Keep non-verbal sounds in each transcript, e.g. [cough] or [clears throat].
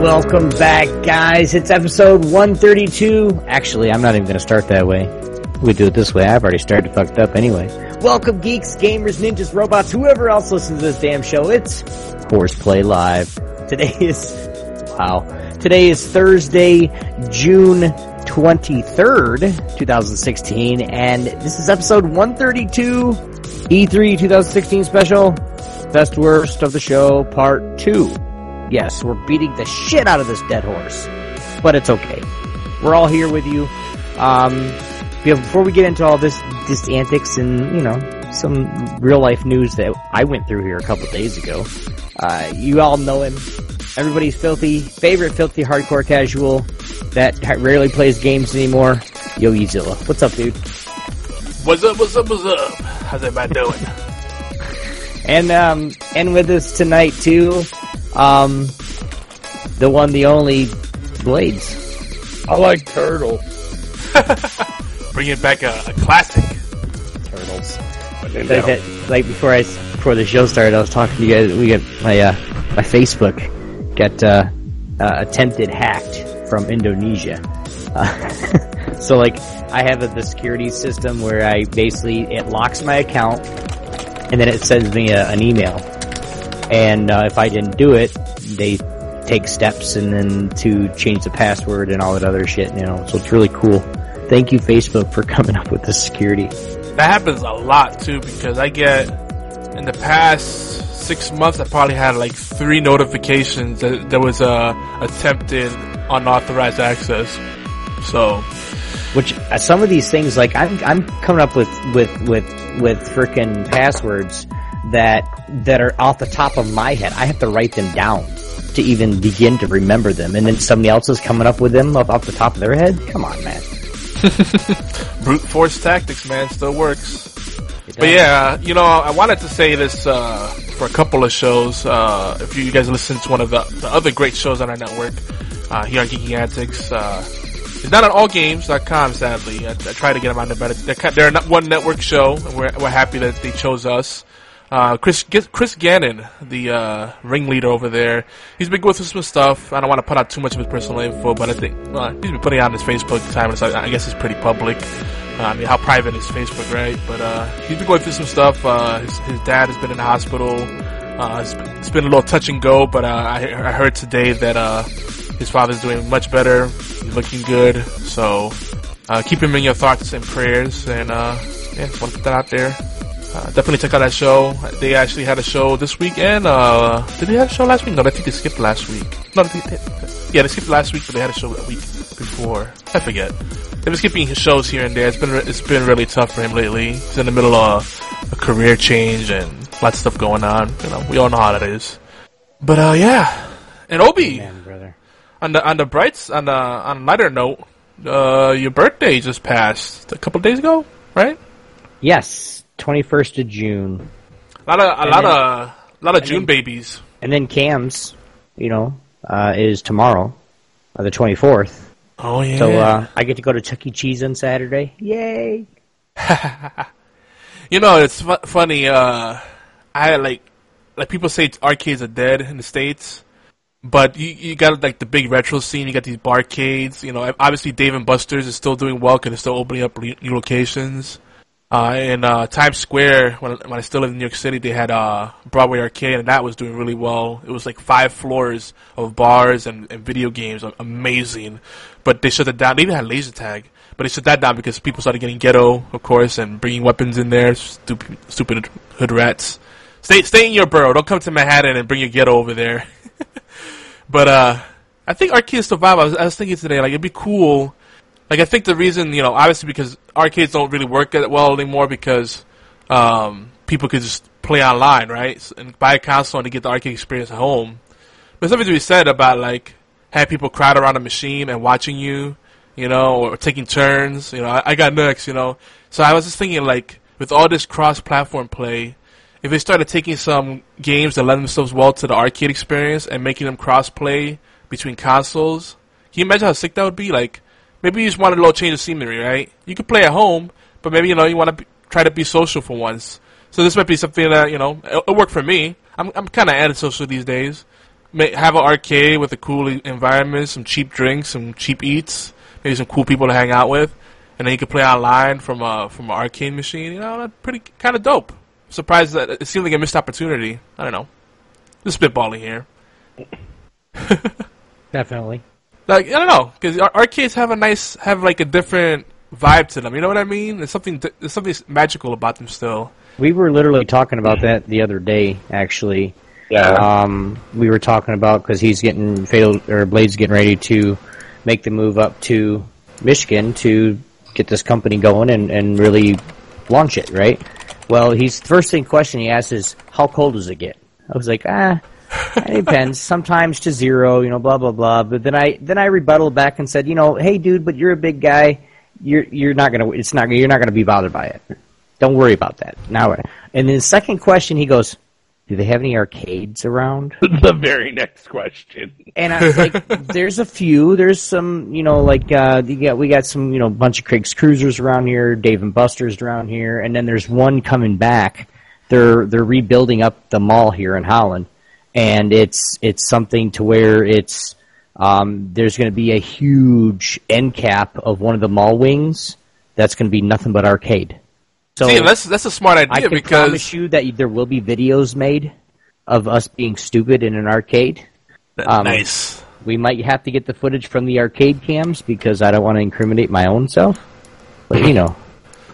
Welcome back, guys. It's episode 132. Actually, I'm not even going to start that way. We do it this way. I've already started fucked up anyway. Welcome, geeks, gamers, ninjas, robots, whoever else listens to this damn show. It's Horseplay Live. Today is, wow. Today is Thursday, June 23rd, 2016, and this is episode 132, E3 2016 special, best worst of the show, part 2. Yes, we're beating the shit out of this dead horse, but it's okay. We're all here with you. Um, before we get into all this, this antics and you know some real life news that I went through here a couple days ago, uh, you all know him. Everybody's filthy favorite filthy hardcore casual that rarely plays games anymore. Yogi Zilla, what's up, dude? What's up, what's up, what's up? How's everybody doing? [laughs] And um, and with us tonight too, um, the one, the only, Blades. I like turtle. [laughs] Bringing back a, a classic. Turtles. Like, that- like before I before the show started, I was talking to you guys. We got my uh, my Facebook got uh, uh, attempted hacked from Indonesia. Uh, [laughs] so like I have a, the security system where I basically it locks my account and then it sends me a, an email. And uh, if I didn't do it, they take steps and then to change the password and all that other shit. You know, so it's really cool. Thank you, Facebook, for [laughs] coming up with the security. That happens a lot too because I get in the past six months I probably had like three notifications that there was a attempted unauthorized access. So Which uh, some of these things, like I'm, I'm coming up with with with with freaking passwords that that are off the top of my head. I have to write them down to even begin to remember them, and then somebody else is coming up with them off, off the top of their head. Come on, man. [laughs] brute force tactics, man, still works. But yeah, you know, I wanted to say this uh, for a couple of shows. Uh, if you guys listen to one of the, the other great shows on our network uh, here on Geeky Antics, uh, it's not on allgames.com, sadly. I, I try to get them on there, but they're, they're not one network show, and we're, we're happy that they chose us. Uh, Chris Chris Gannon, the uh, ringleader over there, he's been going through some stuff. I don't want to put out too much of his personal info, but I think uh, he's been putting out on his Facebook time. So I guess it's pretty public. Uh, I mean, how private is Facebook, right? But uh, he's been going through some stuff. Uh, his, his dad has been in the hospital. Uh, it's, been, it's been a little touch and go, but uh, I, I heard today that uh, his father's doing much better. He's looking good. So uh, keep him in your thoughts and prayers. And uh, yeah, want to put that out there. Uh, definitely check out that show. They actually had a show this weekend. Uh, did they have a show last week? No, I think they skipped last week. No, they, they, yeah, they skipped last week, but they had a show a week before. I forget. They've been skipping his shows here and there. It's been re- it's been really tough for him lately. He's in the middle of a career change and lots of stuff going on. You know, we all know how that is. But uh, yeah. And Obi, Man, brother. on the on the brights on the on a lighter note, uh, your birthday just passed a couple days ago, right? Yes, 21st of June. A lot of a And lot then- of a lot of June then- babies. And then Cam's, you know, uh, is tomorrow, uh, the 24th. Oh yeah. So, uh, I get to go to Chuck E. Cheese on Saturday. Yay! [laughs] you know, it's fu- funny. Uh, I like like people say arcades are dead in the states. But you, you got like the big retro scene. You got these barcades. You know, obviously Dave and Buster's is still doing well because it's still opening up new locations. Uh, in uh, Times Square, when, when I still lived in New York City, they had uh, Broadway Arcade, and that was doing really well. It was like five floors of bars and, and video games, amazing. But they shut it down. They even had laser tag, but they shut that down because people started getting ghetto, of course, and bringing weapons in there. Stupid, stupid hood rats. Stay, stay in your borough. Don't come to Manhattan and bring your ghetto over there. [laughs] but uh, I think arcades survive. I was, I was thinking today, like it'd be cool like I think the reason, you know, obviously because arcades don't really work that well anymore because um, people could just play online, right? And buy a console and get the arcade experience at home. But something to be said about like have people crowd around a machine and watching you, you know, or taking turns. You know, I, I got next, you know. So I was just thinking like with all this cross-platform play, if they started taking some games that lend themselves well to the arcade experience and making them cross-play between consoles, can you imagine how sick that would be? Like maybe you just want a little change of scenery, right? You could play at home, but maybe you know you want to try to be social for once. So this might be something that you know it'll, work for me. I'm I'm kind of antisocial these days. May, have an arcade with a cool environment, some cheap drinks, some cheap eats, maybe some cool people to hang out with, and then you can play online from a from an arcade machine. You know, that's pretty kind of dope. Surprised that it seemed like a missed opportunity. I don't know. Just spitballing here. [laughs] Definitely. Like I don't know, because arcades have a nice, have like a different vibe to them. You know what I mean? There's something, there's something magical about them still. We were literally talking about that the other day, actually. Yeah. Um, we were talking about because he's getting failed or Blade's getting ready to make the move up to Michigan to get this company going and, and really launch it, right? Well, he's first thing question he asks is, "How cold does it get?" I was like, "Ah, it depends. Sometimes to zero, you know, blah blah blah. But then I then I rebutted back and said, you know, hey dude, but you're a big guy. You're you're not gonna it's not you're not gonna be bothered by it. Don't worry about that. Now, and then the second question, he goes, "Do they have any arcades around?" [laughs] the very next question. And I was like, "There's a few. There's some, you know, like uh, you got we got some, you know, bunch of Craig's Cruisers around here, Dave and Buster's around here, and then there's one coming back. They're they're rebuilding up the mall here in Holland." And it's it's something to where it's um, there's going to be a huge end cap of one of the mall wings that's going to be nothing but arcade. So See, that's that's a smart idea I can because promise you that there will be videos made of us being stupid in an arcade. Um, nice. We might have to get the footage from the arcade cams because I don't want to incriminate my own self. But you know,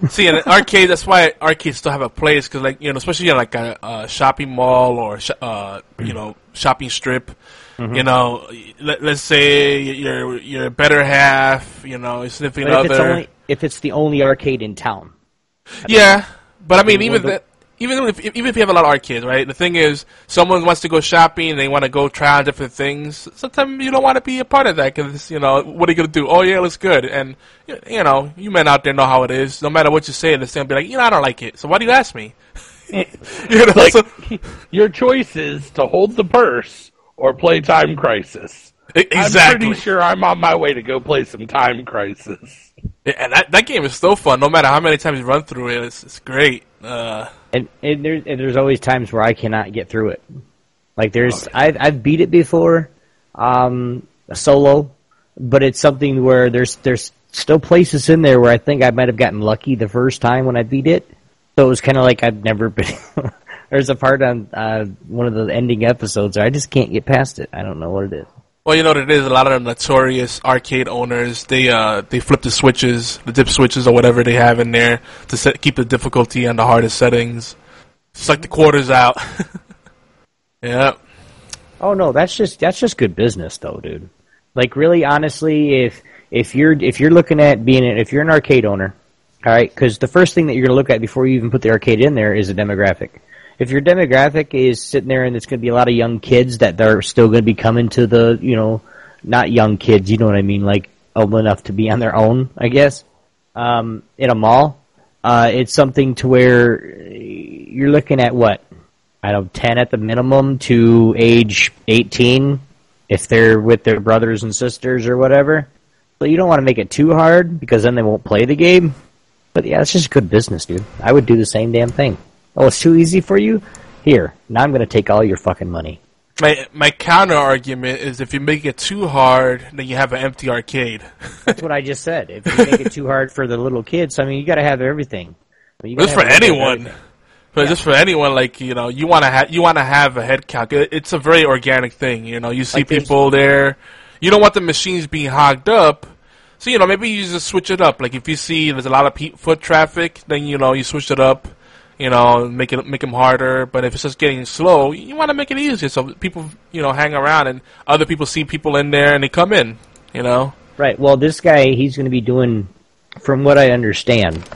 See, in an arcade, that's why arcades still have a place because, like you know, especially in like a, a shopping mall or sh- uh, you know shopping strip. Mm-hmm. You know, let, us say you're you're better half. You know, sniffing but other. If it's, only, if it's the only arcade in town. yeah, but I mean, even that even if even if you have a lot of art kids, right? The thing is, someone wants to go shopping and they want to go try on different things. Sometimes you don't want to be a part of that because you know what are you gonna do? Oh yeah, it looks good, and you know you men out there know how it is. No matter what you say, they're gonna be like, you know, I don't like it. So why do you ask me? Eh, [laughs] you know, like, so, your choice is to hold the purse or play Time Crisis. Exactly. I'm pretty sure I'm on my way to go play some Time Crisis. And that that game is still fun. No matter how many times you run through it, it's, it's great. Uh, and, and, there's, and there's always times where I cannot get through it. Like there's, okay. I've, I've beat it before, um, solo, but it's something where there's, there's still places in there where I think I might have gotten lucky the first time when I beat it. So it was kind of like I've never [laughs] been. there's a part on uh, one of the ending episodes where I just can't get past it. I don't know what it is. Well, you know what it is. A lot of the notorious arcade owners they uh they flip the switches, the dip switches or whatever they have in there to set, keep the difficulty on the hardest settings. Like the quarters out. [laughs] yeah. Oh no, that's just that's just good business though, dude. Like really, honestly, if if you're if you're looking at being if you're an arcade owner, all right, because the first thing that you're gonna look at before you even put the arcade in there is a demographic if your demographic is sitting there and it's going to be a lot of young kids that they're still going to be coming to the, you know, not young kids, you know what I mean, like old enough to be on their own, I guess, um, in a mall, uh, it's something to where you're looking at what, I don't know, 10 at the minimum to age 18 if they're with their brothers and sisters or whatever. But you don't want to make it too hard because then they won't play the game. But yeah, it's just good business, dude. I would do the same damn thing. Oh, it's too easy for you? Here, now I'm going to take all your fucking money. My my counter argument is if you make it too hard, then you have an empty arcade. That's what I just said. If you make it too hard for the little kids, I mean, you got to have everything. I mean, Just for have a little bit of anyone. But just for anyone, like you know, you want to have you want to have a head count. It- It's a very organic thing. You know, you see Like people there. You don't want the machines being hogged up. So you know, maybe you just switch it up. Like if you see there's a lot of pe- foot traffic, then you know you switch it up. You know, make it make them harder. But if it's just getting slow, you want to make it easier so people you know hang around and other people see people in there and they come in. You know. Right. Well, this guy, he's going to be doing, from what I understand,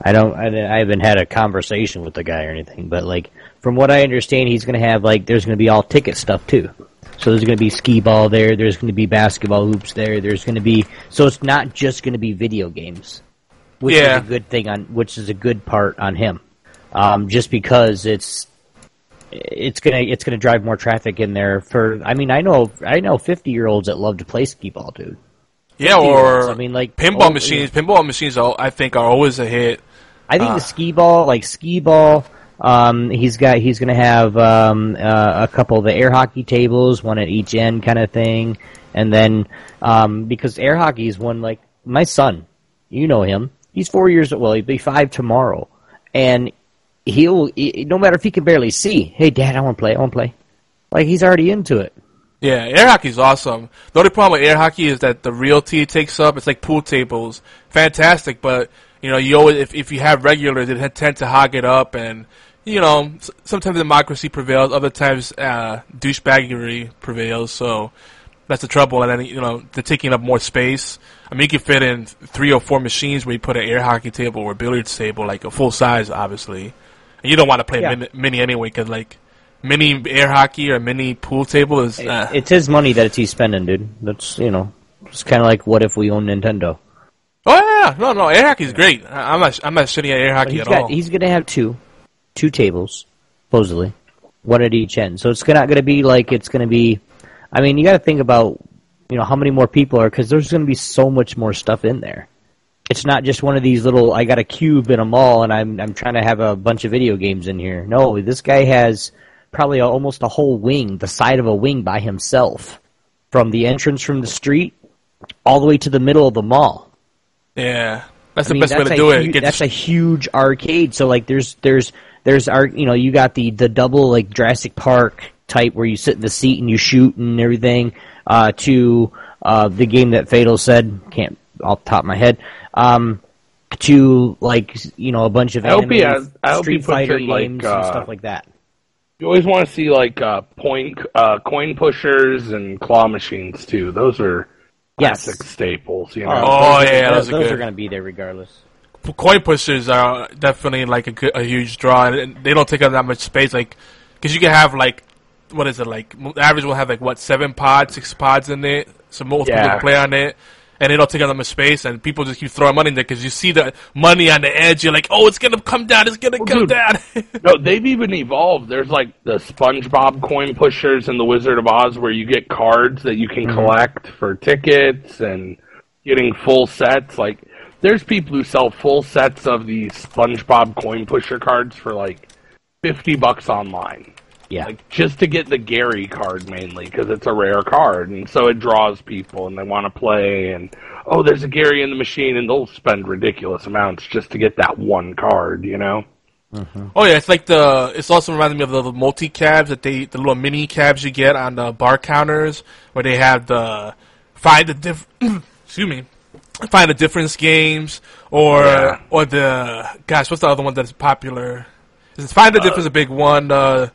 I don't, I, I haven't had a conversation with the guy or anything, but like, from what I understand, he's going to have like, there's going to be all ticket stuff too. So there's going to be skee ball there. There's going to be basketball hoops there. There's going to be, so it's not just going to be video games, which Yeah. is a good thing on, which is a good part on him. Um, just because it's, it's gonna it's gonna drive more traffic in there for. I mean, I know I know fifty year olds that love to play skee ball, dude. Yeah, or. I mean, like pinball oh, machines. Pinball machines, are, I think, are always a hit. I think Ah. the skee ball, like skee ball, um, he's got he's going to have um, uh, a couple of the air hockey tables, one at each end, kind of thing, and then um, because air hockey is one like my son, you know him, he's four years well, he'll be five tomorrow, and he'll he, no matter if he can barely see, hey dad, I want to play, I want to play, like he's already into it. Yeah, air hockey's awesome. The only problem with air hockey is that the realty it takes up, it's like pool tables. Fantastic, but you know, you always if if you have regulars, they tend to hog it up, and you know, sometimes democracy prevails, other times uh, douchebaggery prevails. So that's the trouble, and then you know, they're taking up more space. I mean, you can fit in three or four machines where you put an air hockey table or billiards table, like a full size, obviously. And you don't want to play Yeah. mini, mini anyway, because like mini air hockey or mini pool table is. Uh, It's his money that he's spending, dude. That's you know, it's kind of like what if we own Nintendo. Oh yeah, no, no, air hockey's great. I- I'm not, I'm not shitting at air hockey he's at got all. he's gonna have two, two tables, supposedly, one at each end. So it's not gonna be like it's gonna be. I mean, you got to think about you know how many more people are because there's gonna be so much more stuff in there. It's not just one of these little. I got a cube in a mall and I'm I'm trying to have a bunch of video games in here. No, this guy has probably a, almost a whole wing, the side of a wing by himself, from the entrance from the street all the way to the middle of the mall. Yeah, that's I the mean, best way to do hu- it. Get that's the, a huge arcade. So like, there's there's there's our you know you got the the double like Jurassic Park type where you sit in the seat and you shoot and everything. Uh, to uh, the game that Fatal said can't off the top of my head. Um, to like you know a bunch of I hope he anime has- I hope he Street puts Fighter in, like, games uh, and stuff like that. You always want to see like uh, point uh, coin pushers and claw machines too. Those are Yes. classic staples. You know. Oh, those yeah, those, those are good. going to be there regardless. coin pushers are definitely like a, good, a huge draw, and- and they don't take up that much space. Like, because you can have like, what is it like? The average will have like what seven pods, six pods in it, so most people can play on it. And don't take up that much space, and people just keep throwing money in there because you see the money on the edge. You're like, "Oh, it's gonna come down! It's gonna come dude. down!" [laughs] No, they've even evolved. There's like the SpongeBob coin pushers and the Wizard of Oz, where you get cards that you can mm-hmm. collect for tickets and getting full sets. Like, there's people who sell full sets of these SpongeBob coin pusher cards for like fifty bucks online. Yeah. like just to get the Gary card mainly because it's a rare card, and so it draws people and they want to play. And oh, there's a Gary in the machine, and they'll spend ridiculous amounts just to get that one card. You know? Oh yeah, it's like the. It's also reminding me of the, the multi cabs that they, the little mini cabs you get on the bar counters, where they have the find the diff. [clears throat] excuse me, find the difference games, or Yeah. or the gosh, what's the other one that's popular? Is find the difference a big one? Uh,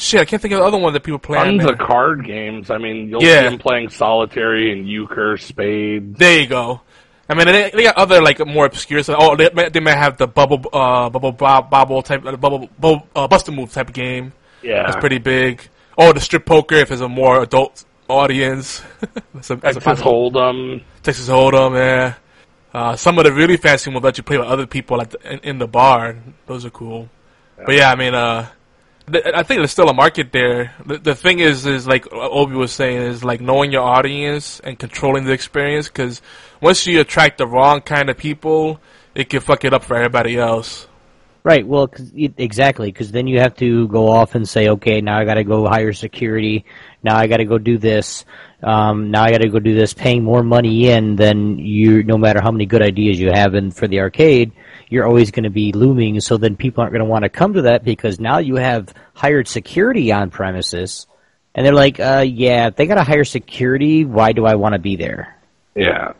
shit, I can't think of the other one that people play. on Tons of card games. I mean, you'll Yeah. see them playing solitary and euchre, spades. There you go. I mean, they, they got other like more obscure stuff. Oh, they, may- they may have the bubble, uh, bubble, bob, bobble type, uh, bubble, bubble uh, bust a move type of game. Yeah, That's pretty big. Oh, the strip poker if it's a more adult audience. [laughs] that's a, that's Texas Hold'em. Texas Hold'em, yeah. Uh, some of the really fancy ones that you play with other people at the, in, in the bar. Those are cool. But yeah, I mean, uh, I think there's still a market there. The, the thing is, is like Obi was saying, is like knowing your audience and controlling the experience. Because once you attract the wrong kind of people, it can fuck it up for everybody else. Right. Well, cause, exactly. Because then you have to go off and say, okay, now I got to go hire security. Now I got to go do this. Um, now I got to go do this, paying more money in than you. No matter how many good ideas you have in for the arcade, you're always going to be looming. So then people aren't going to want to come to that because now you have hired security on premises, and they're like, uh, yeah, if they got to hire security. Why do I want to be there? Yeah.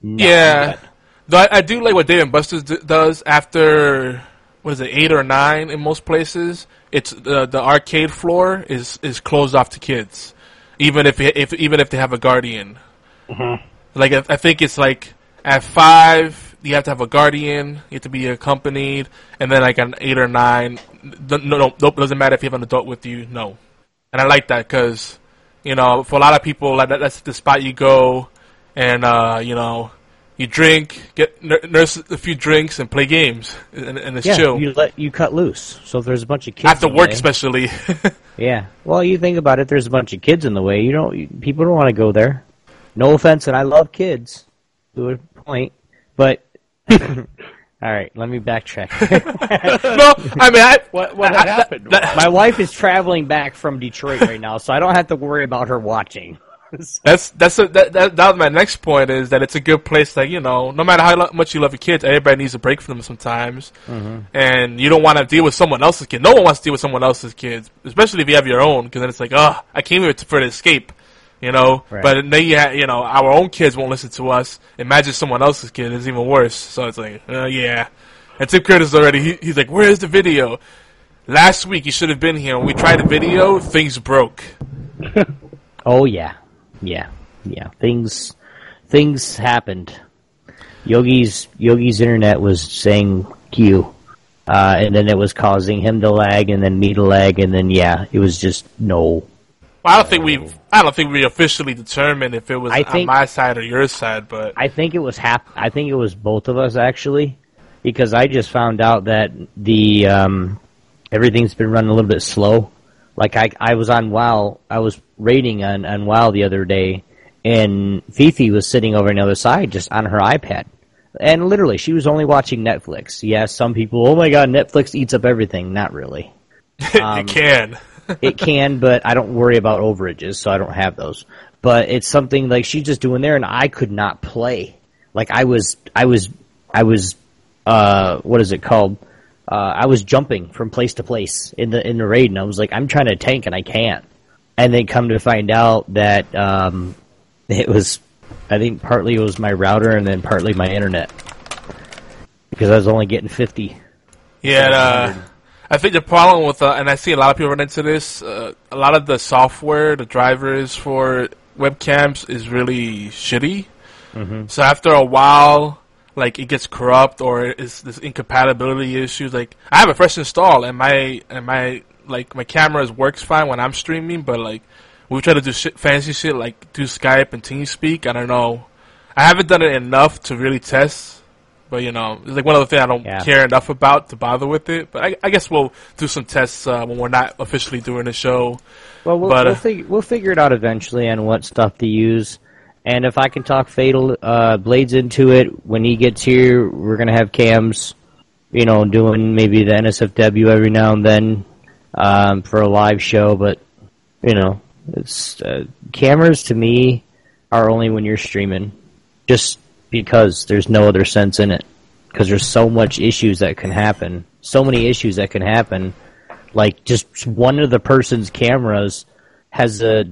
No, Yeah, though I, I do like what Dave and Buster's d- does after what is it eight or nine in most places. It's the the arcade floor is is closed off to kids, even if if even if they have a guardian. Like I, I think it's like at five you have to have a guardian, you have to be accompanied, and then like an eight or nine, no, no, no, doesn't matter if you have an adult with you, no. And I like that because you know for a lot of people like that, that's the spot you go and uh, you know, you drink, get nurse a few drinks, and play games, and, and it's Yeah, chill. you let you cut loose. So if there's a bunch of kids After in the work, way- especially. [laughs] Yeah. Well, you think about it. There's a bunch of kids in the way. You don't. You, people don't want to go there. No offense, and I love kids to a point, but [coughs] all right. Let me backtrack. [laughs] no, I mean, I, [laughs] What what I- had I- happened? that- My wife is traveling back from Detroit right now, so I don't have to worry about her watching. [laughs] that's that's a, that, that that was my next point is that it's a good place. Like you know, no matter how lo- much you love your kids, everybody needs a break from them sometimes, Mm-hmm. and you don't want to deal with someone else's kid. No one wants to deal with someone else's kids, especially if you have your own, because then it's like, oh, I came here to, for an escape. You know, Right. but then you ha- you know our own kids won't listen to us. Imagine someone else's kid is even worse. So it's like, uh, yeah. And Tim Curtis already he, he's like, where's the video? Last week you should have been here. When we tried the video, things broke. [laughs] Oh yeah, yeah, yeah. Things, things happened. Yogi's Yogi's internet was saying Q, uh, and then it was causing him to lag, and then me to lag, and then yeah, it was just no. Well, I don't think we I don't think we officially determined if it was I on my side or your side, but I think it was hap- I think it was both of us actually, because I just found out that the um, everything's been running a little bit slow. Like I I was on WoW, I was raiding on on WoW the other day, and Fifi was sitting over on the other side just on her iPad. And literally, she was only watching Netflix. Yes, some people, oh my god, Netflix eats up everything. Not really. [laughs] Um, it can. [laughs] it can, but I don't worry about overages, so I don't have those. But it's something like she's just doing there, and I could not play. Like I was, I was, I was, uh, what is it called? Uh, I was jumping from place to place in the in the raid, and I was like, I'm trying to tank, and I can't. And then come to find out that um, it was, I think partly it was my router, and then partly my internet, because I was only getting fifty. Yeah, uh, I think the problem with, uh, and I see a lot of people run into this, uh, a lot of the software, the drivers for webcams is really shitty. So after a while, like it gets corrupt or it's this incompatibility issues. Like I have a fresh install and my and my like my cameras works fine when I'm streaming, but like we try to do shit, fancy shit like do Skype and TeamSpeak. I don't know. I haven't done it enough to really test, but you know, it's like one of the things I don't Yeah. care enough about to bother with it. But I, I guess we'll do some tests uh, when we're not officially doing the show. Well, we'll, But, uh, we'll, fig- we'll figure it out eventually and what stuff to use. And if I can talk Fatal uh, Blades into it, when he gets here, we're going to have cams, you know, doing maybe the NSFW every now and then um, for a live show. But, you know, it's uh, cameras to me are only when you're streaming, just because there's no other sense in it. Because there's so much issues that can happen, so many issues that can happen like just one of the person's cameras has a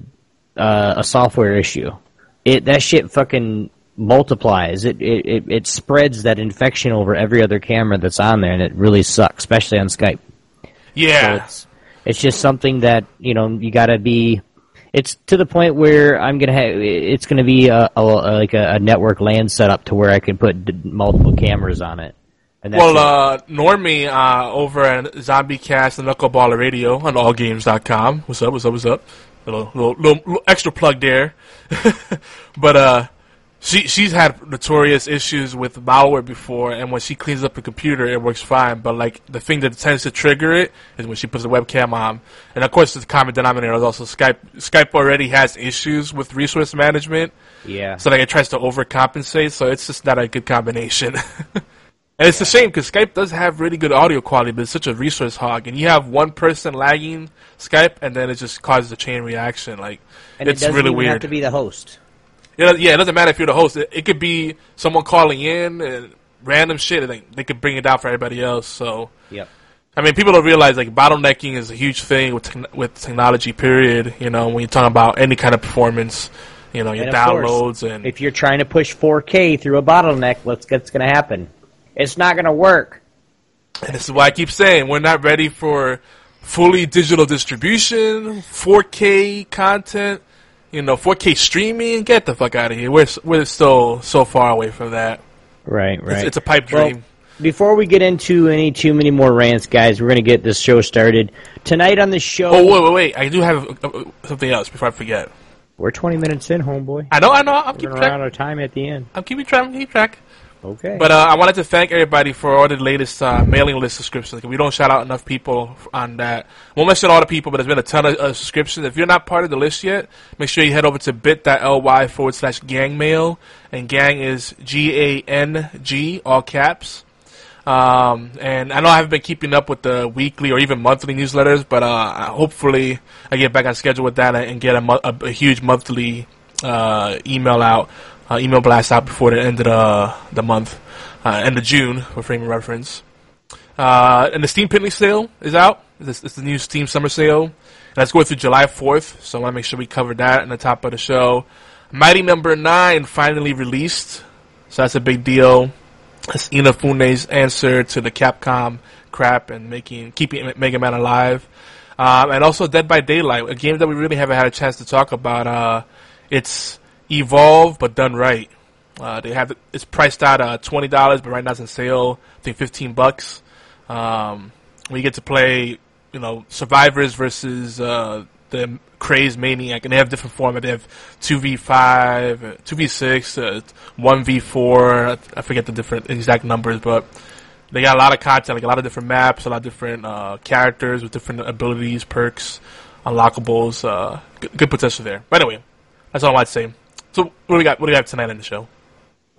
uh, a software issue. It that shit fucking multiplies. It, it it it spreads that infection over every other camera that's on there, and it really sucks, especially on Skype. So Yeah, it's it's just something that you know you got to be. It's to the point where I'm gonna have. It's gonna be a, a like a, a network LAN setup to where I can put d- multiple cameras on it. Well, uh, Normie uh, over at ZombieCast and Knuckleballer Radio on AllGames.com. What's up? What's up? What's up? Little, little, little, little extra plug there. [laughs] but uh, she she's had notorious issues with malware before, and when she cleans up a computer, it works fine. But like the thing that tends to trigger it is when she puts a webcam on, and of course the common denominator is also Skype. Skype already has issues with resource management, yeah. so like it tries to overcompensate. So it's just not a good combination. [laughs] And it's a shame because Skype does have really good audio quality, but it's such a resource hog. And you have one person lagging Skype, and then it just causes a chain reaction. Like And it's it really weird. have to be the host. Yeah, yeah, it doesn't matter if you're the host. It, it could be someone calling in and random shit, and they, they could bring it down for everybody else. So, Yep. I mean, people don't realize like bottlenecking is a huge thing with techn with technology. Period. You know, when you're talking about any kind of performance, you know, your And of course, downloads and If you're trying to push 4K through a bottleneck, what's what's going to happen? It's not going to work. And this is why I keep saying we're not ready for fully digital distribution, 4K content, you know, 4K streaming. Get the fuck out of here. We're we're still so far away from that. Right, It's, it's a pipe Well, dream. Before we get into any too many more rants, guys, we're going to get this show started tonight on the show. oh wait, wait, wait! I do have uh, uh, something else before I forget. We're 20 minutes in, homeboy. I know, I know. I'm We're keeping going to run track. out of time at the end. I'm keeping track. I'm keeping track. Okay. But uh, I wanted to thank everybody for all the latest uh, mailing list subscriptions. We don't shout out enough people on that. Won't mention all the people, but there's been a ton of uh, subscriptions. If you're not part of the list yet, make sure you head over to bit.ly forward slash gangmail. And gang is G A N G, all caps. Um, and I know I haven't been keeping up with the weekly or even monthly newsletters, but uh, hopefully I get back on schedule with that and get a, mo- a, a huge monthly uh, email out, uh, email blast out before the end of the, the month, uh, end of June for frame of reference. Uh, and the Steam Pinley sale is out. It's, it's the new Steam Summer Sale. And that's going through July 4th, so I want to make sure we cover that in the top of the show. Mighty Number 9 finally released, so that's a big deal. It's Inafune's answer to the Capcom crap and making keeping Mega Man alive. Um, and also Dead by Daylight, a game that we really haven't had a chance to talk about. Uh, it's Evolve, but done right. Uh, they have it's priced out uh, twenty dollars, but right now it's on sale. I think fifteen bucks. Um, we get to play, you know, survivors versus uh, the crazed maniac, and they have different format. They have two v five, two v six, uh, one v four. I forget the different exact numbers, but they got a lot of content, like a lot of different maps, a lot of different uh, characters with different abilities, perks, unlockables. Uh, good, good potential there. But anyway, that's all I want to say. So what do we got? What do we have tonight on the show?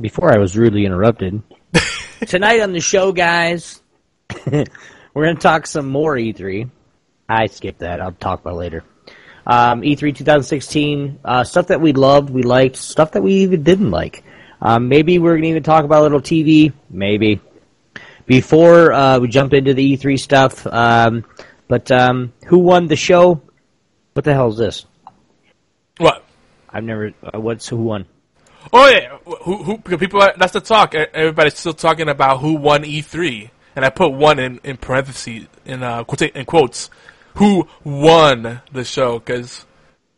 Before I was rudely interrupted, [laughs] tonight on the show, guys, [laughs] we're going to talk some more E3. I skipped that. I'll talk about it later. Um, E3 2016, uh, stuff that we loved, we liked, stuff that we even didn't like. Um, maybe we're going to even talk about a little TV. Maybe. Before uh, we jump into the E3 stuff, um, but um, who won the show? What the hell is this? What? I've never. Uh, what's who won? Oh yeah, who who? People, are, that's the talk. Everybody's still talking about who won E3, and I put one in in parentheses in uh quote in quotes. Who won the show? Because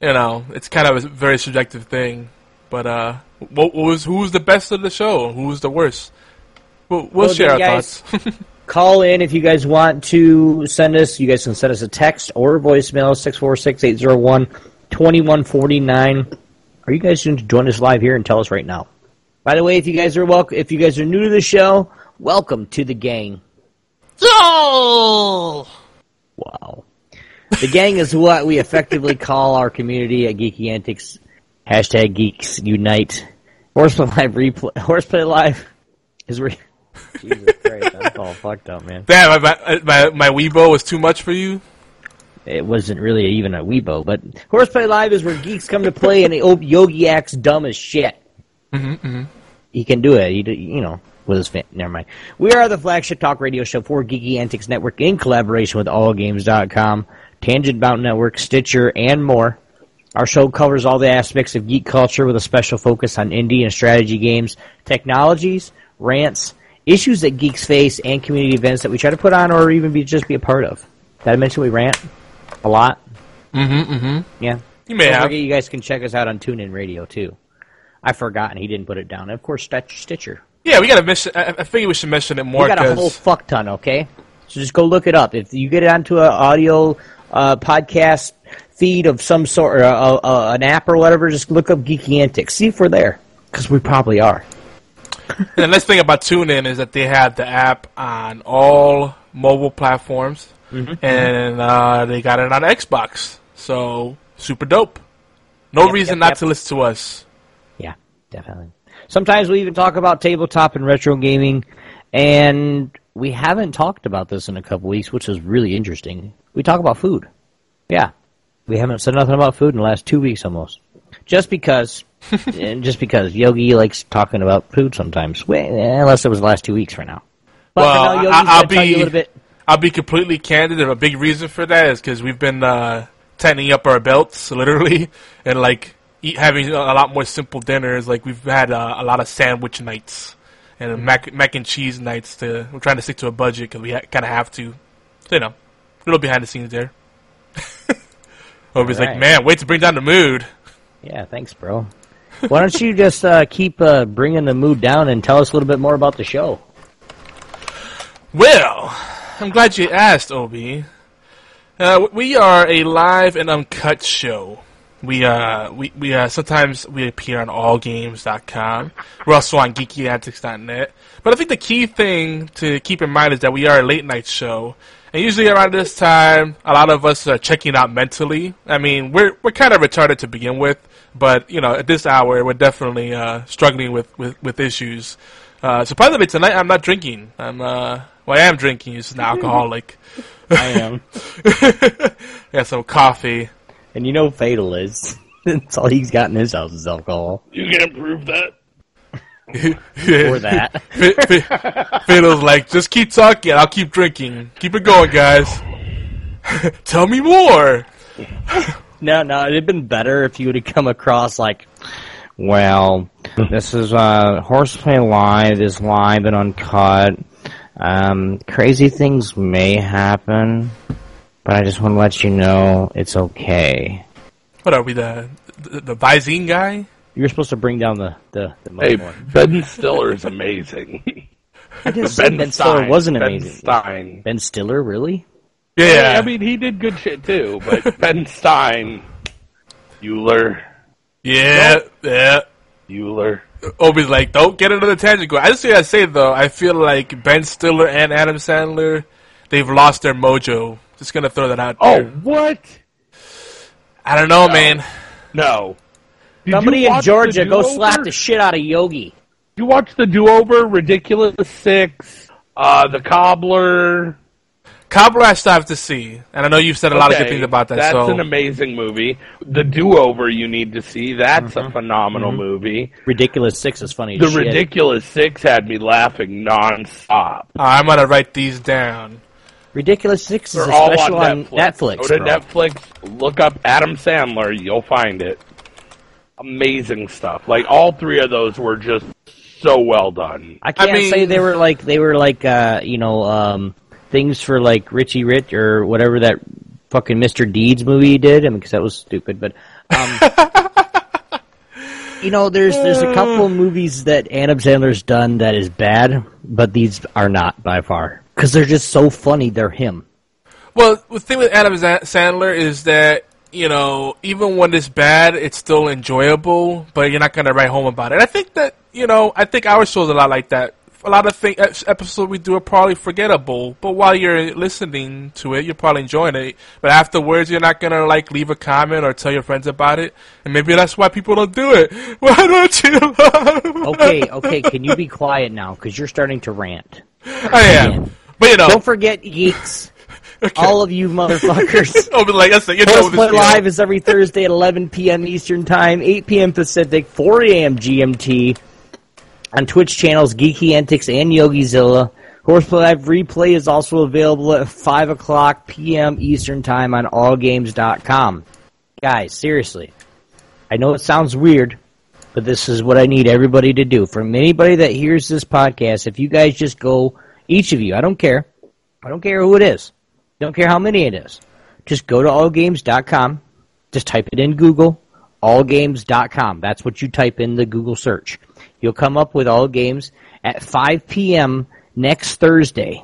you know it's kind of a very subjective thing. But uh, what, what was who was the best of the show? Who was the worst? We'll, we'll, Well, share our guys, thoughts. [laughs] Call in if you guys want to send us. You guys can send us a text or a voicemail 646-801-2149. Are you guys going to join us live here and tell us right now? By the way, if you guys are welcome, if you guys are new to the show, welcome to the gang. Oh! Wow. The gang is what we effectively call our community at Geeky Antics. Hashtag Geeks Unite. Horseplay Live replay. Horseplay Live is re- Jesus Christ, I'm all fucked up, man. Damn, my, my my my Weibo was too much for you. It wasn't really even a Weibo, but Horseplay Live is where geeks come to play, and Yogi acts dumb as shit. Mm-hmm, He can do it. He, do- you know, with his fan. Never mind. We are the flagship talk radio show for Geeky Antics Network in collaboration with AllGames.com, Tangent Mountain Network, Stitcher, and more. Our show covers all the aspects of geek culture with a special focus on indie and strategy games, technologies, rants, issues that geeks face, and community events that we try to put on or even be just be a part of. Did I mention we rant a lot? Mm-hmm. Mm-hmm. Yeah. You may Don't have. forget you guys can check us out on TuneIn Radio too. I've forgotten he didn't put it down. And of course, Stitcher. Yeah, we gotta mention. I, I figure we should mention it more We got a whole fuck ton. Okay, so just go look it up. If you get it onto an audio uh, podcast feed of some sort, or uh, uh, an app or whatever, just look up Geeky Antics. See if we're there, because we probably are. And the nice thing about TuneIn is that they have the app on all mobile platforms, Mm-hmm. and uh, they got it on Xbox. So super dope. No Yep, reason yep, not yep. to listen to us. Yeah, definitely. Sometimes we even talk about tabletop and retro gaming And we haven't talked about this in a couple weeks, which is really interesting. We talk about food. Yeah. We haven't said nothing about food in the last two weeks almost. Just because, [laughs] and just because Yogi likes talking about food sometimes. Well, unless it was the last two weeks for now. But Well, for now, Yogi's I- I'll gonna tell you be- a little bit. I'll be completely candid, and a big reason for that is because we've been uh, tightening up our belts, [laughs] literally, and like eat, having a lot more simple dinners. Like we've had uh, a lot of sandwich nights and mac mac and cheese nights. To we're trying to stick to a budget because we ha- kind of have to. So, you know, a little behind the scenes there. [laughs] Obi's like, Alright. man, wait to bring down the mood. Yeah, thanks, bro. Why don't you just uh, keep uh, bringing the mood down and tell us a little bit more about the show? Well, I'm glad you asked, Obi. Uh, we are a live and uncut show. We uh we we uh sometimes we appear on allgames.com. We're also on geekyantics.net. But I think the key thing to keep in mind is that we are a late night show. And usually around this time, a lot of us are checking out mentally. I mean, we're we're kind of retarded to begin with, but you know, at this hour, we're definitely uh, struggling with with, with issues. Uh, surprisingly, tonight I'm not drinking. I'm uh, well, I am drinking. Just an alcoholic. [laughs] I am. [laughs] Got some coffee. and you know Fatal is. [laughs] That's all he's got in his house is alcohol. You can't prove that. Or that. Fiddle's like, just keep talking. I'll keep drinking. Keep it going, guys. Tell me more. no, no, it'd have been better if you would have come across like, well, this is uh, Horseplay Live is live and uncut. Um, crazy things may happen, but I just want to let you know it's okay. What are we, the the, the Visine guy? You're supposed to bring down the the, the Hey, microphone. Ben Stiller is amazing. [laughs] I didn't say Ben Stiller Stein. wasn't ben amazing. Stein. Ben Stiller, really? Yeah. I mean, he did good shit too, but [laughs] Ben Stein, Bueller, yeah, yeah. Bueller. Obi's like, don't get into the tangent. Go. I just gotta say though, I feel like Ben Stiller and Adam Sandler, they've lost their mojo. Just gonna throw that out Oh, there. what? I don't know, man. No. Did Somebody in Georgia, go slap the shit out of Yogi. You watch the do-over, Ridiculous Six, uh, the Cobbler. Cobbler, I still have to see, and I know you've said a lot of good things about that. That's so an amazing movie. The do-over you need to see. That's a phenomenal movie. Ridiculous Six is funny. The as shit. Ridiculous Six had me laughing nonstop. Uh, I'm gonna write these down. Ridiculous Six is They're a all special on on Netflix. Netflix. Go to bro. Netflix, look up Adam Sandler, you'll find it. Amazing stuff. Like all three of those were just so well done. I can't mean- say they were like they were like uh, you know um, things for like Richie Rich or whatever that fucking Mr. Deeds movie he did. I mean, because that was stupid. But um, [laughs] you know, there's there's a couple of movies that Adam Sandler's done that is bad, but these are not by far because they're just so funny. They're him. Well, the thing with Adam Sandler is that you know, even when it's bad, it's still enjoyable, but you're not gonna write home about it. I think that you know, I think our show's a lot like that. A lot of thing, episodes we do are probably forgettable, but while you're listening to it, you're probably enjoying it. But afterwards, you're not gonna like leave a comment or tell your friends about it, and maybe that's why people don't do it. [laughs] Why don't you? [laughs] Okay, okay, can you be quiet now? Because you're starting to rant. I am, but you know, Don't forget, geeks. [laughs] All of you motherfuckers. oh, but like I said, you know, Play. Live is every Thursday at 11 p.m. Eastern Time, 8 p.m. Pacific, 4 a.m. GMT on Twitch channels Geeky Antics and YogiZilla. Horseplay Live replay is also available at 5 o'clock p.m. Eastern Time on allgames.com. Guys, seriously, I know it sounds weird, but this is what I need everybody to do. From anybody that hears this podcast, if you guys just go, each of you, I don't care. I don't care who it is. Don't care how many it is. Just go to allgames.com. Just type it in Google. Allgames.com. That's what you type in the Google search. You'll come up with All Games at 5 p.m. next Thursday.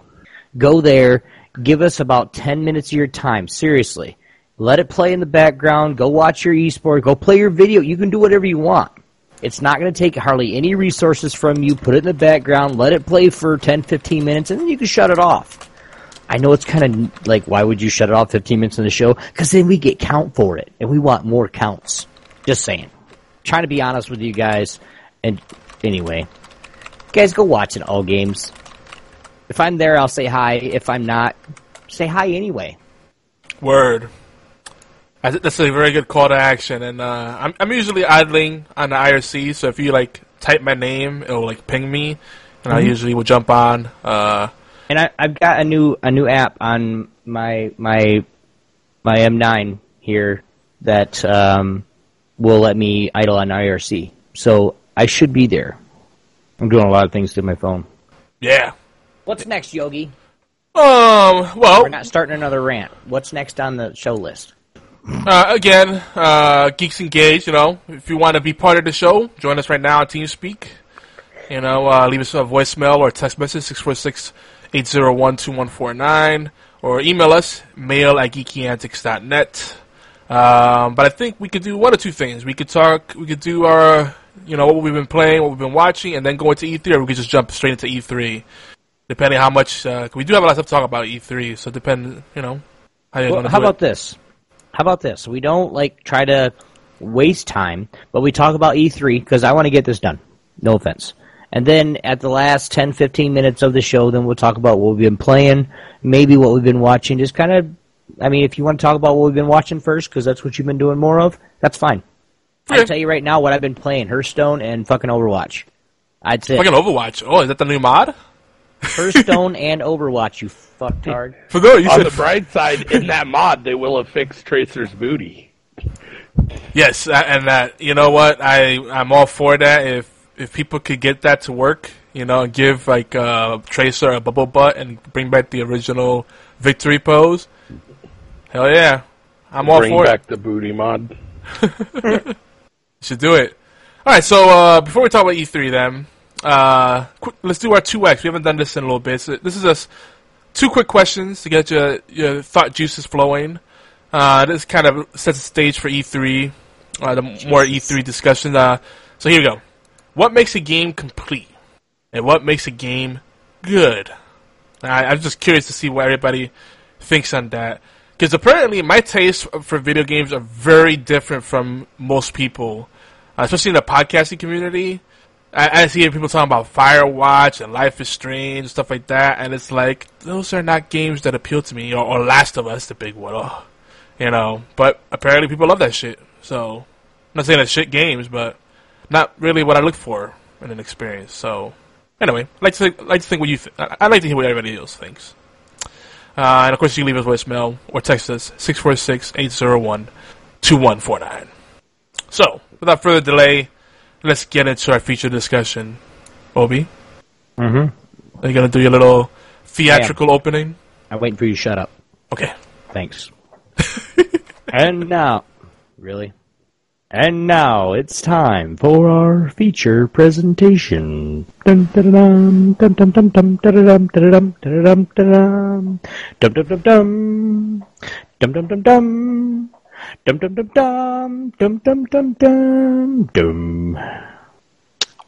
Go there. Give us about 10 minutes of your time. Seriously. Let it play in the background. Go watch your esport. Go play your video. You can do whatever you want. It's not going to take hardly any resources from you. Put it in the background. Let it play for 10, 15 minutes, and then you can shut it off. I know it's kind of like, why would you shut it off 15 minutes in the show? Because then we get count for it, and we want more counts. Just saying. Trying to be honest with you guys. And anyway, guys, go watch it. All games. if I'm there, I'll say hi. If I'm not, say hi anyway. Word. I think that's a very good call to action, and uh, I'm I'm usually idling on the IRC, so if you like type my name, it'll like ping me, and I usually will jump on. Uh, And I, I've got a new a new app on my my my M9 here that um, will let me idle on IRC. So I should be there. I'm doing a lot of things to my phone. yeah. What's next, Yogi? Um. Well, We're not starting another rant. What's next on the show list? Uh, again, uh, Geeks Engage, you know, if you want to be part of the show, join us right now on TeamSpeak. You know, uh, leave us a voicemail or text message, 646-801-2149, or email us, mail at geekyantics.net. Um, but I think we could do one or two things. We could talk, we could do our, you know, what we've been playing, what we've been watching, and then go into E3, or we could just jump straight into E3. Depending how much, uh, we do have a lot of stuff to talk about E3, so depend, you know, how you're Well, going to how about it. this? How about this? We don't like try to waste time, but we talk about E3 because I want to get this done. No offense. And then at the last 10, 15 minutes of the show, then we'll talk about what we've been playing, maybe what we've been watching. Just kind of, I mean, if you want to talk about what we've been watching first, because that's what you've been doing more of, that's fine. Yeah. I'll tell you right now what I've been playing: Hearthstone and fucking Overwatch. I'd say Fucking Overwatch. Oh, is that the new mod? [laughs] Hearthstone and Overwatch. You fucktard. For those, you On said the bright side, in that mod, they will have fixed Tracer's booty. yes, and that you know what I I'm all for that. If if people could get that to work, you know, and give like uh, Tracer a bubble butt and bring back the original victory pose, hell yeah, I'm all Bring for back the booty mod. [laughs] Should do it. All right, so uh, before we talk about E3, then uh, quick, let's do our two X. We haven't done this in a little bit. So this is us two quick questions to get your your thought juices flowing. Uh, this kind of sets the stage for E3, uh, the more E3 discussion. Uh, so here we go. What makes a game complete, and what makes a game good? I, I'm just curious to see what everybody thinks on that, because apparently my tastes for video games are very different from most people, uh, especially in the podcasting community. I, I see people talking about Firewatch and Life is Strange and stuff like that, and it's like those are not games that appeal to me. Or, or Last of Us, the big one, oh, you know. But apparently, people love that shit. So, I'm not saying that shit games, but not really what I look for in an experience. So, anyway, I like to think, like to think what you. Th- I, I like to hear what everybody else thinks. Uh, and of course, you can leave us voicemail or text us 646-801-2149. So, without further delay, let's get into our feature discussion. Obi? Mm-hmm. Are you going to do your little theatrical opening? I'm waiting for you to shut up. Okay. Thanks. and now... Really? And now it's time for our feature presentation. Dum dum dum dum dum dum dum dum dum dum dum dum dum.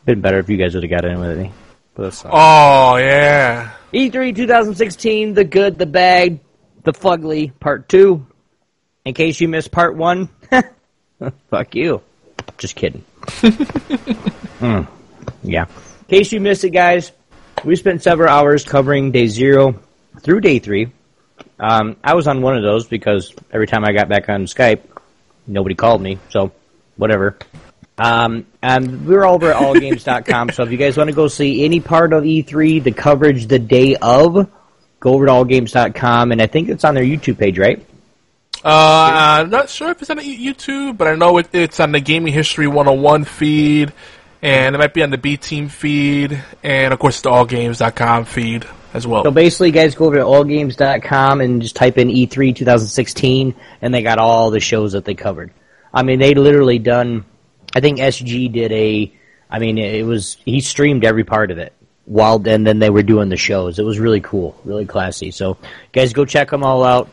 Been better if you guys would have got in with me. But that's fine. Oh yeah. E3 2016, the good, the bad, the fugly, part two. In case you missed part one, [laughs] fuck you. Just kidding. [laughs] Hmm. Yeah. In case you missed it, guys, we spent several hours covering day zero through day three. Um, I was on one of those because every time I got back on Skype, nobody called me, so whatever. Um, and we're over at allgames.com, so if you guys want to go see any part of E3, the coverage the day of, go over to allgames.com, and I think it's on their YouTube page, right? Uh, I'm not sure if it's on YouTube, but I know it, it's on the Gaming History 101 feed, and it might be on the B Team feed, and of course the AllGames.com feed as well. So basically, guys, go over to allgames.com and just type in E3 2016, and they got all the shows that they covered. I mean, they literally done. I think SG did a. I mean, it was he streamed every part of it while and then they were doing the shows. It was really cool, really classy. So, guys, go check them all out.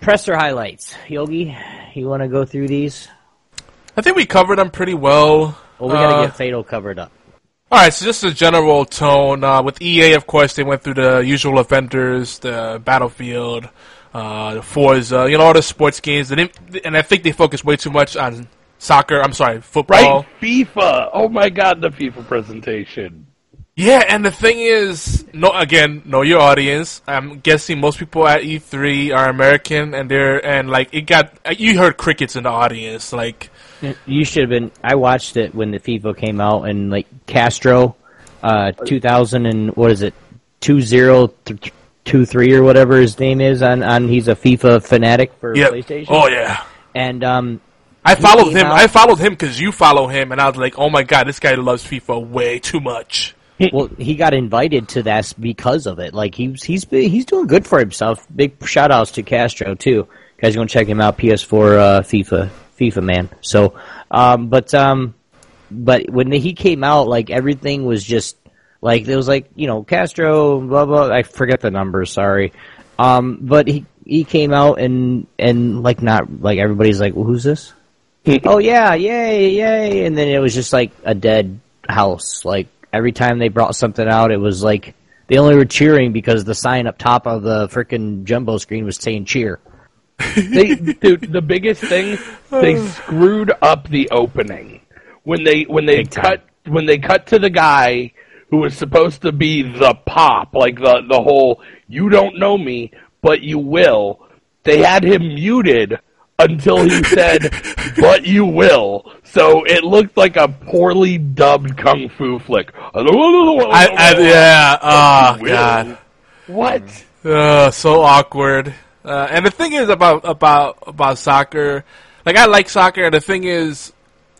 Press their highlights, Yogi. You want to go through these? I think we covered them pretty well. Well, we gotta Uh, get Fatal covered up. All right, so just a general tone. Uh, with EA, of course, they went through the usual offenders, the Battlefield, uh, the Forza, you know, all the sports games. They didn't, and I think they focused way too much on soccer. I'm sorry, football. Right? FIFA. Oh my god, the FIFA presentation. Yeah, and the thing is, no, again, know your audience. I'm guessing most people at E3 are American, and they're and like it got. You heard crickets in the audience, like You should have been. I watched it when the FIFA came out, and like Castro, uh, 2000 and what is it, two zero th- two three or whatever his name is on on. He's a FIFA fanatic for yeah. PlayStation. Oh yeah. And um, I followed him. out- I followed him because you follow him, and I was like, "Oh my god, this guy loves FIFA way too much." well, he got invited to that because of it. Like he's he's he's doing good for himself. Big shout outs to Castro too. Guys, you want to check him out? PS4 uh, FIFA FIFA man. So, um, but um, but when he came out, like everything was just like there was like you know Castro blah blah. I forget the numbers. Sorry. Um, but he he came out and and like not like everybody's like, well, who's this? oh yeah, yay, yay, and then it was just like a dead house. Like every time they brought something out, it was like they only were cheering because the sign up top of the frickin' jumbo screen was saying cheer. [laughs] they, dude, the biggest thing they [sighs] screwed up the opening when they when they Big time. cut when they cut to the guy who was supposed to be the pop, like the the whole you don't know me, but you will. They had him muted until he [laughs] said, "But you will." So it looked like a poorly dubbed kung fu flick. [laughs] I, I yeah. Oh god. What? Uh, so awkward. Uh, and the thing is about about about soccer, like I like soccer. And the thing is,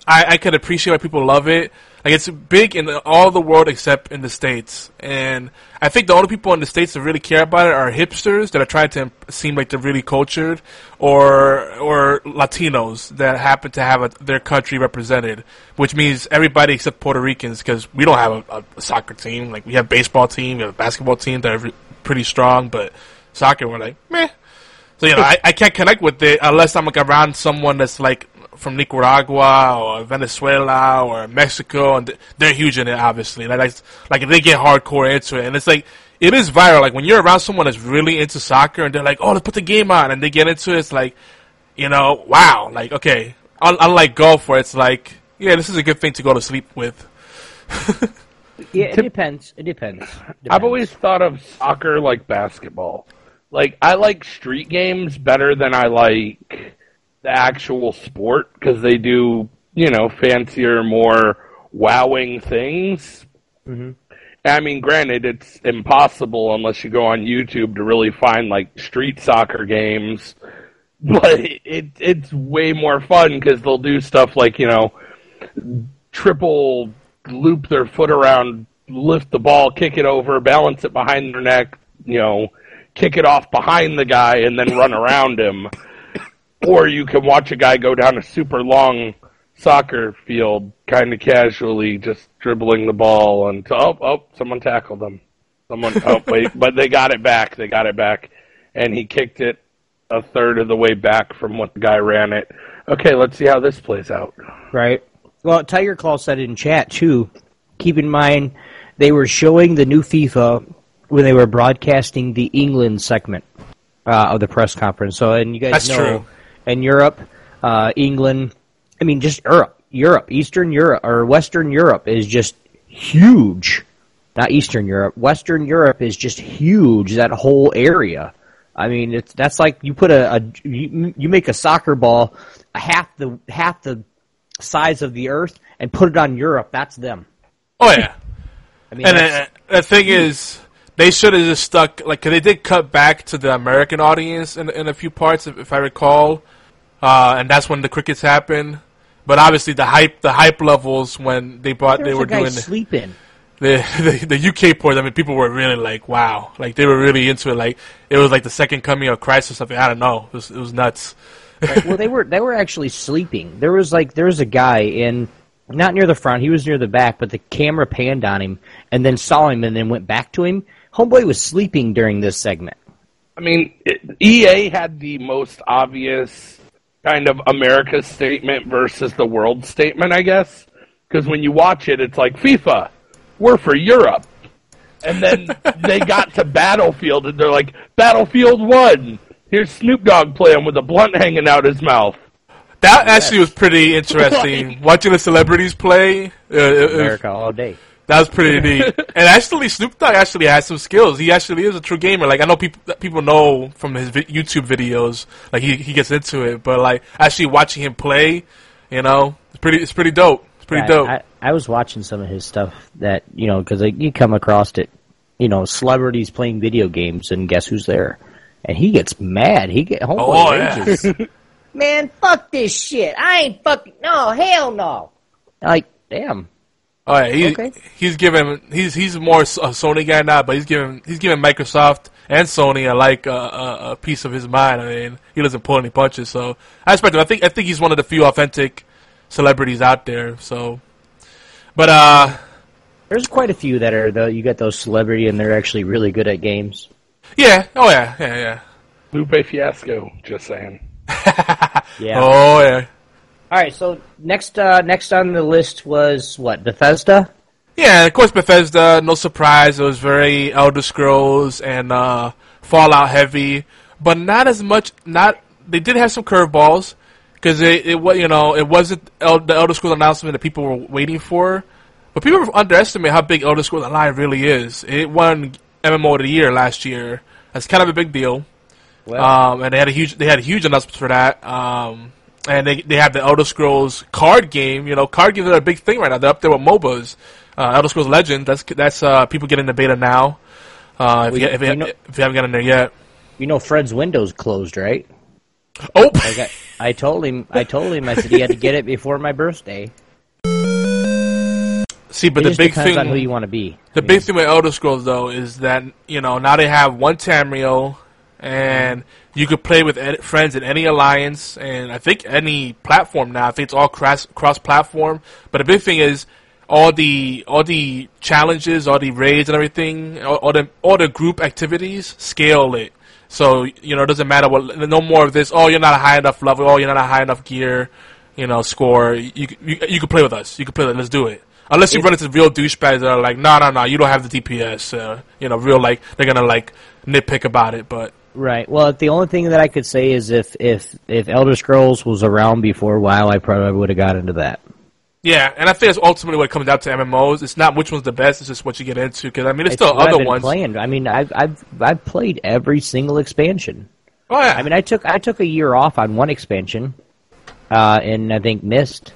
I, I could appreciate why people love it. Like it's big in all the world except in the states. And I think the only people in the states that really care about it are hipsters that are trying to seem like they're really cultured, or or Latinos that happen to have a, their country represented. Which means everybody except Puerto Ricans because we don't have a, a soccer team. Like we have baseball team, we have a basketball team that are re- pretty strong, but soccer we're like meh. So you know, I, I can't connect with it unless I'm like around someone that's like from Nicaragua or Venezuela or Mexico, and they're huge in it. Obviously, like like, like they get hardcore into it, and it's like it is viral. Like when you're around someone that's really into soccer, and they're like, "Oh, let's put the game on," and they get into it, it's like, you know, wow. Like okay, Un- unlike golf, where it's like, yeah, this is a good thing to go to sleep with. [laughs] Yeah, it depends. It depends. I've always thought of soccer like basketball. Like I like street games better than I like the actual sport because they do, you know, fancier, more wowing things. Mm-hmm. I mean, granted, it's impossible unless you go on YouTube to really find like street soccer games. [laughs] But it it's way more fun because they'll do stuff like you know triple loop their foot around, lift the ball, kick it over, balance it behind their neck, you know, kick it off behind the guy and then run around him. Or you can watch a guy go down a super long soccer field kind of casually just dribbling the ball until oh oh someone tackled him. Someone oh [laughs] wait, but they got it back. They got it back and he kicked it a third of the way back from what the guy ran it. Okay, let's see how this plays out. Right. Well, Tiger Claw said in chat too. Keep in mind, they were showing the new FIFA when they were broadcasting the England segment uh, of the press conference. So, and you guys That's know, true. in Europe, uh, England, I mean, just Europe, Europe, Eastern Europe or Western Europe is just huge. Not Eastern Europe, Western Europe is just huge. That whole area. I mean, it's that's like you put a, a you, you make a soccer ball half the half the size of the Earth and put it on Europe. That's them. Oh yeah. I mean, And uh, the thing is, they should have just stuck like 'cause they did cut back to the American audience in in a few parts, if, if I recall, uh, and that's when the crickets happened. But obviously, the hype the hype levels when they brought there they were doing sleeping. the, [laughs] the the UK port. I mean, people were really like, wow, like they were really into it. Like it was like the second coming of Christ or something. I don't know. It was, it was nuts. well, they [laughs] were they were actually sleeping. There was like there was a guy in not near the front. He was near the back, but the camera panned on him and then saw him and then went back to him. Homeboy was sleeping during this segment. I mean, it, EA had the most obvious kind of America statement versus the world statement, I guess. Because when you watch it, it's like FIFA, we're for Europe. And then [laughs] they got to Battlefield, and they're like, Battlefield 1. Here's Snoop Dogg playing with a blunt hanging out his mouth. That actually was pretty interesting. [laughs] Watching the celebrities play, uh, it, it America all day. That was pretty neat. [laughs] And actually, Snoop Dogg actually has some skills. He actually is a true gamer. Like I know people people know from his vi- YouTube videos. Like he he gets into it, but like actually watching him play, you know, it's pretty it's pretty dope. It's pretty I, dope. I, I was watching some of his stuff that you know because like, you come across it, you know, celebrities playing video games, and guess who's there? And he gets mad. He get homeboy Oh, yeah. [laughs] Man, fuck this shit. I ain't fucking no hell no. Like, damn. Oh yeah, he, Okay. he's giving he's he's more a Sony guy now, but he's giving he's giving Microsoft and Sony a like a, a, a piece of his mind. I mean, he doesn't pull any punches, so I respect him. I think I think he's one of the few authentic celebrities out there. So, but uh, There's quite a few that are though. You got those celebrity, and they're actually really good at games. yeah, oh yeah, yeah, yeah, Lupe Fiasco, just saying. [laughs] Yeah. oh yeah, All right. So next, uh, next on the list was what Bethesda. yeah. Of course, Bethesda. No surprise, it was very Elder Scrolls and uh, Fallout heavy, but not as much. Not they did have some curveballs because it, it was you know it wasn't El- the Elder Scrolls announcement that people were waiting for. But people underestimate how big Elder Scrolls Online really is. It won MMO of the year last year. That's kind of a big deal. Well, Um, and they had a huge they had a huge announcement for that. Um, and they they have the Elder Scrolls card game. You know, card games are a big thing right now. They're up there with MOBAs. Uh, Elder Scrolls Legend. That's that's uh, people getting the beta now. Uh, if, We- you, if, you, know- if you haven't gotten there yet. you know, Fred's Windows closed, right? Oh, I, I told him, I told him, I said he had to get it before my birthday. see, but it the big thing on who you want to be. The big thing with Elder Scrolls though is that you know now they have one Tamriel, and you could play with ed- friends in any alliance, and I think any platform now. I think it's all cross cross platform. But the big thing is all the all the challenges, all the raids and everything, all, all the all the group activities scale it. So you know it doesn't matter what. No more of this. Oh, you're not a high enough level. Oh, you're not a high enough gear. You know, score. You you, you can play with us. You can play. with Let's do it. Unless you run into real douchebags that are like, no, no, no, you don't have the DPS. Uh, you know, real like they're gonna like nitpick about it. But Right. Well, the only thing that I could say is if if if Elder Scrolls was around before WoW, I probably would have got into that. yeah, and I think that's ultimately what it comes down to MMOs. It's not which one's the best; it's just what you get into. Because I mean, there's It's still other ones. playing. I mean, I've I've I've played every single expansion. Oh yeah, I mean, I took I took a year off on one expansion, uh, and I think missed,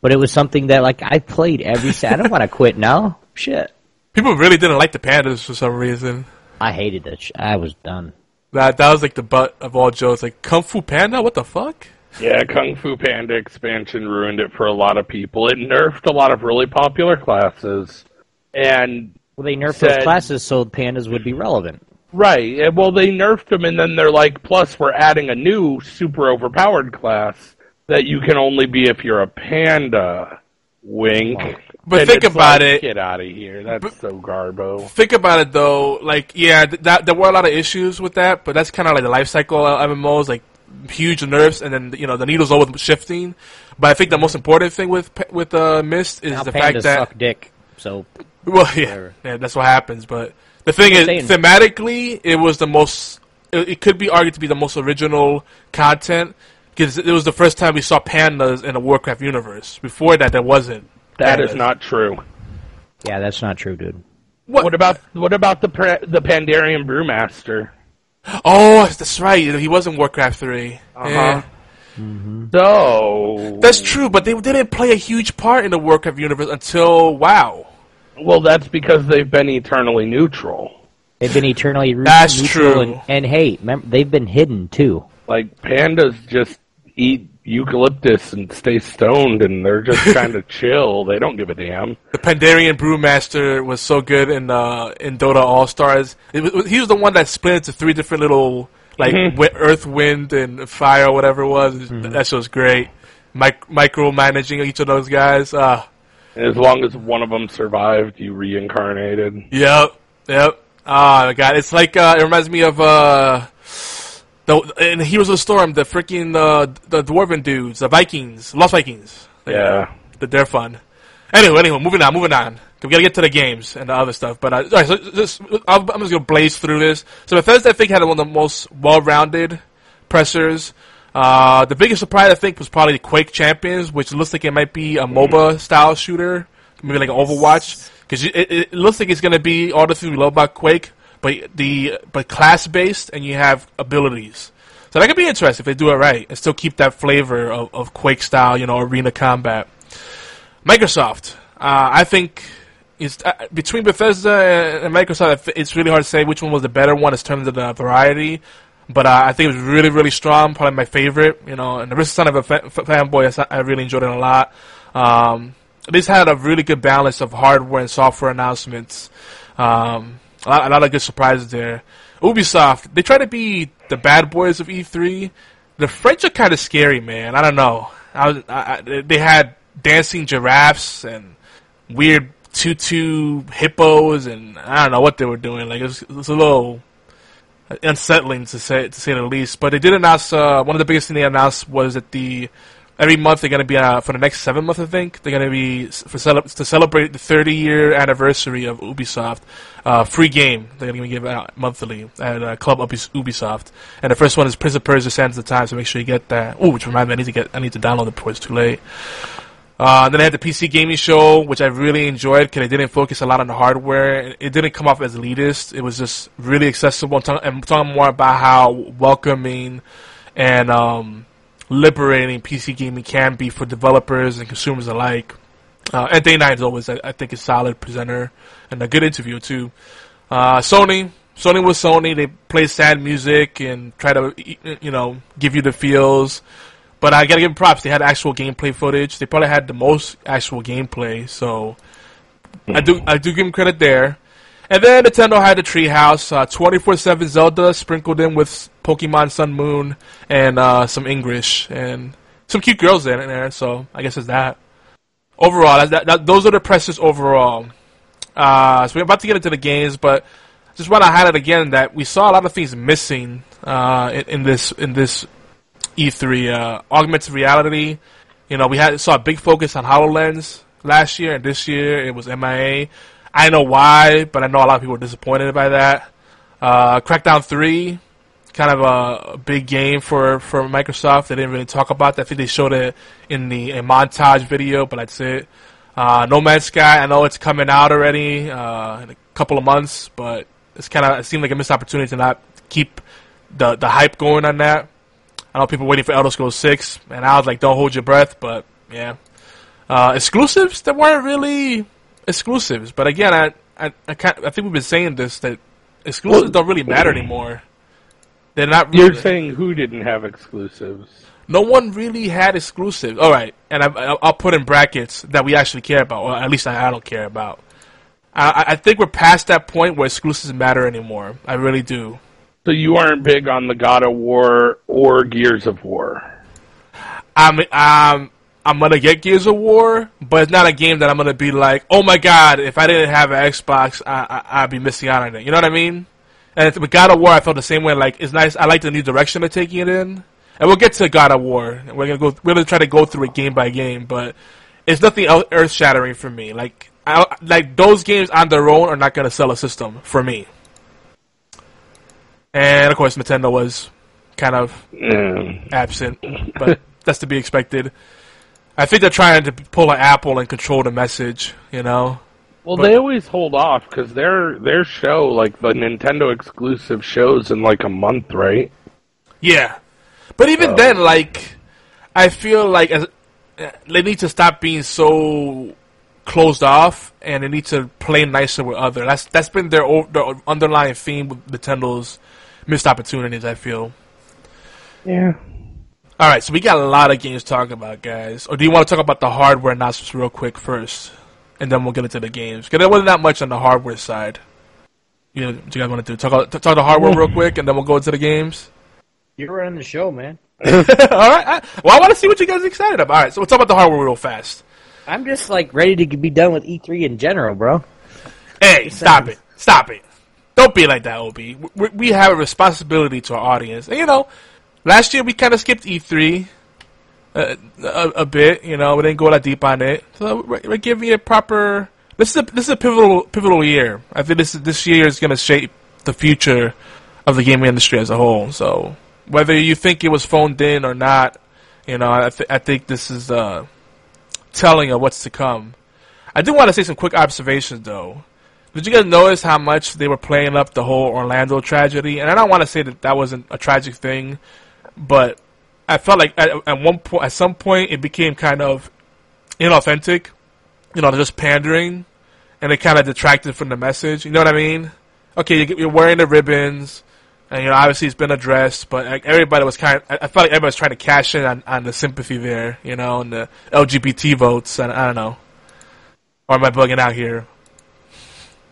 but it was something that like I played every. I don't want to quit now. Shit, people really didn't like the pandas for some reason. I hated it. Sh- I was done. That that was like the butt of all jokes. Like Kung Fu Panda, what the fuck? Yeah, Kung Fu Panda expansion ruined it for a lot of people. It nerfed a lot of really popular classes. And Well, they nerfed Said- those classes so pandas would be relevant. right, well they nerfed them and then they're like plus we're adding a new super overpowered class that you can only be if you're a panda. Wink. But And think it's about like, it. Get out of here. That's so garbo. Think about it though. Like, yeah, th- that there were a lot of issues with that, but that's kind of like the life cycle of MMOs, like huge nerfs, and then you know the needle's always shifting. But I think the most important thing with with uh, Mist is Now the fact that suck dick. So well, yeah, yeah, that's what happens. But the thing is, saying. thematically, it was the most. It, it could be argued to be the most original content because it was the first time we saw pandas in a Warcraft universe. Before that, there wasn't. That is not true. yeah, that's not true, dude. What? What about what about the the Pandaren Brewmaster? Oh, that's right. He was in Warcraft 3 Uh-huh. Yeah. So That's true, but they didn't play a huge part in the Warcraft universe until WoW. well, that's because they've been eternally neutral. They've been eternally re- That's neutral true. And, and hey, remember, they've been hidden too. Like pandas just eat eucalyptus and stay stoned, and they're just [laughs] kind of chill. They don't give a damn. The Pandaren Brewmaster was so good in uh, in Dota All Stars. He was the one that split into three different little like Mhm. wi- Earth, Wind, and Fire, or whatever it was. That shit was great. Mic- micromanaging each of those guys. Uh, as long as one of them survived, you reincarnated. Yep, yep. Ah, my god, it's like uh, it reminds me of uh, the in Heroes of the Storm, the freaking uh, the dwarven dudes, the Vikings, Lost Vikings. Yeah. that they're fun. Anyway, anyway, moving on, moving on. We gotta get to the games and the other stuff. But uh, all right, so just, I'm I'm just gonna blaze through this. So Bethesda, I think, had one of the most well-rounded pressers. Uh, the biggest surprise, I think, was probably Quake Champions, which looks like it might be a MOBA style shooter, maybe like an Overwatch. because it, it, looks like it's going to be all the things we love about Quake, but the but class based, and you have abilities. So that could be interesting if they do it right and still keep that flavor of, of Quake style, you know, arena combat. Microsoft, uh, I think it's uh, between Bethesda and Microsoft. It's really hard to say which one was the better one in terms of the variety. But uh, I think it was really, really strong. Probably my favorite. You know, and the Risk Son of a fa- fanboy, I really enjoyed it a lot. Um, this had a really good balance of hardware and software announcements. Um, a, lot, a lot of good surprises there. Ubisoft, they try to be the bad boys of E3. The French are kind of scary, man. I don't know. I was, I, I, they had dancing giraffes and weird tutu hippos, and I don't know what they were doing. Like it was, it a little unsettling to say to say the least. But they did announce uh, one of the biggest things they announced was that the every month they're going to be uh, for the next seven months. I think they're going to be for to celebrate the 30 year anniversary of Ubisoft. Uh, free game they're going to give out monthly at uh, Club Ubisoft, and the first one is Prince of Persia: Sands of Time. So make sure you get that. Oh, which reminds me, I need to get I need to download it before it's too late. Uh, then I had the PC gaming show, which I really enjoyed because they didn't focus a lot on the hardware. It didn't come off as elitist. It was just really accessible and talking more about how welcoming and um, liberating PC gaming can be for developers and consumers alike. Uh, and Day Nine is always, I, I, think, a solid presenter and a good interview too. Uh, Sony, Sony was Sony. They play sad music and try to, you know, give you the feels. But I gotta give them props. They had actual gameplay footage. They probably had the most actual gameplay. So I do, I do give them credit there. And then Nintendo had the Treehouse, uh, 24/7 Zelda sprinkled in with Pokemon Sun Moon and uh, some English and some cute girls in there. So I guess it's that. Overall, that, that, those are the presses overall. Uh, so we're about to get into the games, but just want to highlight again that we saw a lot of things missing uh, in, in, this in this E3. Uh, augmented reality, you know, we had saw a big focus on Hololens last year, and this year it was MIA. I know why, but I know a lot of people were disappointed by that. Uh, Crackdown 3, kind of a, big game for, for Microsoft. They didn't really talk about that. I think they showed it in the a montage video, but that's it. Uh, no Man's Sky, I know it's coming out already uh, in a couple of months, but it's kind of it seemed like a missed opportunity to not keep the the hype going on that. I know people waiting for Elder Scrolls 6, and I was like, don't hold your breath, but yeah. Uh, exclusives that weren't really exclusives. But again, I I I, I think we've been saying this that exclusives well, don't really matter anymore. They're not. Really, You're saying who didn't have exclusives? No one really had exclusives. All right, and I, will put in brackets that we actually care about, or at least I, I don't care about. I, I think we're past that point where exclusives matter anymore. I really do. So you aren't big on the God of War or Gears of War. I'm um I'm gonna get Gears of War, but it's not a game that I'm gonna be like, oh my god, if I didn't have an Xbox, I, I would be missing out on it. You know what I mean? And with God of War, I felt the same way. Like it's nice. I like the new direction they're taking it in, and we'll get to God of War. We're gonna go. We're gonna try to go through it game by game, but it's nothing earth shattering for me. Like I, like those games on their own are not gonna sell a system for me. And of course, Nintendo was kind of absent, but that's to be expected. I think they're trying to pull an Apple and control the message, you know. Well, but, they always hold off because their their show, like the Nintendo exclusive, shows in like a month, right? Yeah, but even so. then, like, I feel like as, they need to stop being so closed off, and they need to play nicer with other. That's that's been their their underlying theme with Nintendo's missed opportunities. I feel. Yeah. All right, so we got a lot of games to talk about, guys. Or do you want to talk about the hardware announcements real quick first, and then we'll get into the games? Because there wasn't that much on the hardware side. You know, you guys want to do? Talk talk the hardware real quick, and then we'll go into the games. You're running the show, man. [laughs] All right. I, well, I want to see what you guys are excited about. All right, so we'll talk about the hardware real fast. I'm just like ready to be done with E3 in general, bro. Hey, stop it! Stop it! Don't be like that, Ob. We, we have a responsibility to our audience, and you know, last year we kind of skipped E3 uh, a, a, bit. You know, we didn't go that deep on it. So we're, we're giving it proper. This is a, this is a pivotal pivotal year. I think this this year is going to shape the future of the gaming industry as a whole. So whether you think it was phoned in or not, you know, I, th- I think this is uh, telling of what's to come. I do want to say some quick observations though. Did you guys notice how much they were playing up the whole Orlando tragedy? And I don't want to say that that wasn't a tragic thing, but I felt like at, at one point, at some point, it became kind of inauthentic. You know, just pandering, and it kind of detracted from the message. You know what I mean? Okay, you- you're wearing the ribbons, and you know, obviously it's been addressed, but like, everybody was kind of, I I felt like everybody was trying to cash in on, on the sympathy there, you know, and the LGBT votes, and I don't know. Or am I bugging out here?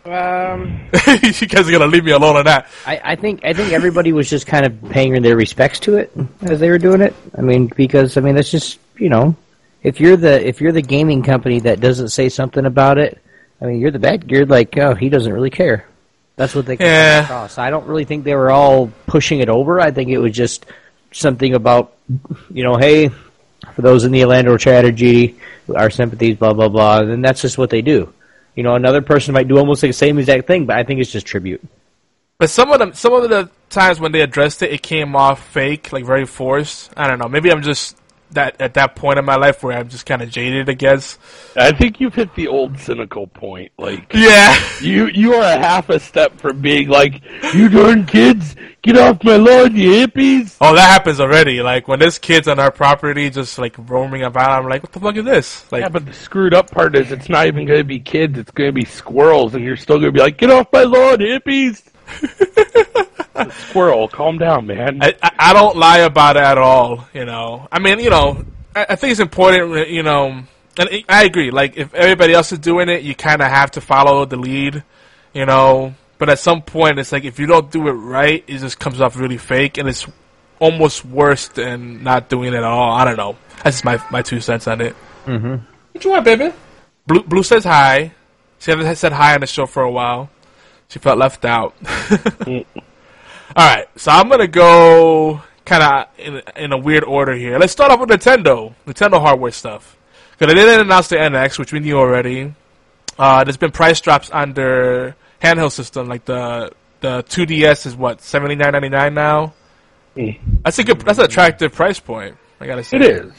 Um, [laughs] you guys are gonna leave me alone on that. I, I think I think everybody was just kind of paying their respects to it as they were doing it. I mean, because I mean that's just you know, if you're the if you're the gaming company that doesn't say something about it, I mean you're the bad. You're like, oh, he doesn't really care. That's what they come Yeah. across. I don't really think they were all pushing it over. I think it was just something about, you know, hey, for those in the Orlando tragedy, our sympathies, blah blah blah, and that's just what they do. You know, another person might do almost the same exact thing, but I think it's just tribute. But some of them, some of the times when they addressed it, it came off fake, like very forced. I don't know. Maybe I'm just that at that point in my life where I'm just kind of jaded, I guess. I think you've hit the old cynical point. Like Yeah. [laughs] you, you are a half a step from being like, you darn kids, get off my lawn, you hippies. Oh, that happens already. Like when there's kids on our property just like roaming about, I'm like, what the fuck is this? Like, Yeah, but the screwed up part is it's not even going to be kids; it's going to be squirrels, and you're still going to be like, "Get off my lawn, hippies!" [laughs] Squirrel, calm down, man. I, I I don't lie about it at all. You know, I mean, you know, I, I think it's important. You know, and I- I agree. Like if everybody else is doing it, you kind of have to follow the lead. You know, but at some point, it's like if you don't do it right, it just comes off really fake, and it's almost worse than not doing it at all. I don't know. That's just my my two cents on it. Mm-hmm. What you want, baby? Blue Blue says hi. She hasn't said hi on the show for a while. She felt left out. [laughs] All right, so I'm gonna go kind of in, in a weird order here. Let's start off with Nintendo, Nintendo hardware stuff. Because they didn't announce the NX, which we knew already. Uh, there's been price drops on their handheld system, like the the 2DS is what 79.99 now. Mm. That's a good, that's an attractive price point. I gotta say It is,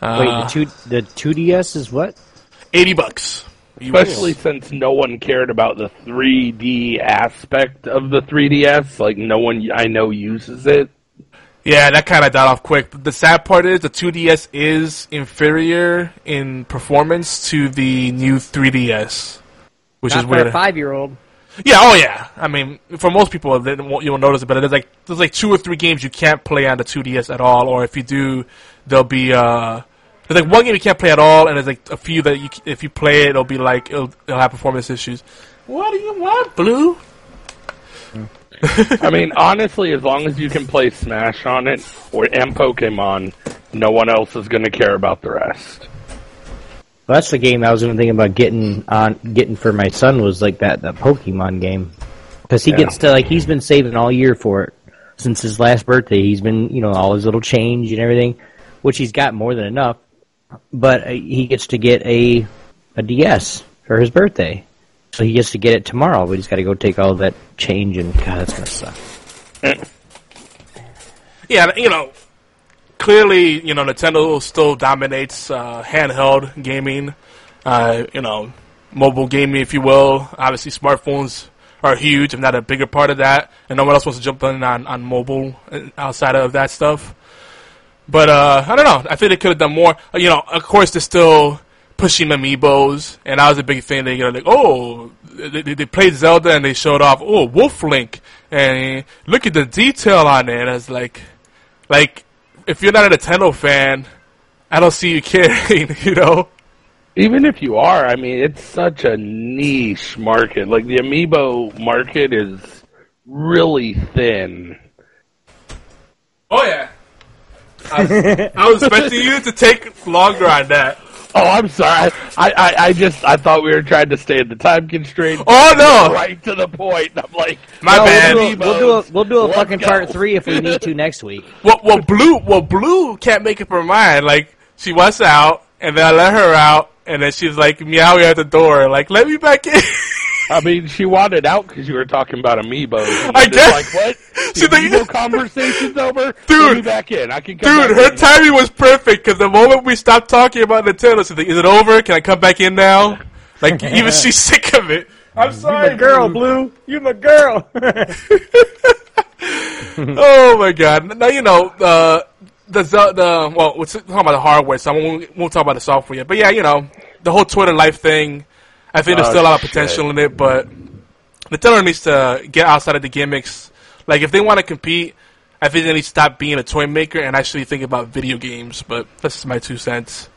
Uh, Wait, the two the two DS is what? 80 bucks. Especially since no one cared about the 3D aspect of the 3DS. Like no one I know uses it. Yeah, that kind of died off quick. The sad part is the 2DS is inferior in performance to the new 3DS, which is Not for weird. a five year old. Yeah, oh yeah. I mean, for most people, they won't, you won't notice it, but there's like there's like two or three games you can't play on the 2DS at all, or if you do, there'll be uh, there's like one game you can't play at all, and there's like a few that you, if you play it, it'll be like it'll, it'll have performance issues. What do you want, Blue? I mean, honestly, as long as you can play Smash on it or and Pokemon, no one else is going to care about the rest. Well, that's the game I was even thinking about getting on getting for my son was like that that Pokemon game because he Yeah. gets to like he's been saving all year for it since his last birthday. He's been you know all his little change and everything, which he's got more than enough. But uh, he gets to get a a DS for his birthday, so he gets to get it tomorrow. But he's got to go take all that change and God, that's gonna suck. [clears throat] Yeah, you know, clearly, you know, Nintendo still dominates uh, handheld gaming. Uh, you know, mobile gaming, if you will. Obviously, smartphones are huge, if not a bigger part of that, and no one else wants to jump in on, on mobile uh, outside of that stuff. But uh, I don't know. I think they could have done more. Uh, You know, of course, they're still pushing amiibos, and that was a big thing. They go like, oh, they, they they played Zelda and they showed off, oh, Wolf Link, and look at the detail on it. And it's like, like, if you're not a Nintendo fan, I don't see you caring. [laughs] You know? Even if you are, I mean, it's such a niche market. Like the amiibo market is really thin. Oh yeah. I was, I was expecting you to take longer on that. Oh, I'm sorry. I, I, I just I thought we were trying to stay in the time constraint. Oh no, Right to the point. I'm like, my No, bad. We'll do, a, we'll do a we'll do a fucking go. part three if we need to [laughs] next week. Well, well, Blue, well, Blue can't make up her mind. Like she wants out, and then I let her out, and then she's like meowing at the door, like "Let me back in." [laughs] I mean, she wanted out because you were talking about amiibos. I I'm just guess. Like what? [laughs] See, The the- amiibo [laughs] conversation's over. Dude. Let me back in. I can come Dude, back her in. timing was perfect because the moment we stopped talking about Nintendo, she's like, "Is it over? Can I come back in now?" Like even [laughs] she's sick of it. I'm sorry, my girl, Blue. You my girl. oh my god! Now you know uh, the the the well, we're talking about the hardware, so I won't, won't talk about the software yet. But yeah, you know the whole Twitter life thing. I think there's Oh, still a lot of shit. potential in it, but Nintendo needs to get outside of the gimmicks. Like if they want to compete, I think they need to stop being a toy maker and actually think about video games. But that's just my two cents.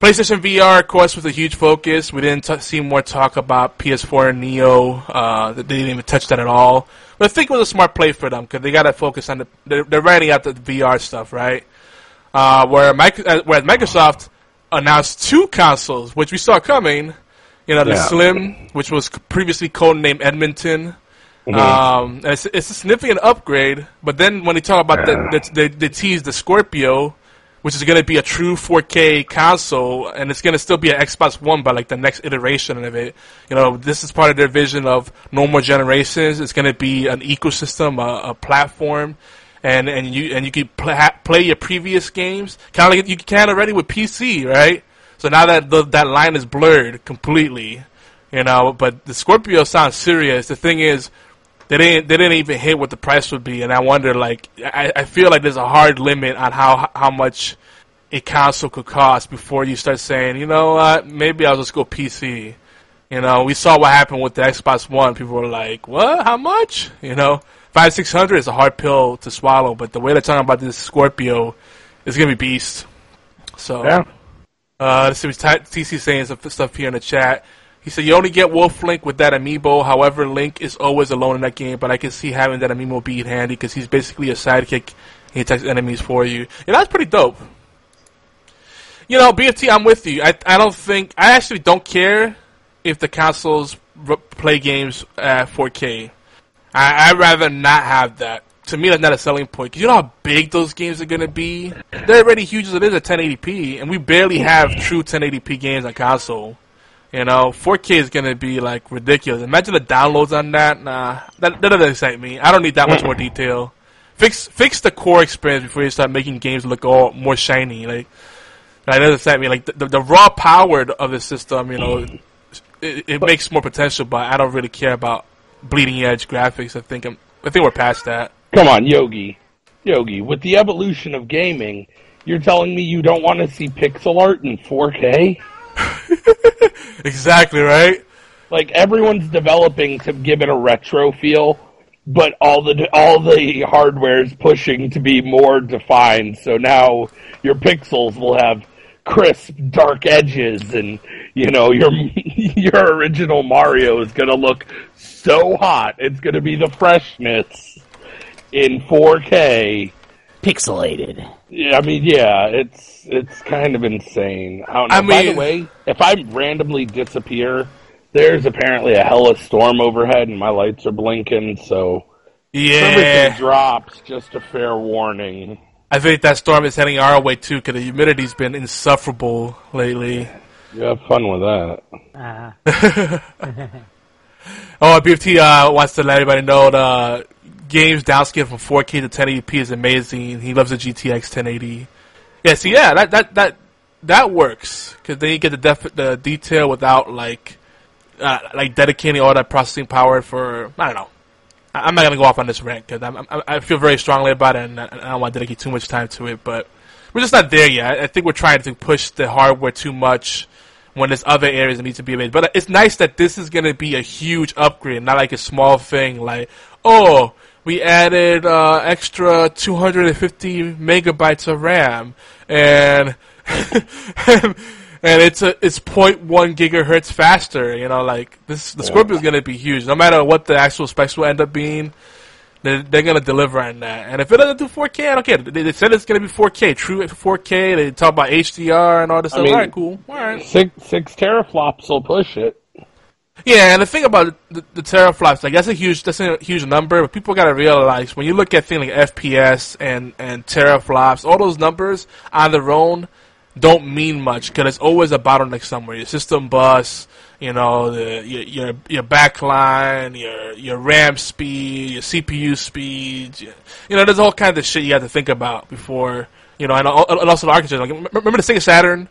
PlayStation VR, of course, was a huge focus. We didn't t- see more talk about PS4 and Neo. Uh, they didn't even touch that at all. But I think it was a smart play for them because they got to focus on the. They're, they're writing out the VR stuff, right? Uh, where Mic- uh, whereas Microsoft announced two consoles, which we saw coming. You know, the Yeah. Slim, which was previously codenamed Edmonton. Mm-hmm. Um, it's, it's a significant upgrade, but then when they talk about the, the, they, they tease the Scorpio, which is going to be a true 4K console, and it's going to still be an Xbox One by like the next iteration of it. You know, this is part of their vision of no more generations. It's going to be an ecosystem, a, a platform, and and you and you can pl- play your previous games, kind of like you can already with PC, right? So now that the, that line is blurred completely, you know. But the Scorpio sounds serious. The thing is, they didn't they didn't even hit what the price would be, and I wonder like I, I feel like there's a hard limit on how how much a console could cost before you start saying, you know what, maybe I'll just go PC. You know, we saw what happened with the Xbox One. People were like, "What? How much?" You know, five six hundred is a hard pill to swallow. But the way they're talking about this Scorpio is gonna be beast. So Yeah. Uh, let's what TC saying some stuff here in the chat. He said you only get Wolf Link with that amiibo. However, Link is always alone in that game, but I can see having that amiibo be handy because he's basically a sidekick. He attacks enemies for you. Yeah, that's pretty dope. You know, BFT, I'm with you. I I don't think I actually don't care if the consoles play games at 4K. I, I'd rather not have that. To me, that's not a selling point. 'Cause you know how big those games are going to be? They're already huge as it is at 1080p, and we barely have true 1080p games on console. You know, 4K is going to be, like, ridiculous. Imagine the downloads on that. Nah, that, that doesn't excite me. I don't need that much more detail. Fix fix the core experience before you start making games look all more shiny. Like, that doesn't excite me. Like, the, the, the raw power of the system, you know, it, it makes more potential, but I don't really care about bleeding edge graphics. I think I'm, I think we're past that. Come on, Yogi. Yogi, with the evolution of gaming, you're telling me you don't want to see pixel art in 4K? [laughs] Exactly right. Like everyone's developing to give it a retro feel, but all the all the hardware is pushing to be more defined. So now your pixels will have crisp, dark edges, and you know your [laughs] your original Mario is going to look so hot. It's going to be the freshness in 4K. Pixelated. Yeah, I mean, yeah, it's it's kind of insane. I don't know. I By the way, if I randomly disappear, there's apparently a hell hellish storm overhead, and my lights are blinking. So if everything Yeah, drops. Just a fair warning. I think that storm is heading our way too, because the humidity's been insufferable lately. You have fun with that. [laughs] Oh, BFT uh, wants to let everybody know the games downscale from 4K to 1080p is amazing. He loves the GTX 1080. Yeah, see, yeah, that that that that works because then you get the def- the detail without like uh, like dedicating all that processing power for I don't know. I- I'm not gonna go off on this rant because I'm, I feel very strongly about it and I I don't want to dedicate too much time to it. But we're just not there yet. I- I think we're trying to push the hardware too much when there's other areas that need to be made. But it's nice that this is going to be a huge upgrade, not like a small thing like, oh, we added uh, extra 250 megabytes of RAM and [laughs] and it's a it's 0.1 gigahertz faster. You know, like this the Scorpio is going to be huge. No matter what the actual specs will end up being, they're, they're going to deliver on that. And if it doesn't do 4K, I don't care. They, they said it's going to be 4K, true 4K. They talk about HDR and all this stuff. mean- all right, cool. All right. Six six teraflops will push it. Yeah, and the thing about the, the teraflops, like that's a huge, that's a huge number. But people gotta realize when you look at things like FPS and and teraflops, all those numbers on their own don't mean much because it's always a bottleneck somewhere. Your system bus, you know, the your your, your backline, your your RAM speed, your CPU speed. You, you know, there's all kinds of shit you have to think about before you know, and, and also the architecture. Like, remember the Sega Saturn?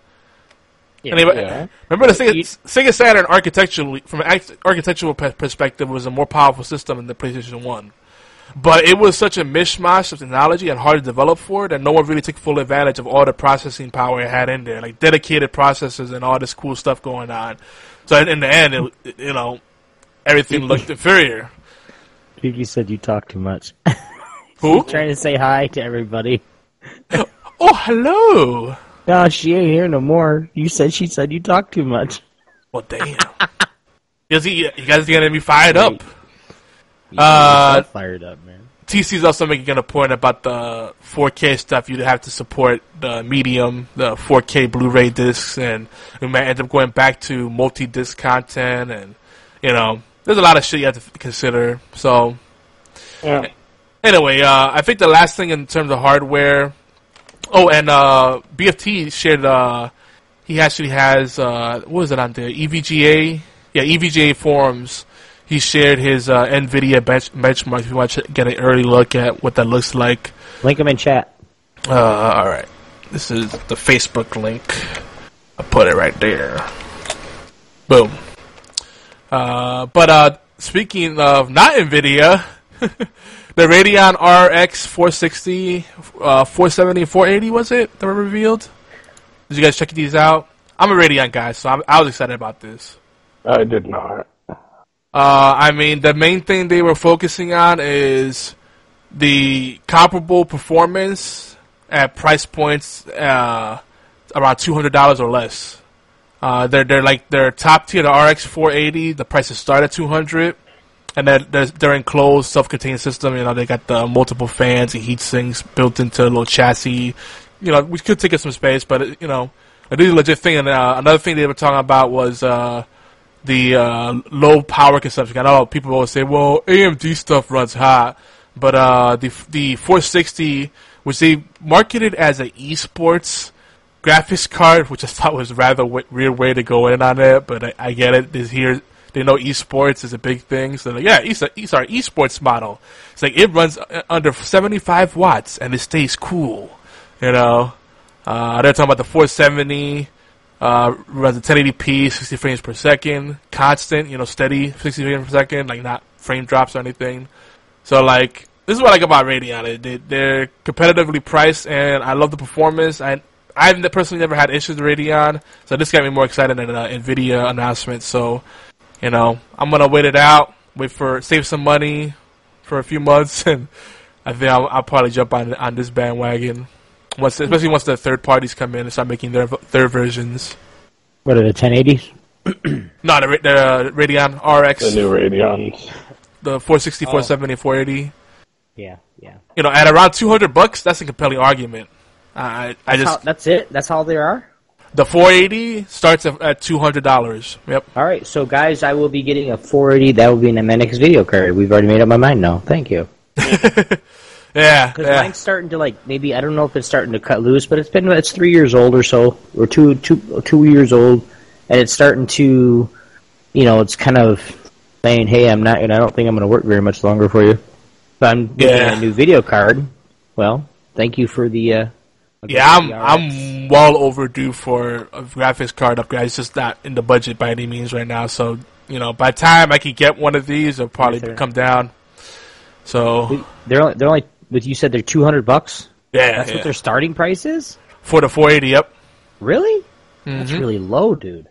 Yeah. Anybody, Yeah. Remember the Sega, You- Sega Saturn architecturally, from an architectural perspective, was a more powerful system than the PlayStation One. But it was such a mishmash of technology and hard to develop for that no one really took full advantage of all the processing power it had in there, like dedicated processors and all this cool stuff going on. So in, in the end, it, it- you know, everything [laughs] looked inferior. Kiki said you talk too much. Who? [laughs] Trying to say hi to everybody. Oh, hello. No, she ain't here no more. You said she said you talk too much. Well, damn. [laughs] you guys, you guys are gonna be fired up. You Uh, yourself fired up, man. TC's also making a point about the 4K stuff. You'd have to support the medium, the 4K Blu-ray discs, and we might end up going back to multi-disc content, and you know, there's a lot of shit you have to consider. So Yeah. anyway, uh, I think the last thing in terms of hardware. Oh, and uh, BFT shared. Uh, he actually has uh, what was it on there? EVGA. Yeah, EVGA forums. He shared his uh, NVIDIA bench- benchmark. If you want to get an early look at what that looks like. Link them in chat. Uh, all right. This is the Facebook link. I put it right there. Boom. Uh, but uh, speaking of not NVIDIA, [laughs] the Radeon RX 460, uh, 470, 480 was it that were revealed? Did you guys check these out? I'm a Radeon guy, so I'm, I was excited about this. I did not. Uh, I mean, the main thing they were focusing on is the comparable performance at price points uh, around two hundred dollars or less. Uh, they're they're like their top tier, the RX 480. The prices start at two hundred, and they're, they're they're enclosed, self-contained system. You know, they got the multiple fans and heat sinks built into a little chassis. You know, which could take up some space, but it, you know, it is a legit thing. And uh, another thing they were talking about was. Uh, the uh, low power consumption. I know people always say, "Well, AMD stuff runs hot," but uh, the the 460, which they marketed as an esports graphics card, which I thought was rather w- weird way to go in on it, but I, I get it. This here, they know esports is a big thing, so like, yeah, it's, a, it's our esports model. It's like it runs uh, under 75 watts and it stays cool. You know, uh, they're talking about the 470 uh, runs at 1080p, 60 frames per second, constant, you know, steady 60 frames per second, like not frame drops or anything. So like, this is what I like about Radeon. They, they're competitively priced, and I love the performance. I I've personally never had issues with Radeon, so this got me more excited than the Nvidia announcement. So, you know, I'm gonna wait it out, wait for save some money for a few months, [laughs] and I think I'll, I'll probably jump on on this bandwagon. Once, especially once the third parties come in and start making their their versions. What are the 1080s? [clears throat] No, the, Ra- the uh, Radeon RX, The new Radeons. the 460, 470, 480. Yeah, yeah. You know, at around 200 bucks, that's a compelling argument. I I That's, how, just that's it. That's all there are. The 480 starts at, at 200 dollars. Yep. All right, so guys, I will be getting a 480. That will be an Amenix video card. We've already made up my mind now. Thank you. [laughs] Yeah. Because yeah. mine's starting to like maybe I don't know if it's starting to cut loose, but it's been it's three years old or so, or two two two years old, and it's starting to, you know, it's kind of saying, hey, I'm not, and I don't think I'm going to work very much longer for you. So I'm getting Yeah. a new video card. Well, thank you for the. Uh, Yeah, I'm I'm well overdue for a graphics card upgrade. It's just not in the budget by any means right now. So you know, by the time I can get one of these, it'll probably Yes, come down. So They're only, they're only, but you said they're 200 bucks. yeah, That's yeah. what their starting price is. for the 480. Yep. Really? That's Mhm. really low, dude.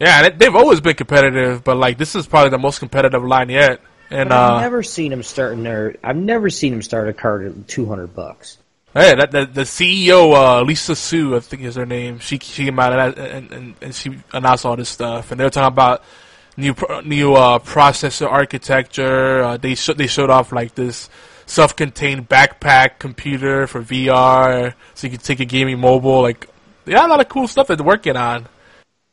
Yeah, they've always been competitive, but like this is probably the most competitive line yet. And I've uh, never seen them starting their. I've never seen them start a card at 200 bucks. Hey, that the, the CEO uh, Lisa Su, I think is her name. She she came out and, and, and, she announced all this stuff, and they were talking about new new uh, processor architecture. Uh, they sh- they showed off like this self-contained backpack computer for VR, so you can take a gaming mobile. Like, yeah, a lot of cool stuff that they're working on.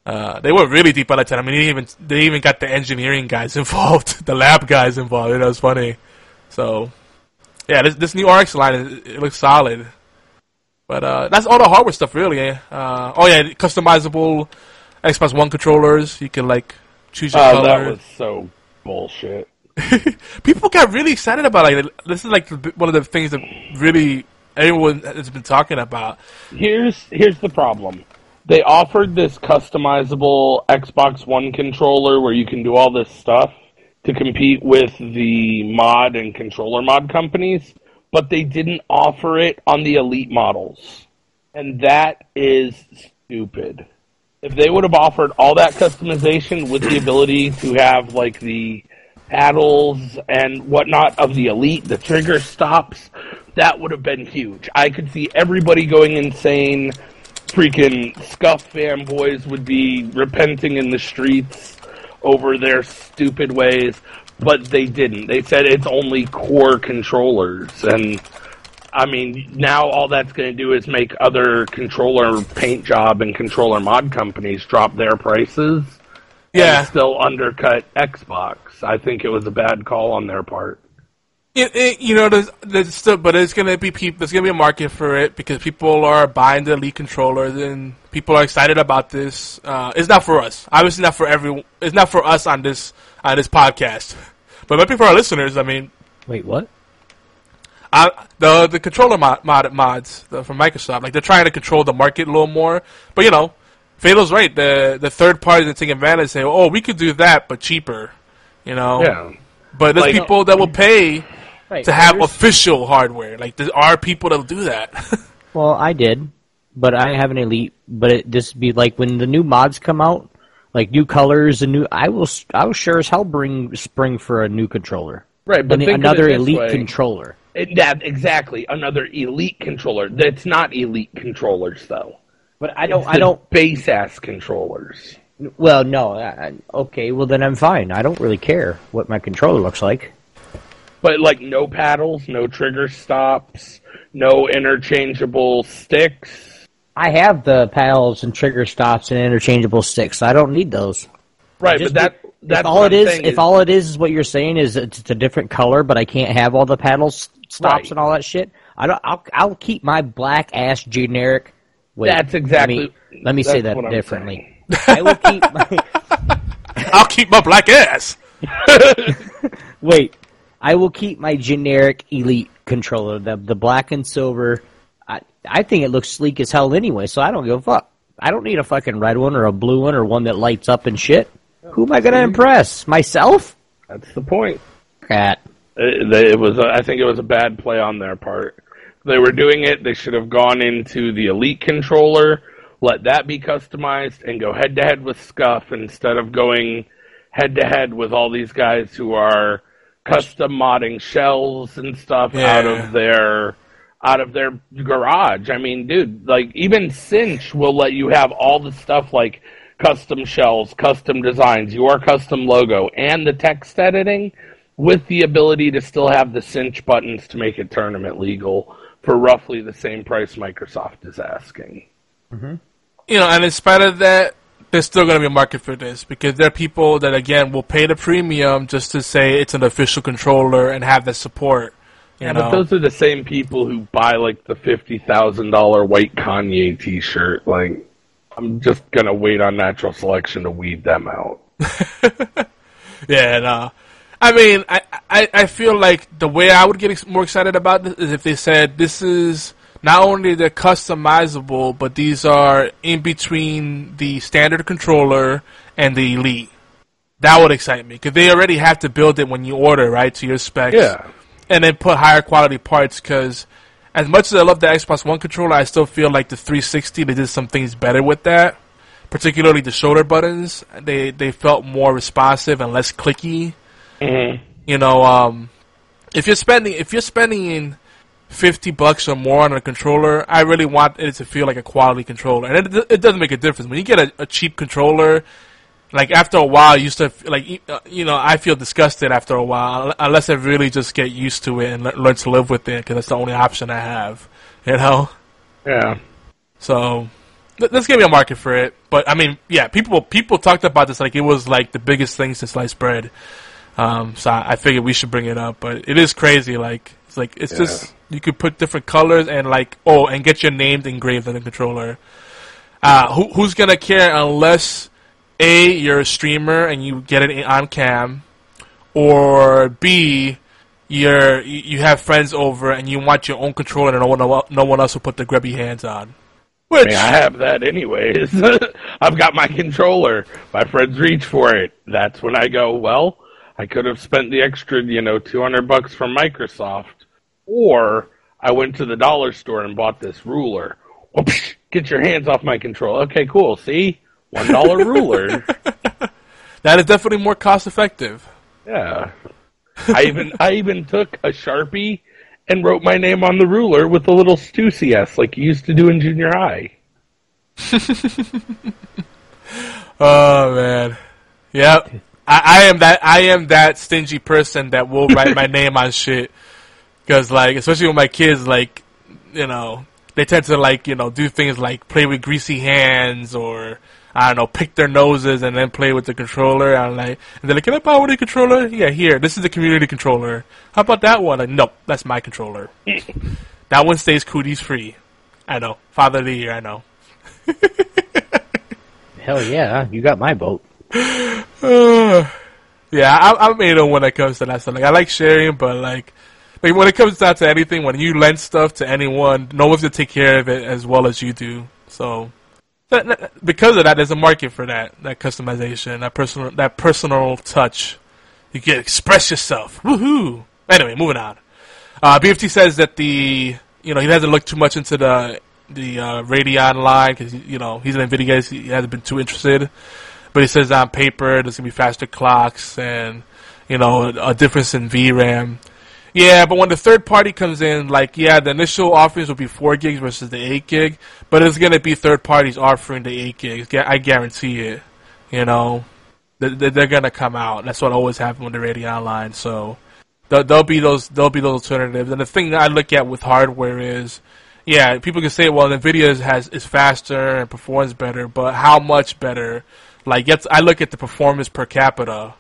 Uh, they were really deep on that. I mean, they even they even got the engineering guys [laughs] involved, the lab guys involved. It was funny. So, yeah, this, this new RX line it, it looks solid. But uh, that's all the hardware stuff, really. eh? Uh, oh yeah, customizable Xbox One controllers. You can like choose your Oh, color. that was so bullshit. [laughs] People got really excited about it. Like, this is like one of the things that really everyone has been talking about. Here's here's the problem. They offered this customizable Xbox One controller where you can do all this stuff to compete with the mod and controller mod companies, but they didn't offer it on the Elite models. And that is stupid. If they would have offered all that customization with the ability to have like the paddles and whatnot of the Elite, the trigger stops, that would have been huge. I could see everybody going insane. Freaking Scuf fanboys would be repenting in the streets over their stupid ways, but they didn't. They said it's only core controllers, and I mean, now all that's going to do is make other controller paint job and controller mod companies drop their prices. Yeah, and still undercut Xbox. I think it was a bad call on their part. It, it, you know, there's, there's still, but it's gonna be people. There's gonna be a market for it because people are buying the Elite controllers and people are excited about this. Uh, it's not for us. Obviously, not for everyone. It's not for us on this on this podcast, but maybe for our listeners. I mean, Wait, what? I, the the controller mod, mod mods the, from Microsoft, like they're trying to control the market a little more. But you know, Fatal's right. The the third parties that take advantage say, "Oh, we could do that, but cheaper." You know. Yeah. But there's Like- people that will pay Right, to have there's- official hardware. Like there are people that will do that. [laughs] Well, I did, but I have an elite. But it just be like when the new mods come out, like new colors and new. I will. I will sure as hell bring spring for a new controller. Right, but An- another elite way. controller. It, that exactly another elite controller. That's not elite controllers though. But I don't. It's I don't. base ass controllers. Well, no. I, I- okay. Well, then I'm fine. I don't really care what my controller looks like. But like no paddles, no trigger stops, no interchangeable sticks. I have the paddles and trigger stops and interchangeable sticks. So I don't need those. Right, Just but that if that's all what it I'm is. saying If all it is is what you're saying is it's it's a different color, but I can't have all the paddles stops Right. and all that shit. I don't. I'll, I'll keep my black ass generic. Wait, That's exactly- Let me, let me say that differently. I will keep [laughs] my. I'll keep my black ass. [laughs] Wait, I will keep my generic elite controller, the the black and silver. I I think it looks sleek as hell anyway, so I don't give a fuck. I don't need a fucking red one or a blue one or one that lights up and shit. Who am I gonna impress? Myself? That's the point. Cat. Uh, it, it was. a- I think it was a bad play on their part. They were doing it. They should have gone into the elite controller, let that be customized, and go head to head with Scuf instead of going head to head with all these guys who are custom modding shells and stuff Yeah. out of their out of their garage. I mean, dude, like even Cinch will let you have all the stuff like custom shells, custom designs, your custom logo, and the text editing with the ability to still have the cinch buttons to make it tournament legal for roughly the same price Microsoft is asking. Mm-hmm. You know, and in spite of that, there's still going to be a market for this because there are people that again will pay the premium just to say it's an official controller and have the support. You Yeah, know? but those are the same people who buy like the fifty thousand dollar white Kanye t shirt. Like I'm just gonna wait on natural selection to weed them out. [laughs] Yeah, no. I mean, I, I I feel like the way I would get ex- more excited about this is if they said this is not only they're customizable, but these are in between the standard controller and the elite. That would excite me because they already have to build it when you order, right, to your specs. Yeah. and then put higher quality parts because as much as I love the Xbox One controller, I still feel like the 360 they did some things better with that. Particularly the shoulder buttons, they they felt more responsive and less clicky. Mm-hmm. You know, um, if you're spending if you're spending fifty bucks or more on a controller, I really want it to feel like a quality controller, and it, it doesn't make a difference when you get a, a cheap controller. Like after a while, you start like you- uh, know I feel disgusted after a while unless I really just get used to it and le- learn to live with it because that's the only option I have. You know, Yeah. so th- there's gonna be a market for it. But I mean, yeah, people people talked about this like it was like the biggest thing since sliced bread. Um, so I, I figured we should bring it up. But it is crazy. Like it's like it's Yeah. just you could put different colors and like oh and get your names engraved on the controller. Uh, who, who's gonna care unless A, you're a streamer and you get it on cam, or B, you're you have friends over and you want your own controller and no one no one else will put their grubby hands on. I Which mean, I have that anyways. [laughs] I've got my controller. My friends reach for it. That's when I go, well, I could have spent the extra, you know, 200 bucks from Microsoft. Or I went to the dollar store and bought this ruler. Psh, get your hands off my control. Okay, cool. See? One dollar [laughs] ruler. that is definitely more cost effective. Yeah. I even I even took a Sharpie and wrote my name on the ruler with a little Stussy S like you used to do in junior high. [laughs] Oh man, yep. I, I am that I am that stingy person that will write my [laughs] name on shit. Because like, especially with my kids, like, you know, they tend to like, you know, do things like play with greasy hands or I don't know, pick their noses and then play with the controller. I'm like, and they're like, can I borrow the controller? Yeah, here. This is the community controller. How about that one? Like, nope, that's my controller. [laughs] that one stays cooties free. I know. Father of the year. I know. [laughs] Hell yeah, you got my vote. Uh, [sighs] yeah, I, I'm anal when it comes to that stuff. Like, I like sharing, but like, like when it comes down to anything, when you lend stuff to anyone, no one's gonna take care of it as well as you do. So, that, that- because of that, there's a market for that, that customization, that personal, that personal touch. You can express yourself. Woohoo! Anyway, moving on. Uh, BFT says that the, you know, he hasn't looked too much into the the uh, Radeon line because you know he's an Nvidia guy. He hasn't been too interested. But he says on paper there's gonna be faster clocks and you know a difference in VRAM. Yeah, but when the third party comes in, like yeah, the initial offerings will be four gigs versus the eight gig, but it's gonna be third parties offering the eight gigs. I guarantee it. You know, They- they- they're gonna come out. That's what always happens with the Radeon line. So there'll, be those there'll be those alternatives. And the thing that I look at with hardware is, yeah, people can say, well, Nvidia has is faster and performs better, but how much better? Like, it's, I look at the performance per capita.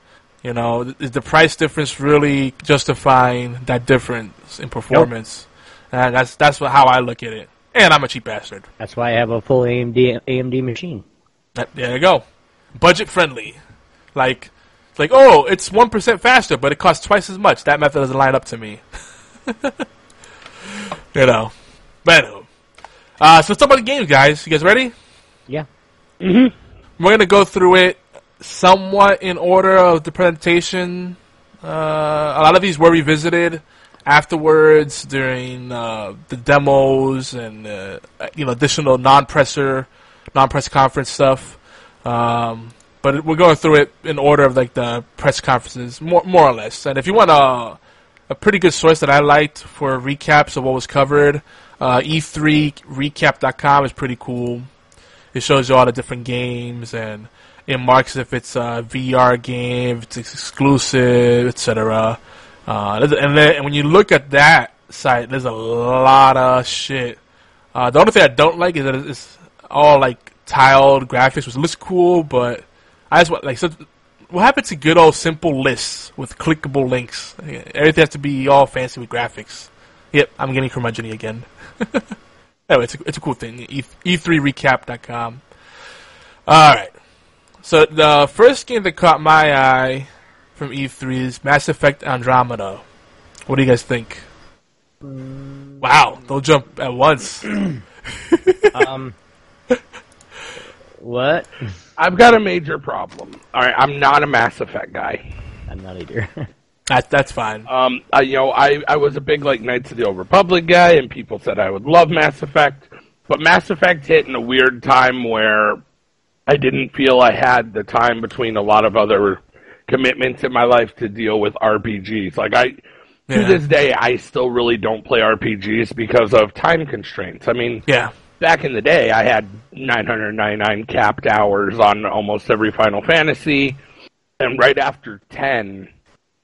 You know, is the price difference really justifying that difference in performance? And that's that's what, how I look at it. And I'm a cheap bastard. That's why I have a full AMD AMD machine. That- There you go. Budget friendly. Like, like, oh, it's 1% faster, but it costs twice as much. That method doesn't line up to me. [laughs] you know. But. Uh, so let's talk about the games, guys. You guys ready? Yeah. Mhm. We're going to go through it somewhat in order of the presentation. Uh, a lot of these were revisited afterwards during uh, the demos and uh, you know additional non-presser, non-press conference stuff. Um, but we're going through it in order of like the press conferences, more more or less. And if you want a a pretty good source that I liked for recaps of what was covered, uh, E3recap.com is pretty cool. It shows you all the different games and it marks if it's a VR game, if it's exclusive, etc. Uh, and then when you look at that site, there's a lot of shit. Uh, the only thing I don't like is that it's all like tiled graphics, which looks cool, but I just want like so, what happened to good old simple lists with clickable links? Everything has to be all fancy with graphics. Yep, I'm getting curmudgeon again. [laughs] anyway, it's a, it's a cool thing. E- E3recap.com. Alright. So the first game that caught my eye from E3 is Mass Effect Andromeda. What do you guys think? Wow, don't jump at once. [clears throat] Um. what? I've got a major problem. All right, I'm not a Mass Effect guy. I'm not either. [laughs] That, that's fine. Um, I, you know, I, I was a big like Knights of the Old Republic guy, and people said I would love Mass Effect, but Mass Effect hit in a weird time where I didn't feel I had the time between a lot of other commitments in my life to deal with RPGs. Like I, Yeah. to this day, I still really don't play RPGs because of time constraints. I mean, Yeah. back in the day, I had 999 capped hours on almost every Final Fantasy, and right after 10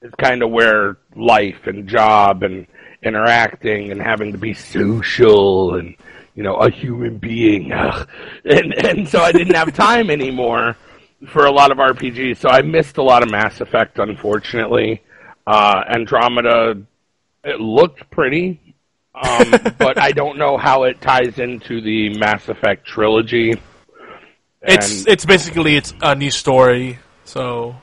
is kind of where life and job and interacting and having to be social and you know a human being, ugh. and and so I didn't have time anymore for a lot of RPGs. So I missed a lot of Mass Effect, unfortunately. Uh, Andromeda, it looked pretty um, [laughs] but I don't know how it ties into the Mass Effect trilogy. It's And- it's basically it's a new story, so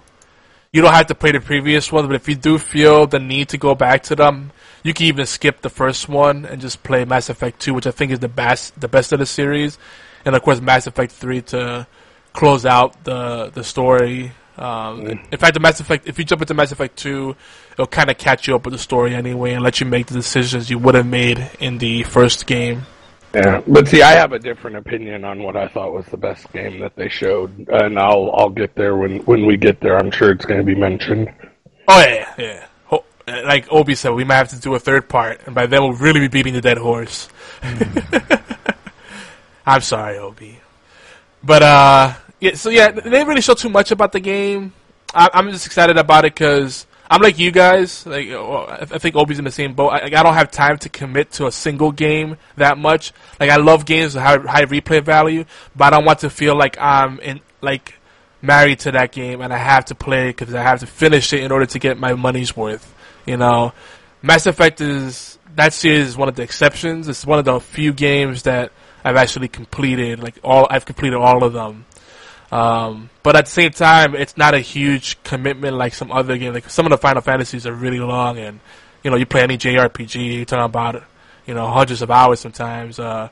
you don't have to play the previous one. But if you do feel the need to go back to them, you can even skip the first one and just play Mass Effect Two, which I think is the best the best of the series, and of course Mass Effect Three to close out the the story. Um, In fact, the Mass Effect if you jump into Mass Effect Two, it'll kind of catch you up with the story anyway and let you make the decisions you would have made in the first game. Yeah, but see, I have a different opinion on what I thought was the best game that they showed, and I'll I'll get there when when we get there. I'm sure it's going to be mentioned. Oh yeah, yeah. Like Obi said, we might have to do a third part, and by then we'll really be beating the dead horse. [laughs] I'm sorry, Obi. But uh, yeah. So yeah, they didn't really show too much about the game. I- I'm just excited about it because I'm like you guys. Like I I think Obi's in the same boat. I, I don't have time to commit to a single game that much. Like I love games with high, high replay value, but I don't want to feel like I'm in like married to that game and I have to play because I have to finish it in order to get my money's worth. You know, Mass Effect is that series is one of the exceptions. It's one of the few games that I've actually completed. Like all, I've completed all of them. Um, but at the same time, it's not a huge commitment like some other games. Like some of the Final Fantasies are really long, and you know, you play any JRPG, you're talking about you know hundreds of hours sometimes. Uh,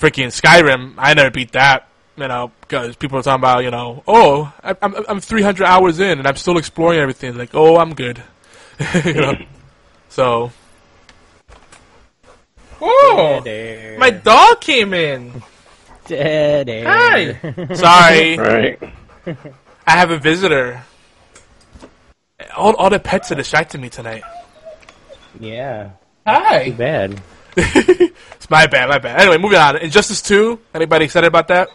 freaking Skyrim, I never beat that. You know, because people are talking about, you know, oh, I- I'm I'm 300 hours in and I'm still exploring everything. Like, oh, I'm good. [laughs] you know, so. Oh, Dead my dog came in. Dead air. Hi. [laughs] Sorry, Right? I have a visitor. All, all the pets are distracting me tonight. Yeah. Hi. Too bad. [laughs] It's my bad, my bad. Anyway, moving on. Injustice 2. Anybody excited about that?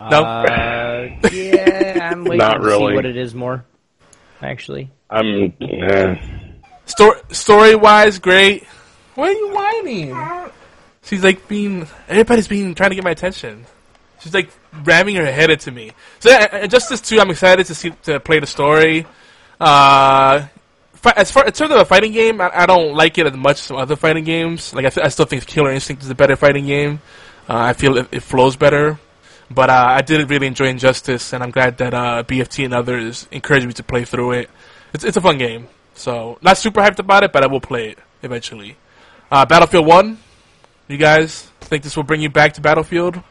No. Uh, yeah, I'm waiting Not to really. see what it is more. Actually. I'm. eh. Story story wise, great. Why are you whining? She's like being. Everybody's being trying to get my attention. She's like ramming her head into me. So yeah, Injustice 2. I'm excited to see to play the story. Uh, fi- as far in terms of a fighting game, I, I don't like it as much as some other fighting games. Like I, th- I still think Killer Instinct is a better fighting game. Uh, I feel it, it flows better. But uh, I did really enjoy Injustice, and I'm glad that uh, BFT and others encouraged me to play through it. It's, it's a fun game. So, not super hyped about it, but I will play it eventually. Uh, Battlefield 1, you guys think this will bring you back to Battlefield?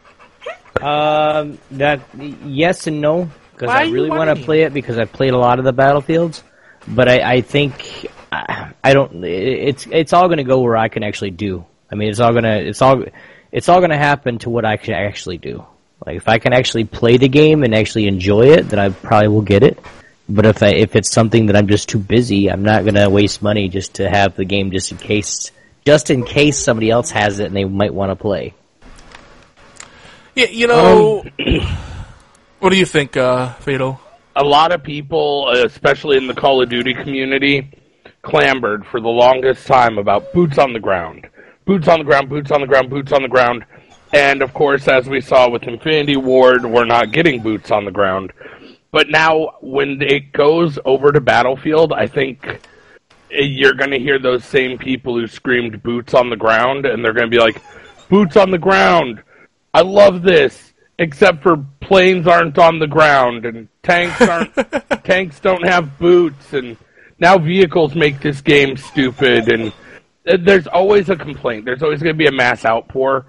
Um, that yes and no because I really want to play it because I've played a lot of the battlefields, but I, I think I, I don't. It's it's all going to go where I can actually do. I mean, it's all gonna it's all it's all going to happen to what I can actually do. Like if I can actually play the game and actually enjoy it, then I probably will get it. But if I, if it's something that I'm just too busy, I'm not going to waste money just to have the game just in case just in case somebody else has it and they might want to play. Yeah, you know. [clears throat] what do you think, uh, Fatal? a lot of people, especially in the Call of Duty community, clamored for the longest time about boots on the ground. Boots on the ground, boots on the ground, boots on the ground. And of course, as we saw with Infinity Ward, we're not getting boots on the ground. But now, when it goes over to Battlefield, I think you're going to hear those same people who screamed boots on the ground, and they're going to be like, boots on the ground. I love this, except for planes aren't on the ground and tanks aren't [laughs] tanks don't have boots and now vehicles make this game stupid and uh, there's always a complaint. There's always going to be a mass outpour.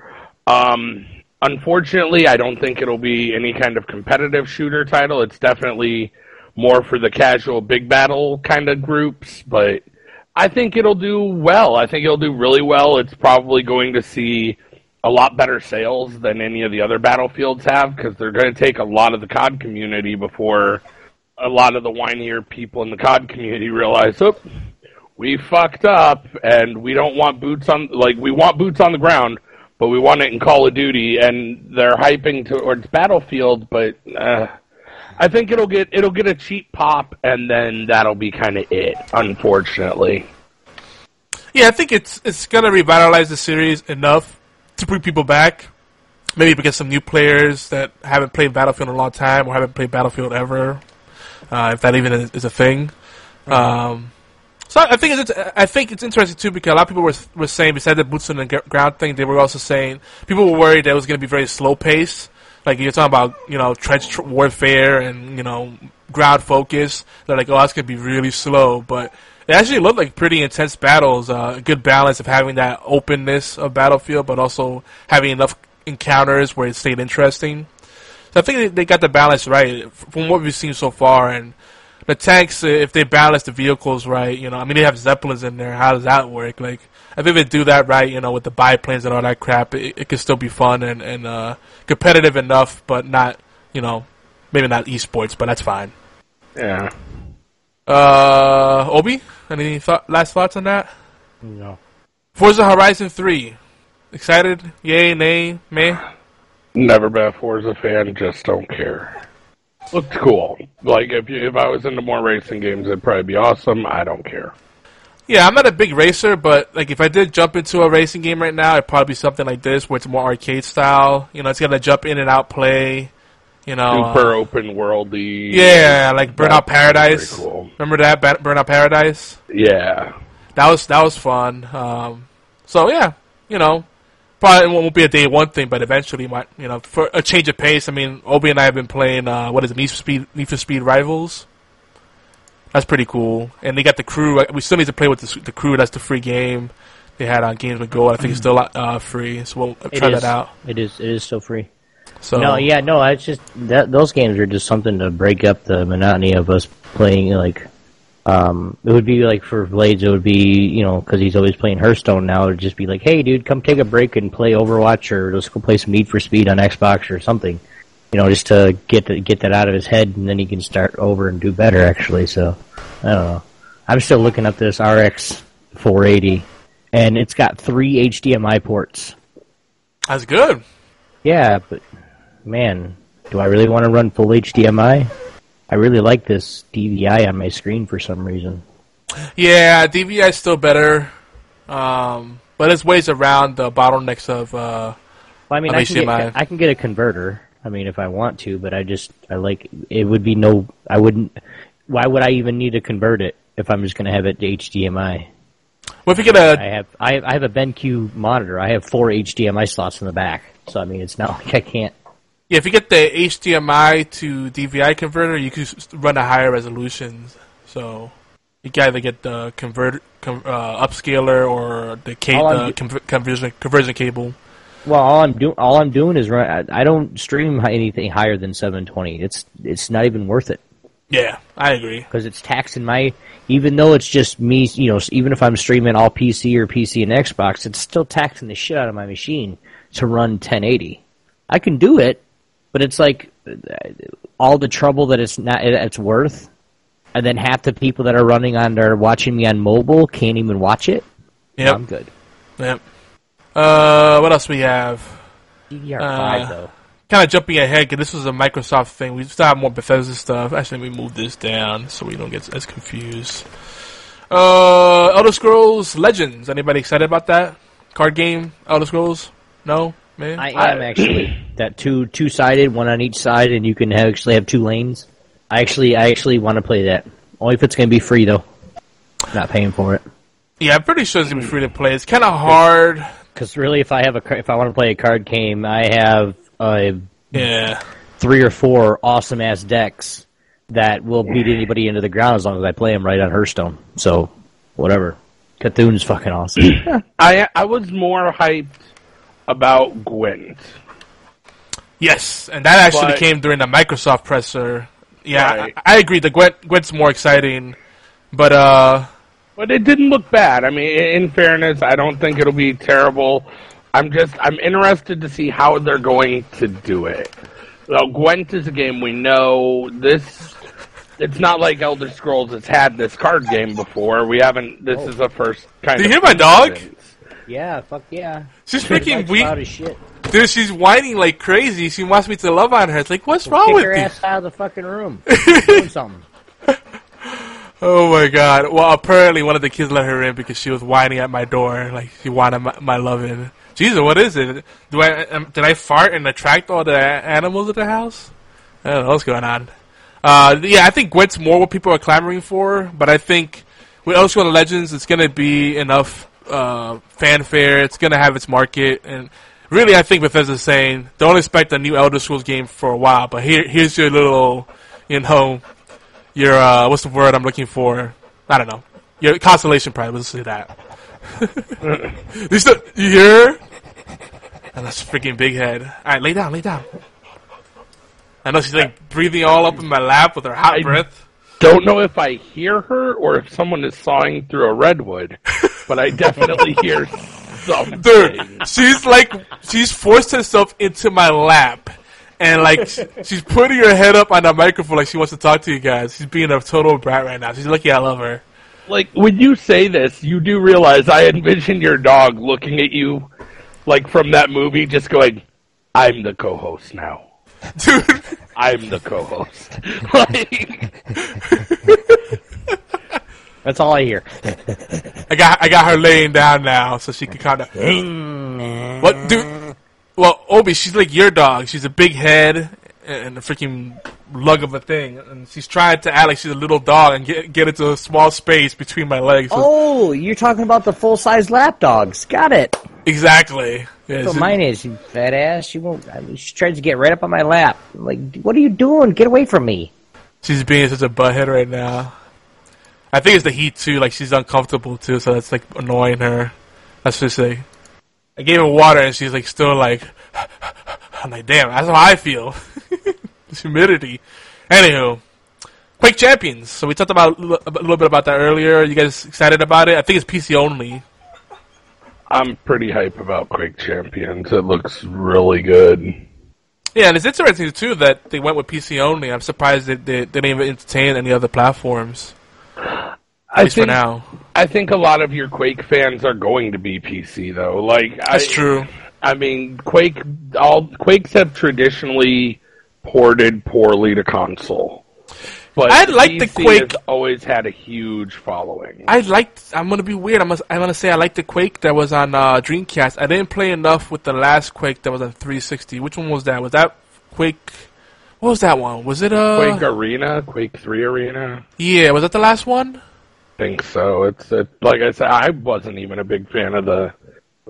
Um, unfortunately, I don't think it'll be any kind of competitive shooter title. It's definitely more for the casual big battle kind of groups, but I think it'll do well. I think it'll do really well. It's probably going to see a lot better sales than any of the other battlefields have because they're going to take a lot of the COD community before a lot of the whinier people in the COD community realize, oh, we fucked up and we don't want boots on, like, we want boots on the ground, but we want it in Call of Duty and they're hyping towards Battlefield, but, uh, I think it'll get, it'll get a cheap pop and then that'll be kind of it, unfortunately. Yeah, I think it's it's gonna revitalize the series enough to bring people back. Maybe get some new players that haven't played Battlefield in a long time or haven't played Battlefield ever, uh, if that even is, is a thing. Um, so I think it's I think it's interesting too because a lot of people were were saying besides the boots on the ground thing, they were also saying people were worried that it was going to be very slow paced. like you're talking about, you know, trench tr- warfare and you know ground focus. They're like, oh, that's gonna be really slow, but it actually looked like pretty intense battles. Uh, a good balance of having that openness of battlefield, but also having enough encounters where it stayed interesting. So I think they- they got the balance right from what we've seen so far, and the tanks, uh, if they balance the vehicles right, you know, I mean, they have zeppelins in there. How does that work? Like, I think if they do that right, you know, with the biplanes and all that crap, it, it could still be fun and and uh, competitive enough, but not, you know, maybe not esports, but that's fine. Yeah. Uh, Obi, any thought, last thoughts on that? No. Forza Horizon Three, excited? Yay, nay, meh? Never been a Forza fan, just don't care. Looked cool. Like if you, if I was into more racing games, it'd probably be awesome. I don't care. Yeah, I'm not a big racer, but like if I did jump into a racing game right now, it'd probably be something like this, where it's more arcade style. You know, it's gonna jump in and out play. You know, uh, Super open worldy. yeah, like Burnout Paradise. cool. Remember that Burnout Paradise? Yeah. That was that was fun. Um, so yeah, you know, probably won't be a day one thing, but eventually might you know for a change of pace. I mean, Obi and I have been playing uh, what is it, Need for Speed Need for Speed Rivals. That's pretty cool, and they got the crew. We still need to play with the, the crew. That's the free game they had on Games with Gold. I think it's still uh, free, so we'll try that out. It is. It is still free. So No, yeah, no. It's just that those games are just something to break up the monotony of us playing. Like, um, it would be like for Blades, it would be you know because he's always playing Hearthstone now. It'd just be like, hey, dude, come take a break and play Overwatch, or let's go play some Need for Speed on Xbox or something. You know, just to get the, get that out of his head, and then he can start over and do better. Actually, so I don't know. I'm still looking up this RX 480, and it's got three HDMI ports. that's good. Yeah, but man, do I really want to run full HDMI? I really like this DVI on my screen for some reason. Yeah, DVI is still better, um, but there's ways around the bottlenecks of. Uh, Well, I mean, I can, get, I can get a converter. I mean, if I want to, but I just I like it would be no. I wouldn't. Why would I even need to convert it if I'm just going to have it to HDMI? well, if you get a I have I have, I have a BenQ monitor. I have four HDMI slots in the back, so I mean, it's not [laughs] like I can't. Yeah, if you get the HDMI to DVI converter, you can run a higher resolution. So you can either get the convert com, uh, upscaler or the, ca- the do- conver- conversion conversion cable. Well, all I'm doing all I'm doing is run. I, I don't stream anything higher than 720. It's it's not even worth it. Yeah, I agree. because it's taxing my. Even though it's just me, you know, even if I'm streaming all PC or PC and Xbox, it's still taxing the shit out of my machine to run 1080. I can do it, but it's like all the trouble that it's not it's worth, and then half the people that are running on or watching me on mobile can't even watch it. Yep. I'm good. Yep. Uh, what else we have? DDR5 Uh, though. Kind of jumping ahead because this was a Microsoft thing. We still have more Bethesda stuff. Actually, let me move this down so we don't get as confused. Uh, Elder Scrolls Legends. Anybody excited about that card game? Elder Scrolls? No, man. I am actually [clears throat] that two two sided, one on each side, and you can have, actually have two lanes. I actually I actually want to play that. Only if it's going to be free though. Not paying for it. yeah, I'm pretty sure it's gonna be free to play. It's kind of hard. Because really, if I have a if I want to play a card game, I have uh, Yeah. three or four awesome ass decks that will beat anybody into the ground as long as I play them right on Hearthstone. So whatever. Cthulhu's fucking awesome. [clears throat] I I was more hyped about Gwent. Yes, and that actually But- came during the Microsoft presser. Yeah, Right. I, I agree. The Gwent, Gwent's more exciting, but uh, But it didn't look bad. I mean, in fairness, I don't think it'll be terrible. I'm just I'm interested to see how they're going to do it. Well, Gwent is a game we know. This it's not like Elder Scrolls has had this card game before. We haven't. This is the first kind. Of. Do you hear my dog? Yeah, fuck yeah. she's freaking weak. loud as shit. Dude, she's whining like crazy. She wants me to love on her. It's like, what's wrong with her you? ass out of the fucking room. [laughs] Doing something. [laughs] Oh my god. Well, apparently one of the kids let her in because she was whining at my door, like she wanted my, my loving. Jesus, what is it? Do I um, did I fart and attract all the animals at the house? I don't know what's going on. Uh, yeah, I think Gwent's more what people are clamoring for, but I think with Elder Scrolls Legends, it's gonna be enough uh, fanfare. It's gonna have its market, and really, I think Bethesda's saying don't expect a new Elder Scrolls game for a while, but here, here's your little, you know, your uh, what's the word I'm looking for? I don't know. Your constellation prize. Let's say that. [laughs] you still, you hear? And that's freaking big head. All right, lay down, lay down. I know she's like breathing all up in my lap with her hot I- breath. Don't know if I hear her or if someone is sawing through a redwood, but I definitely [laughs] hear something. Dude, she's like, she's forced herself into my lap. And like, she's putting her head up on the microphone like she wants to talk to you guys. She's being a total brat right now. She's lucky I love her. Like when you say this, you do realize I envision your dog looking at you, like from that movie, just going, "I'm the co-host now. [laughs] Dude, I'm the co-host." [laughs] like, That's all I hear. I got, I got her laying down now so she can kind of. What, dude? Well, Obi, she's like your dog. She's a big head and a freaking lug of a thing, and she's trying to act like she's a little dog and get get into a small space between my legs. Oh, you're talking about the full size lap dogs. Got it. exactly. Yeah, That's what mine is, you fat ass. She won't. I mean, she tries to get right up on my lap. I'm like, what are you doing? Get away from me. she's being such a butthead right now. I think it's the heat too. Like she's uncomfortable too, so that's like annoying her. Let's just say. I gave her water and she's like still like. I'm like, damn, that's how I feel. [laughs] this humidity. Anywho, Quake Champions. So we talked about a little bit about that earlier. Are you guys excited about it? I think it's PC only. I'm pretty hype about Quake Champions. It looks really good. Yeah, and it's interesting too that they went with PC only. I'm surprised that they, they didn't even entertain any other platforms. At I least for think, now. I think a lot of your Quake fans are going to be PC though. Like That's I, true. I mean, Quake. All Quakes have traditionally ported poorly to console, but I like the Quake- always had a huge following. I liked. I'm gonna be weird. I'm gonna, I'm gonna say I liked the Quake that was on uh, Dreamcast. I didn't play enough with the last Quake that was on 360. Which one was that? Was that Quake? What was that one? Was it uh? Quake Arena, Quake Three Arena. Yeah, was that the last one? think so. It's it, like I said, I wasn't even a big fan of the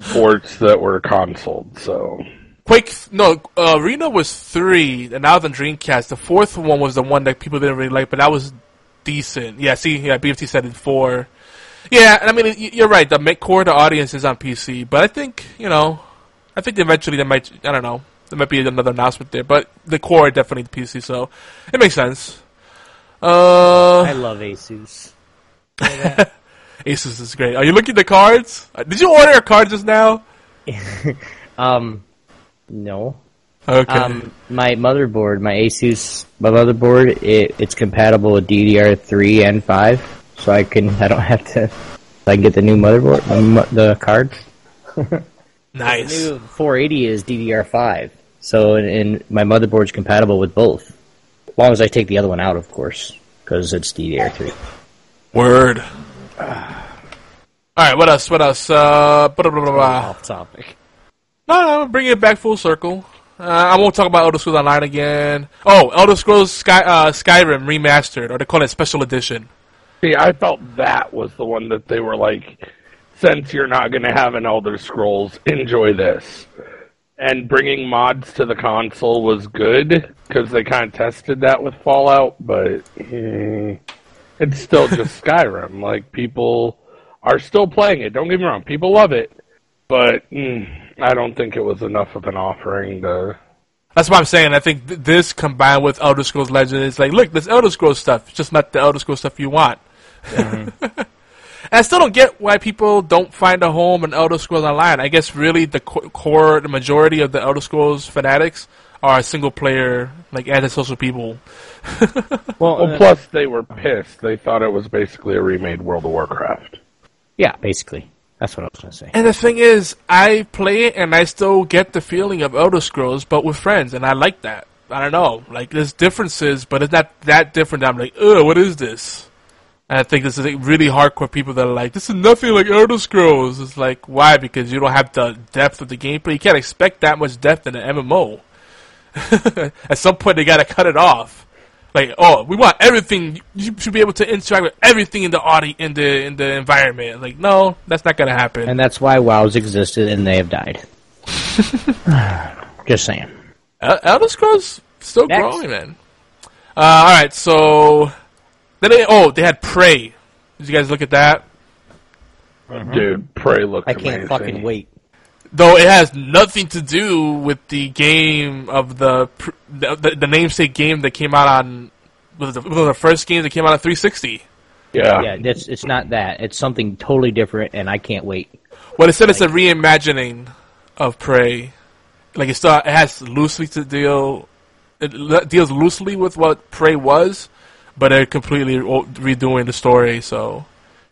ports that were consoled. So Quake. No, uh, Arena was three, and now on Dreamcast. The fourth one was the one that people didn't really like, but that was decent. Yeah, see, yeah, BFT said it four. Yeah, and I mean, you're right. The ma- core of the audience is on PC, but I think you know, I think eventually there might. I don't know. There might be another announcement there, but the core definitely the PC, so it makes sense. Uh, I love Asus. [laughs] Asus is great. Are you looking at the cards? Uh, Did you order a card just now? [laughs] Um, no. Okay. Um, my motherboard, my Asus, my motherboard, it, it's compatible with DDR3 and 5, so I can, [laughs] I don't have to, I can get the new motherboard, the, the cards. [laughs] nice. The New 480 is DDR5, so and, and my motherboard's compatible with both, as long as I take the other one out, of course, because it's DDR3. Word. All right. What else? What else? Uh, blah, blah, blah, blah. Off topic. No, no, bring it back full circle. Uh, I won't talk about Elder Scrolls Online again. Oh, Elder Scrolls Sky, uh, Skyrim remastered, or they call it Special Edition. see, I felt that was the one that they were like, since you're not going to have an Elder Scrolls, enjoy this. And bringing mods to the console was good because they kind of tested that with Fallout, but eh, it's still just Skyrim. Like people are still playing it. Don't get me wrong, people love it, but mm, I don't think it was enough of an offering to. That's what I'm saying. I think th- this combined with Elder Scrolls Legend is like, look, this Elder Scrolls stuff. It's just not the Elder Scrolls stuff you want. [laughs] and I still don't get why people don't find a home in Elder Scrolls Online. I guess really the co- core, the majority of the Elder Scrolls fanatics are single player, like antisocial people. [laughs] Well, Well, uh, plus they were pissed. They thought it was basically a remade World of Warcraft. yeah, basically. That's what I was going to say. And the thing is, I play it and I still get the feeling of Elder Scrolls, but with friends, and I like that. I don't know, like there's differences, but it's not that different. That I'm like, ugh, what is this? And I think this is like, really hardcore people that are like, this is nothing like Elder Scrolls. It's like, why? Because you don't have the depth of the gameplay. You can't expect that much depth in an MMO. [laughs] At some point, they gotta cut it off. Like, oh, we want everything. You should be able to interact with everything in the audi in the in the environment. Like, no, that's not gonna happen. And that's why WoWs existed and they have died. [laughs] Just saying. El- Elder Scrolls still Next. growing, man. Uh, all right, so then they, oh they had Prey. Did you guys look at that? Dude, Prey looks I can't amazing. fucking wait. Though it has nothing to do with the game of the the, the, the namesake game that came out on was the, was the first game that came out on 360. Yeah. Yeah, that's it's not that. It's something totally different, and I can't wait. Well, it said it's a reimagining of Prey. Like it still it has loosely to deal. It deals loosely with what Prey was, but they're completely redoing the story. So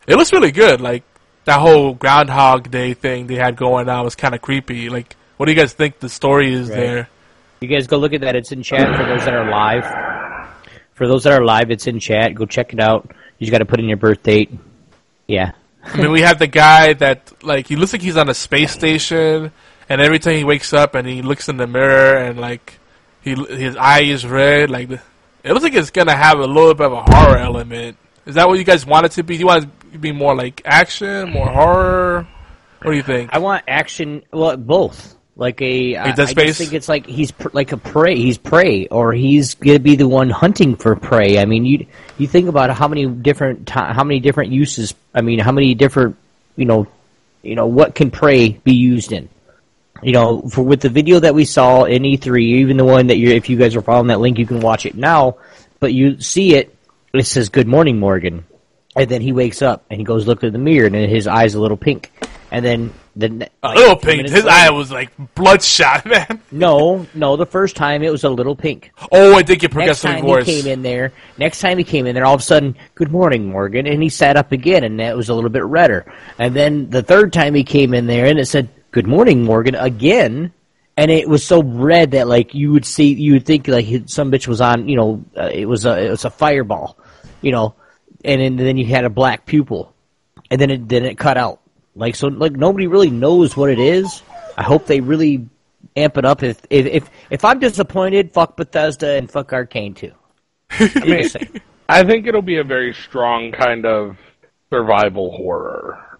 it looks really good. Like that whole Groundhog Day thing they had going on was kind of creepy. Like, what do you guys think the story is Right. there? You guys go look at that. It's in chat for those that are live. For those that are live, it's in chat. Go check it out. You just got to put in your birth date. Yeah. I mean, we have the guy that like he looks like he's on a space station, and every time he wakes up and he looks in the mirror and like he his eye is red. Like it looks like it's gonna have a little bit of a horror element. Is that what you guys want it to be? You want be more like action, more horror? What do you think? I want action. Well, both. Like a, Like I Space? just think it's like he's pr- like a prey. He's prey, or he's gonna be the one hunting for prey. I mean, you you think about how many different ti how many different uses. I mean, how many different you know, you know what can prey be used in? You know, for with the video that we saw in E3, even the one that you if you guys are following that link, you can watch it now. But you see it. It says "Good morning, Morgan," and then he wakes up and he goes look in the mirror, and then his eyes a little pink, and then the a little pink. His later- eye was like bloodshot, [laughs] man. no, no. The first time it was a little pink. Oh, I think it get Next time worse. he came in there, next time he came in there, all of a sudden, "Good morning, Morgan," and he sat up again, and that was a little bit redder. And then the third time he came in there, and it said, "Good morning, Morgan," again, and it was so red that like you would see, you would think like some bitch was on, you know, uh, it was a it was a fireball, you know, and then, then you had a black pupil, and then it then it cut out. Like so, like nobody really knows what it is. I hope they really amp it up. If if if, if I'm disappointed, fuck Bethesda and fuck Arkane too. [laughs] I'm. I think it'll be a very strong kind of survival horror.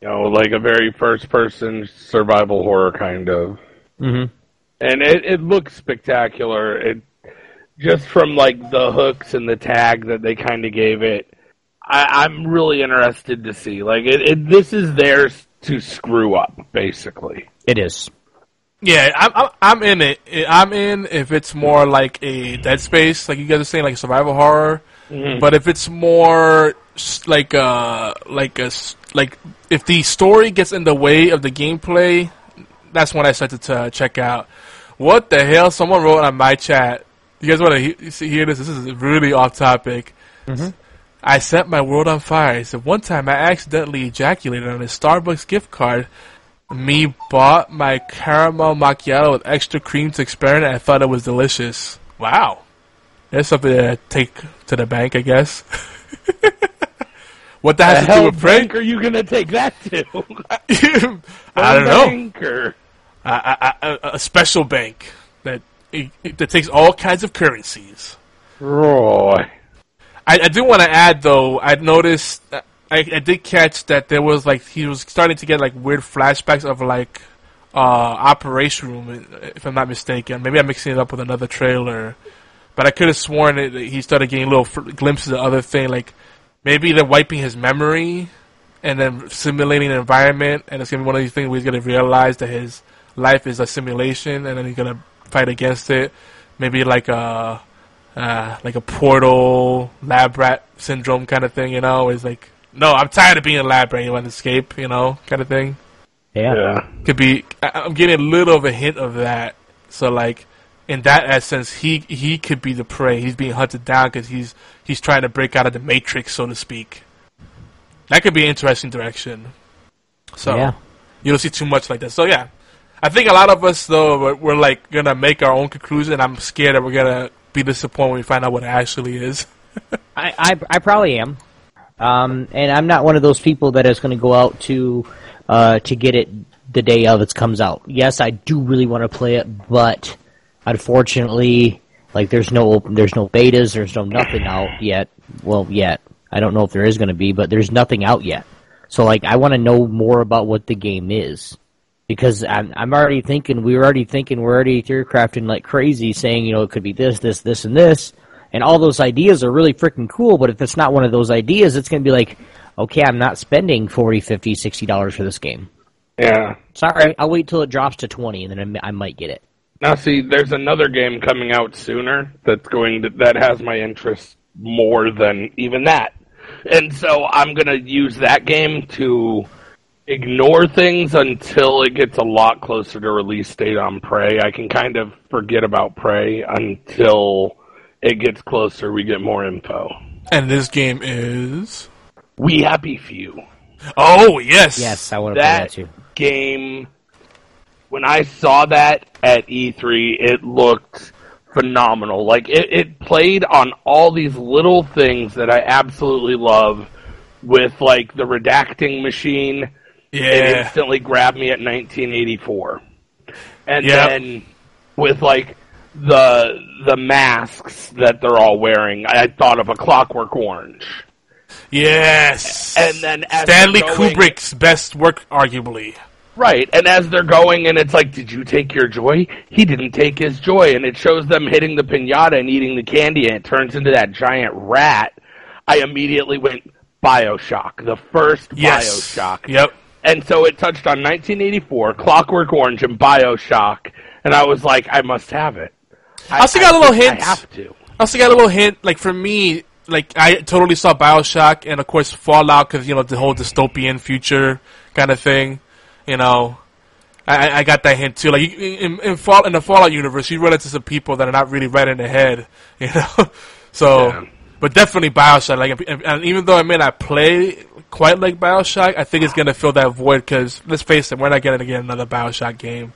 You know, like a very first person survival horror kind of. Mhm. And it, it looks spectacular. It just from like the hooks and the tag that they kind of gave it. I, I'm really interested to see. Like it, it, this is theirs to screw up, basically. It is. Yeah, I'm, I'm I'm in it. I'm in if it's more like a Dead Space, like you guys are saying, like survival horror. But if it's more like uh like a s- like if the story gets in the way of the gameplay, that's when I start to check out. What the hell? Someone wrote on my chat. You guys want to he- hear this? This is really off topic. Mm-hmm. I set my world on fire. He said one time I accidentally ejaculated on a Starbucks gift card. Me bought my caramel macchiato with extra cream to experiment. I thought it was delicious. Wow, That's something to take to the bank, I guess. [laughs] what that The has to do hell with prank? bank are you gonna take that to? [laughs] I don't know. Banker. A special bank that that takes all kinds of currencies. Roy. I, I do want to add though. I noticed. I, I did catch that there was like he was starting to get like weird flashbacks of like uh Operation Room, if I'm not mistaken. Maybe I'm mixing it up with another trailer, but I could have sworn that he started getting little glimpses of other thing. Like maybe they're wiping his memory and then simulating an environment, and it's gonna be one of these things where he's gonna realize that his life is a simulation, and then he's gonna fight against it. Maybe like a uh, like a portal lab rat syndrome kind of thing, you know? It's like, no, I'm tired of being a lab rat. You want to escape, you know, kind of thing. Yeah. Yeah. Could be. I- I'm getting a little of a hint of that. So like, in that essence, he he could be the prey. He's being hunted down because he's he's trying to break out of the matrix, so to speak. That could be an interesting direction. So Yeah. you don't see too much like that. So yeah, I think a lot of us though we're, we're like gonna make our own conclusion. I'm scared that we're gonna be disappointed when we find out what it actually is. [laughs] I, I, I probably am. Um, and I'm not one of those people that is going to go out to uh, to get it the day of it comes out. Yes, I do really want to play it, but unfortunately, like there's no open, there's no betas, there's no nothing out yet. Well, yet I don't know if there is going to be, but there's nothing out yet. So like I want to know more about what the game is. Because I'm I'm already thinking we're already thinking we're already theory crafting like crazy, saying you know it could be this, this, this, and this, and all those ideas are really freaking cool. But if it's not one of those ideas, it's going to be like, okay, I'm not spending 40 50 60 dollars for this game. Yeah. Sorry, I'll wait till it drops to 20, and then I I might get it. Now, see, there's another game coming out sooner that's going to, that has my interest more than even that, and so I'm gonna use that game to ignore things until it gets a lot closer to release date on Prey. I can kind of forget about Prey until it gets closer. We get more info. And this game is. We Happy Few. Oh yes, Yes, I want to play that That too. game, when I saw that at E3, it looked phenomenal. Like it, it played on all these little things that I absolutely love. With like the redacting machine, it instantly grabbed me at 1984, and Yep. then with like the the masks that they're all wearing, I thought of a Clockwork Orange. yes. And then as Stanley going- Kubrick's best work, arguably. Right, and as they're going, and it's like, did you take your joy? He didn't take his joy, and it shows them hitting the pinata and eating the candy, and it turns into that giant rat. I immediately went Bioshock, the first Yes. Bioshock, Yep. And so it touched on 1984, Clockwork Orange, and Bioshock, and I was like, I must have it. I also got a little hint. I have to. I also got a little hint. Like for me, like I totally saw Bioshock and of course Fallout because you know the whole dystopian future kind of thing. You know, I, I- I got that hint too. Like in, in Fall in the Fallout universe, you run into some people that are not really right in the head. [laughs] You know, so Yeah. But definitely Bioshock. Like and, and even though I may not play quite like Bioshock, I think it's gonna fill that void because let's face it, we're not gonna get another Bioshock game.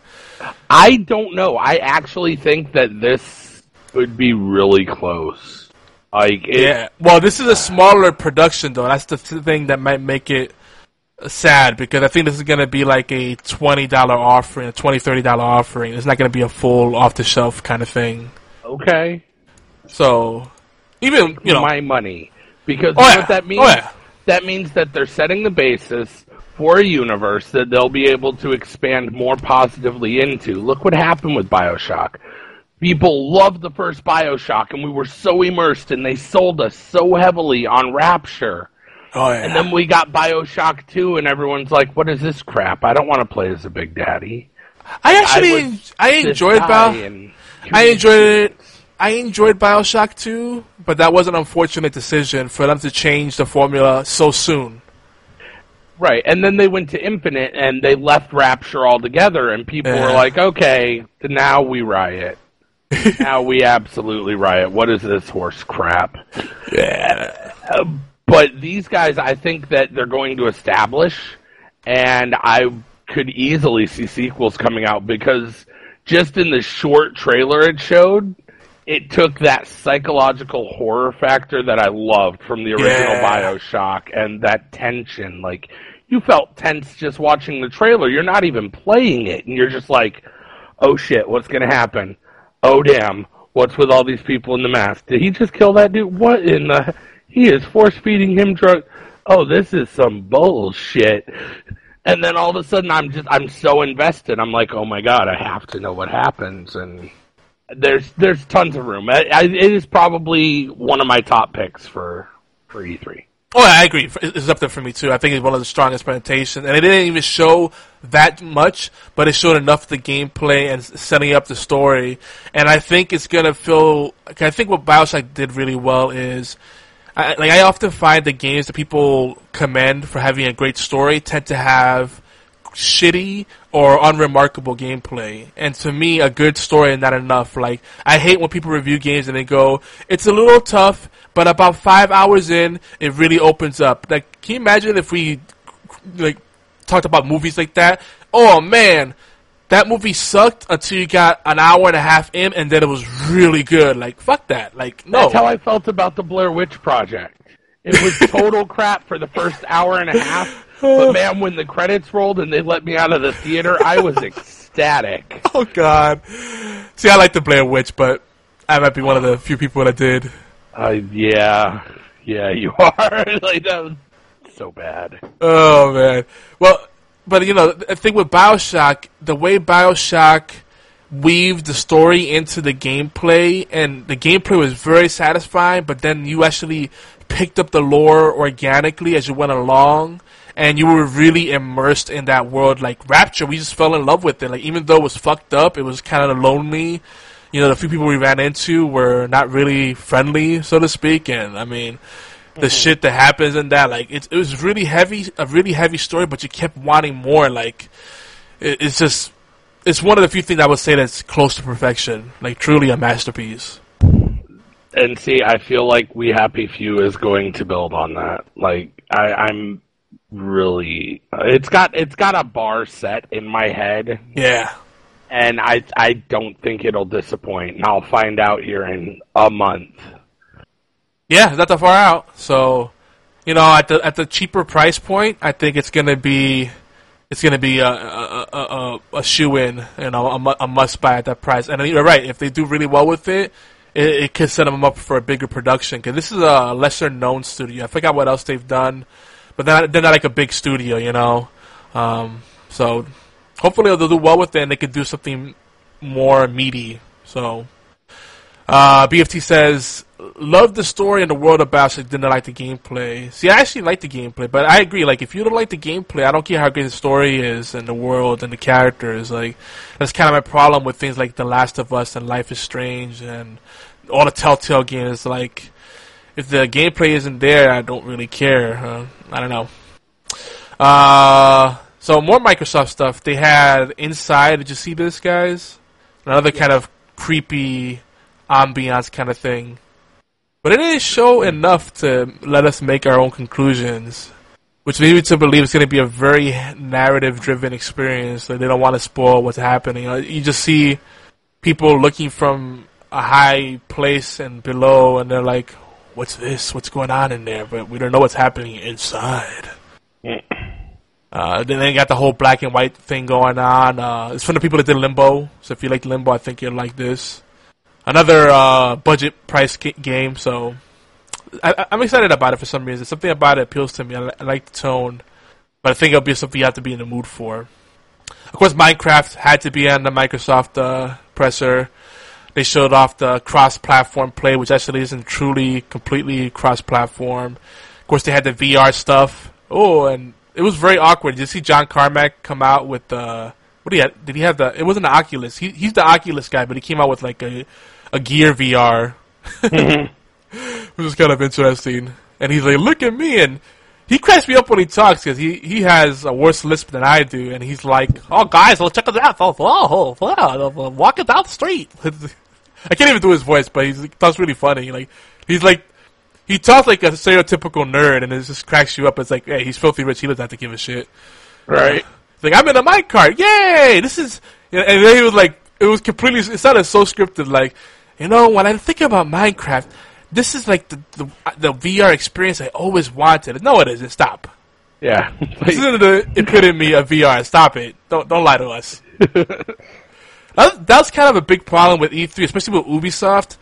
I don't know. I actually think that this would be really close. Like, it, Yeah. Well, this is a smaller production, though. That's the thing that might make it sad because I think this is going to be like a twenty dollar offering, a twenty thirty dollar offering. It's not going to be a full off the shelf kind of thing. okay. So even you know, my money because Oh, yeah. what that means. Oh, yeah. That means that they're setting the basis for a universe that they'll be able to expand more positively into. Look what happened with Bioshock. People loved the first Bioshock, and we were so immersed, and they sold us so heavily on Rapture. oh yeah, And then we got Bioshock 2, and everyone's like, what is this crap? I don't want to play as a Big Daddy. I actually was I, enjoyed guy Bio. and- I enjoyed it. I enjoyed Bioshock 2, but that was an unfortunate decision for them to change the formula so soon. Right, and then they went to Infinite and they left Rapture altogether, and people Yeah. were like, "Okay, now we riot. [laughs] now we absolutely riot. What is this horse crap?" Yeah. Uh, but these guys, I think that they're going to establish, and I could easily see sequels coming out because just in the short trailer it showed, it took that psychological horror factor that I loved from the original Yeah. Bioshock and that tension. Like, you felt tense just watching the trailer. You're not even playing it, and you're just like, oh shit, what's gonna happen? Oh damn, what's with all these people in the mask? Did he just kill that dude? What in the? He is force feeding him drug. Oh, this is some bullshit. And then all of a sudden, I'm just I'm so invested. I'm like, oh my god, I have to know what happens. And there's there's tons of room. I, I, it is probably one of my top picks for for E E3. Oh, I agree. It's up there for me too. I think it's one of the strongest presentations, and it didn't even show that much, but it showed enough of the gameplay and setting up the story. And I think it's gonna feel. I think what Bioshock did really well is, I, like I often find the games that people commend for having a great story tend to have shitty or unremarkable gameplay. And to me, a good story is not enough. Like, I hate when people review games and they go, it's a little tough, but about five hours in, it really opens up. Like, can you imagine if we, like, talked about movies like that? Oh man, that movie sucked until you got an hour and a half in and then it was really good. Like, fuck that. Like, no. That's how I felt about the Blair Witch Project. It was total [laughs] crap for the first hour and a half. But man, when the credits rolled and they let me out of the theater, I was ecstatic. [laughs] oh god. See, I like the Blair Witch, but I might be one of the few people that did. Uh, yeah, yeah, you [laughs] are. like that was so bad. Oh man. Well, but you know, the thing with Bioshock, the way Bioshock weaved the story into the gameplay, and the gameplay was very satisfying. But then you actually picked up the lore organically as you went along, and you were really immersed in that world. Like Rapture, we just fell in love with it. Like even though it was fucked up, it was kind of lonely. You know, the few people we ran into were not really friendly, so to speak. And I mean, the mm-hmm. shit that happens in that, like it, it was really heavy, a really heavy story, but you kept wanting more. Like it, it's just, it's one of the few things I would say that's close to perfection. Like truly a masterpiece. And see, I feel like We Happy Few is going to build on that. Like I, I'm really, it's got it's got a bar set in my head, Yeah. and I I don't think it'll disappoint. And I'll find out here in a month. Yeah, it's not that far out. So, you know, at the at the cheaper price point, I think it's gonna be it's gonna be a a, a, a, a shoe in, you know, a, a must buy at that price. And you're right, if they do really well with it, it, it could set them up for a bigger production. Because this is a lesser known studio. I forgot what else they've done, but they're not, they're not like a big studio, you know. Um, so hopefully they'll do well with it, and they could do something more meaty. So. Uh, BFT says, love the story and the world of Bioshock, didn't like the gameplay. See, I actually like the gameplay, but I agree, like, if you don't like the gameplay, I don't care how great the story is and the world and the characters, like, that's kind of my problem with things like The Last of Us and Life is Strange and all the Telltale games, like, if the gameplay isn't there, I don't really care, uh, I don't know. Uh, so more Microsoft stuff. They had Inside, did you see this, guys? Another kind of creepy ambiance kind of thing. But it didn't show enough to let us make our own conclusions, which leads me to believe it's going to be a very narrative-driven experience. That they don't want to spoil what's happening. You just see people looking from a high place and below, and they're like, "What's this? What's going on in there?" But we don't know what's happening inside. Uh, then they got the whole black and white thing going on. Uh, it's from the people that did Limbo, so if you like Limbo, I think you'll like this another uh, budget price ga- game. So I, I'm excited about it for some reason. Something about it appeals to me. I, li- I like the tone, but I think it'll be something you have to be in the mood for. Of course, Minecraft had to be on the Microsoft uh, presser. They showed off the cross-platform play, which actually isn't truly completely cross-platform. Of course, they had the VR stuff. Oh, and it was very awkward. Did you see John Carmack come out with the what did he have? Did he have the? It wasn't the Oculus. He, he's the Oculus guy, but he came out with like a a Gear VR, which is kind of interesting. And he's like, "Look at me!" And he cracks me up when he talks because he, he has a worse lisp than I do, and he's like, "Oh, guys, let's check it out. Oh, oh, oh, oh, walking down the street." I can't even do his voice, but he's, he talks really funny. Like he's like he talks like a stereotypical nerd, and it just cracks you up. It's like, hey, he's filthy rich. He doesn't have to give a shit. Right. It's like I'm in a mic cart. Yay! This is. And then he was like, it was completely. It sounded so scripted. Like, you know, when I think about Minecraft, this is like the the, the VR experience I always wanted. No, it isn't. Stop. Yeah. [laughs] This isn't the epitome of VR. Stop it. Don't don't lie to us. [laughs] that, that's kind of a big problem with E3, especially with Ubisoft.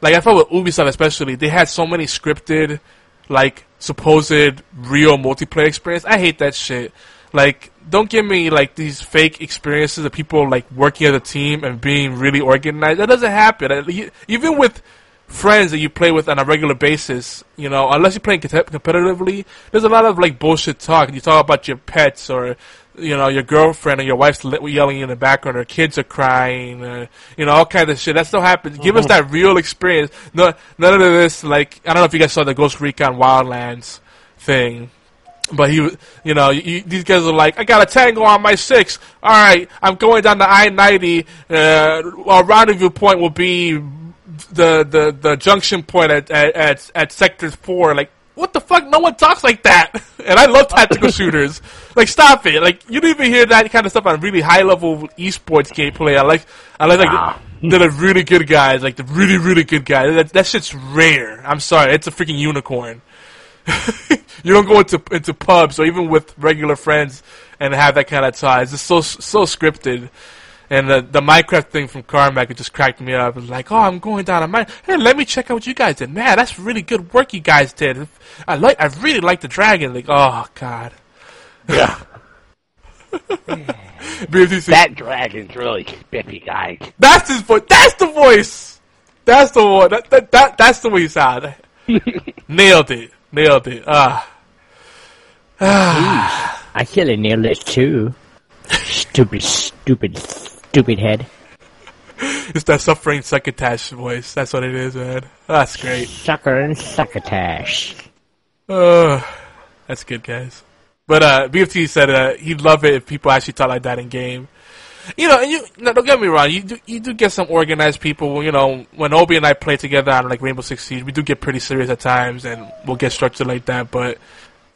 Like I thought with Ubisoft, especially, they had so many scripted, like supposed real multiplayer experience. I hate that shit. Like, don't give me like these fake experiences of people like working as a team and being really organized. That doesn't happen. Uh, Even with friends that you play with on a regular basis, you know, unless you're playing competitively, there's a lot of like bullshit talk. You talk about your pets or you know your girlfriend or your wife's yelling in the background or kids are crying, or, you know, all kinds of shit. That still happens. Give us that real experience. No, none of this like I don't know if you guys saw the Ghost Recon Wildlands thing. But he, you know, you, these guys are like, I got a tango on my six. All right, I'm going down the I ninety. Uh, our rendezvous point will be the the, the junction point at, at at at sector four. Like, what the fuck? No one talks like that. [laughs] And I love tactical [laughs] shooters. Like, stop it. Like, you don't even hear that kind of stuff on really high level esports gameplay. I like, I like, like Nah. [laughs] the, the really good guys, like the really really good guys. That that shit's rare. I'm sorry, it's a freaking unicorn. you don't go into into pubs or even with regular friends and have that kind of tie. It's so so scripted. And the the Minecraft thing from Carmack it just cracked me up. It's like, oh, I'm going down a mine. Hey, let me check out what you guys did. Man, that's really good work you guys did. I like, I really like the dragon. Like, oh god, yeah. [laughs] That dragon's really spiffy, guys. That's his voice. That's the voice. That's the one. That, that, that that's the way he sounded. [laughs] Nailed it. Nailed it. Ah. I kill a nailed it too. Stupid, stupid, stupid head. [laughs] It's that suffering succotash voice. That's what it is, man. That's great. Sucker and succotash. Uh, that's good, guys. But uh, BFT said uh, he'd love it if people actually talk like that in game. You know, and you no, don't get me wrong. You do you do get some organized people. You know, when Obi and I play together on like Rainbow Six Siege, we do get pretty serious at times, and we'll get structured like that. But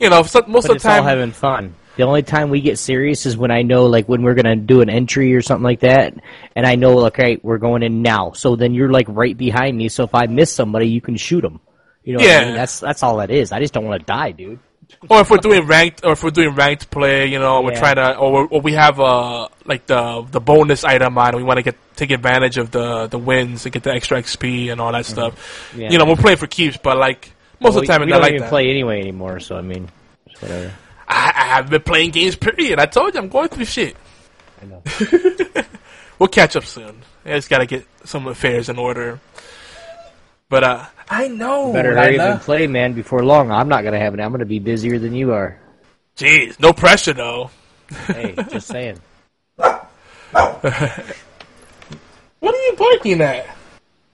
you know, so, most But of the time, all having fun. The only time we get serious is when I know, like, when we're gonna do an entry or something like that, and I know, like, okay, we're going in now. So then you're like right behind me. So if I miss somebody, you can shoot them. You know, what I Yeah. mean? that's that's all that is. I just don't want to die, dude. or if we're doing ranked, or if we're doing ranked play, you know, we're Yeah. trying to, or, or we have uh like the the bonus item on, we want to get take advantage of the the wins and get the extra XP and all that stuff. Mm-hmm. Yeah. You know, we're playing for keeps, but like most of the time, we it's not don't like even that. play anyway anymore. So I mean, whatever. I, I haven't been playing games. Period. I told you I'm going through shit. I know. [laughs] We'll catch up soon. I just gotta get some affairs in order. But uh, I know. Better hurry up Rhina. and play, man, before long. I'm not gonna have it. I'm gonna be busier than you are. Jeez, no pressure though. Hey, just saying. [laughs] What are you barking at?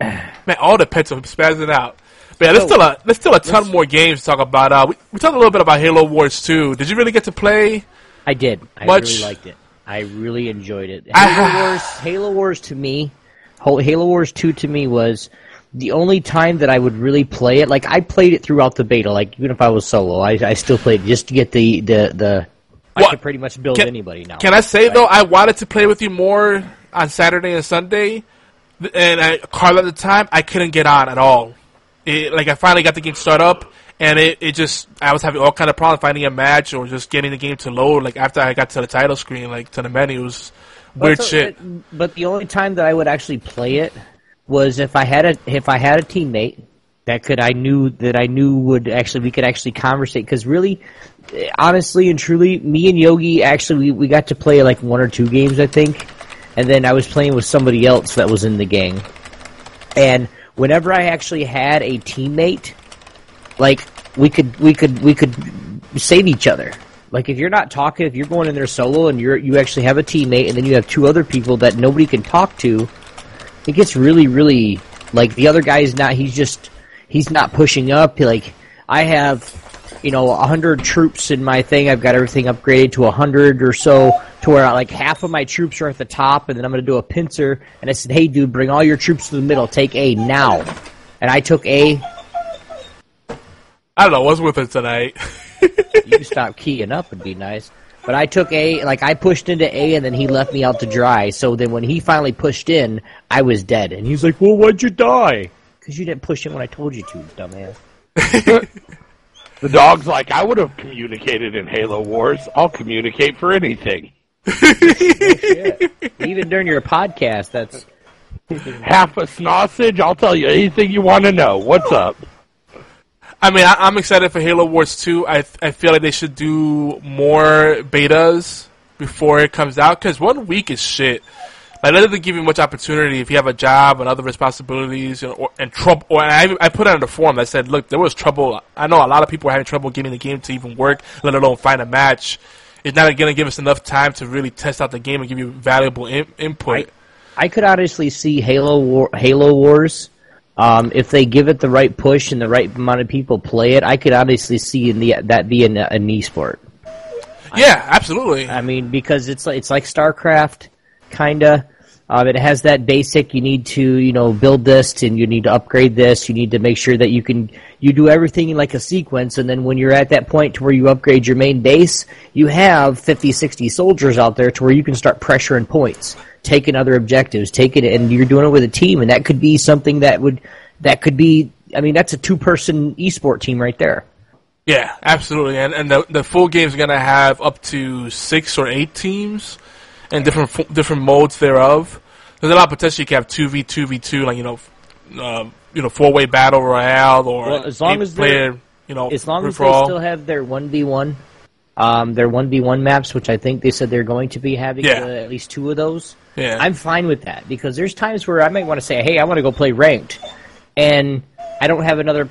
Man, all the pets are spazzing out. Yeah, there's still a there's still a ton more games to talk about. Uh, we, we talked a little bit about Halo Wars 2. Did you really get to play? I did. I Much- really liked it. I really enjoyed it. I- Halo Wars, Halo Wars to me, Halo Wars 2 to me was the only time that I would really play it. Like I played it throughout the beta. Like even if I was solo, I, I still played just to get the the the. I could pretty much build Can- anybody now. Can I say though, I wanted to play with you more on Saturday and Sunday, and I, Carl at the time I couldn't get on at all. It, like I finally got the game start up, and it, it just I was having all kind of problems finding a match or just getting the game to load. Like after I got to the title screen, like to the menu, it was weird But so- shit. But, the only time that I would actually play it was if I had a if I had a teammate that could I knew that I knew would actually we could actually conversate because really, honestly and truly, me and Yogi actually we, we got to play like one or two games I think, and then I was playing with somebody else that was in the gang, and whenever I actually had a teammate, like we could we could we could save each other. Like if you're not talking, if you're going in there solo and you're you actually have a teammate and then you have two other people that nobody can talk to, it gets really really like the other guy's not he's just he's not pushing up. Like I have you know a hundred troops in my thing. I've got everything upgraded to a hundred or so to where like half of my troops are at the top, and then I'm going to do a pincer. And I said, "Hey, dude, bring all your troops to the middle. Take A now." And I took A. I don't know what's with it tonight. [laughs] you can stop keying up would be nice. But I took A, like I pushed into A, and then he left me out to dry. So then when he finally pushed in, I was dead. And he's like, "Well, why'd you die?" Because you didn't push in when I told you to, dumbass. [laughs] The dog's like, I would have communicated in Halo Wars. I'll communicate for anything. [laughs] Even during your podcast, that's Half a sausage, I'll tell you anything you want to know. What's up? I mean, I, I'm excited for Halo Wars 2. I I feel like they should do more betas before it comes out because one week is shit. Like, that doesn't give you much opportunity if you have a job and other responsibilities and, or, and trouble. Or I, I put it on the forum. I said, look, there was trouble. I know a lot of people are having trouble getting the game to even work, let alone find a match. It's not going to give us enough time to really test out the game and give you valuable in, input. I could honestly see Halo War, Halo Wars. Um, if they give it the right push and the right amount of people play it, I could honestly see in the that being a, an esport. yeah, absolutely. I mean, because it's like, it's like StarCraft, kinda. Um, it has that basic. You need to, you know, build this, and you need to upgrade this. You need to make sure that you can, you do everything in like a sequence, and then when you're at that point to where you upgrade your main base, you have 50, 60 soldiers out there to where you can start pressuring points, taking other objectives, taking it, and you're doing it with a team, and that could be something that would, that could be. I mean, that's a two-person esport team right there. Yeah, absolutely. And and the the full game's gonna have up to six or eight teams and different different modes thereof. There's a lot of potential. You can have two v two v two, like you know, uh, you know, four way battle royale or Well, as long as player, you know, As long as they still have their one v one, Um, their one v one maps, which I think they said they're going to be having Yeah. uh, at least two of those. Yeah. I'm fine with that because there's times where I might want to say, "Hey, I want to go play ranked," and I don't have another,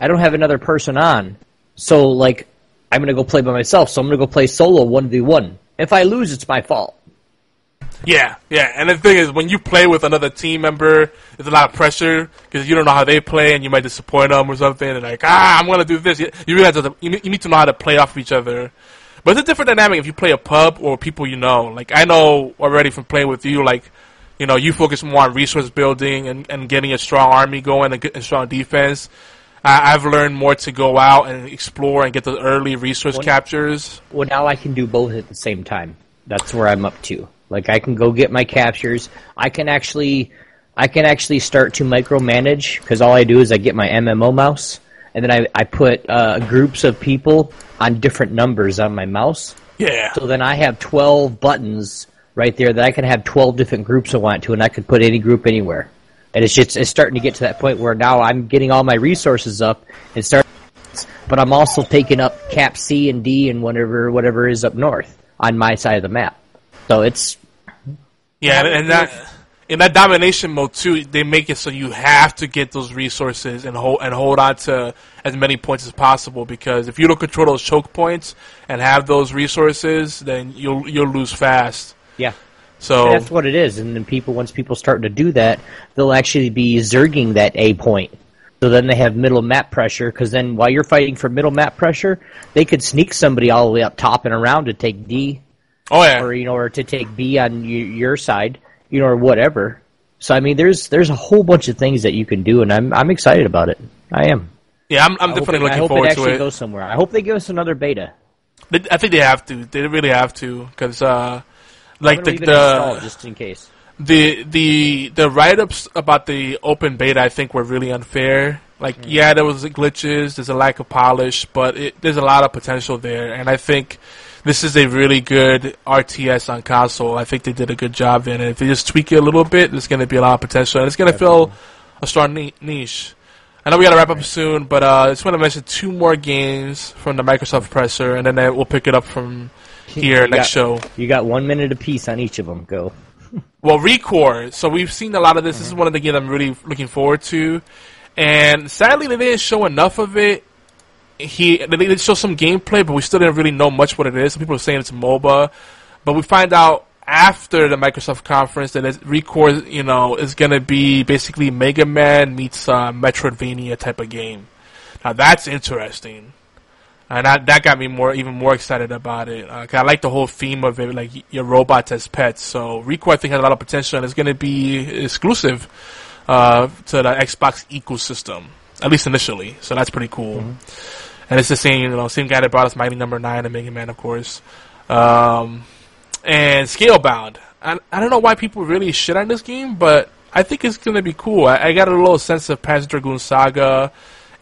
I don't have another person on, so like I'm gonna go play by myself. So I'm gonna go play solo one v one. If I lose, it's my fault. Yeah, yeah. And the thing is, when you play with another team member, there's a lot of pressure because you don't know how they play, and you might disappoint them or something. And like, ah, I'm gonna do this. You you have to. You need you need to know how to play off of each other. But it's a different dynamic if you play a pub or people you know. Like I know already from playing with you, like. You know, you focus more on resource building and, and getting a strong army going and, and strong defense. I, I've learned more to go out and explore and get the early resource captures. Well, now I can do both at the same time. That's where I'm up to. Like I can go get my captures. I can actually, I can actually start to micromanage because all I do is I get my MMO mouse and then I, I put uh, groups of people on different numbers on my mouse. Yeah. So then I have 12 buttons right there that I can have 12 different groups I want to, and I can put any group anywhere. And it's just it's starting to get to that point where now I'm getting all my resources up and start, but I'm also taking up Cap C and D and whatever whatever is up north on my side of the map. So it's Yeah, and, and that in that domination mode too, they make it so you have to get those resources and hold and hold on to as many points as possible. Because if you don't control those choke points and have those resources, then you'll you'll lose fast. yeah. So That's what it is, and then people once people start to do that, they'll actually be zerging that A point. So then they have middle map pressure, because then while you're fighting for middle map pressure, they could sneak somebody all the way up top and around to take D, oh yeah, or you know, or to take B on y- your side, you know, or whatever. So I mean, there's there's a whole bunch of things that you can do, and I'm I'm excited about it. I am. yeah, I'm, I'm definitely it- I hope forward it to actually it. goes somewhere. I hope they give us another beta. I think they have to. They really have to because uh, like the gonna leave it installed the just in case. the the the write ups about the open beta I think were really unfair. Like yeah, there was glitches, there's a lack of polish, but it, there's a lot of potential there, and I think this is a really good RTS on console. I think they did a good job in it. if they just tweak it a little bit, there's going to be a lot of potential, and it's going to fill a strong niche. I know we got to wrap up soon, but uh, I just want to mention two more games from the Microsoft presser, and then we'll pick it up from here You next got- show. You got one minute apiece on each of them. Go. [laughs] Well, Recore. So we've seen a lot of this. This is one of the games I'm really looking forward to. And sadly, they didn't show enough of it. He they did show some gameplay, but we still didn't really know much what it is. Some people are saying it's MOBA, but we find out after the Microsoft conference that it's, Recore, you know, is going to be basically Mega Man meets uh, Metroidvania type of game. Now that's interesting. And that, that got me more, even more excited about it. Uh I like the whole theme of it, like your robots as pets. So Recore, I think, has a lot of potential, and it's going to be exclusive uh, to the Xbox ecosystem, at least initially. So that's pretty cool. And it's the same, you know, same guy that brought us Mighty Number Nine and Mega Man, of course. Um, and Scalebound. I, I don't know why people really shit on this game, but I think it's to be cool. I, I got a little sense of Panzer Dragoon Saga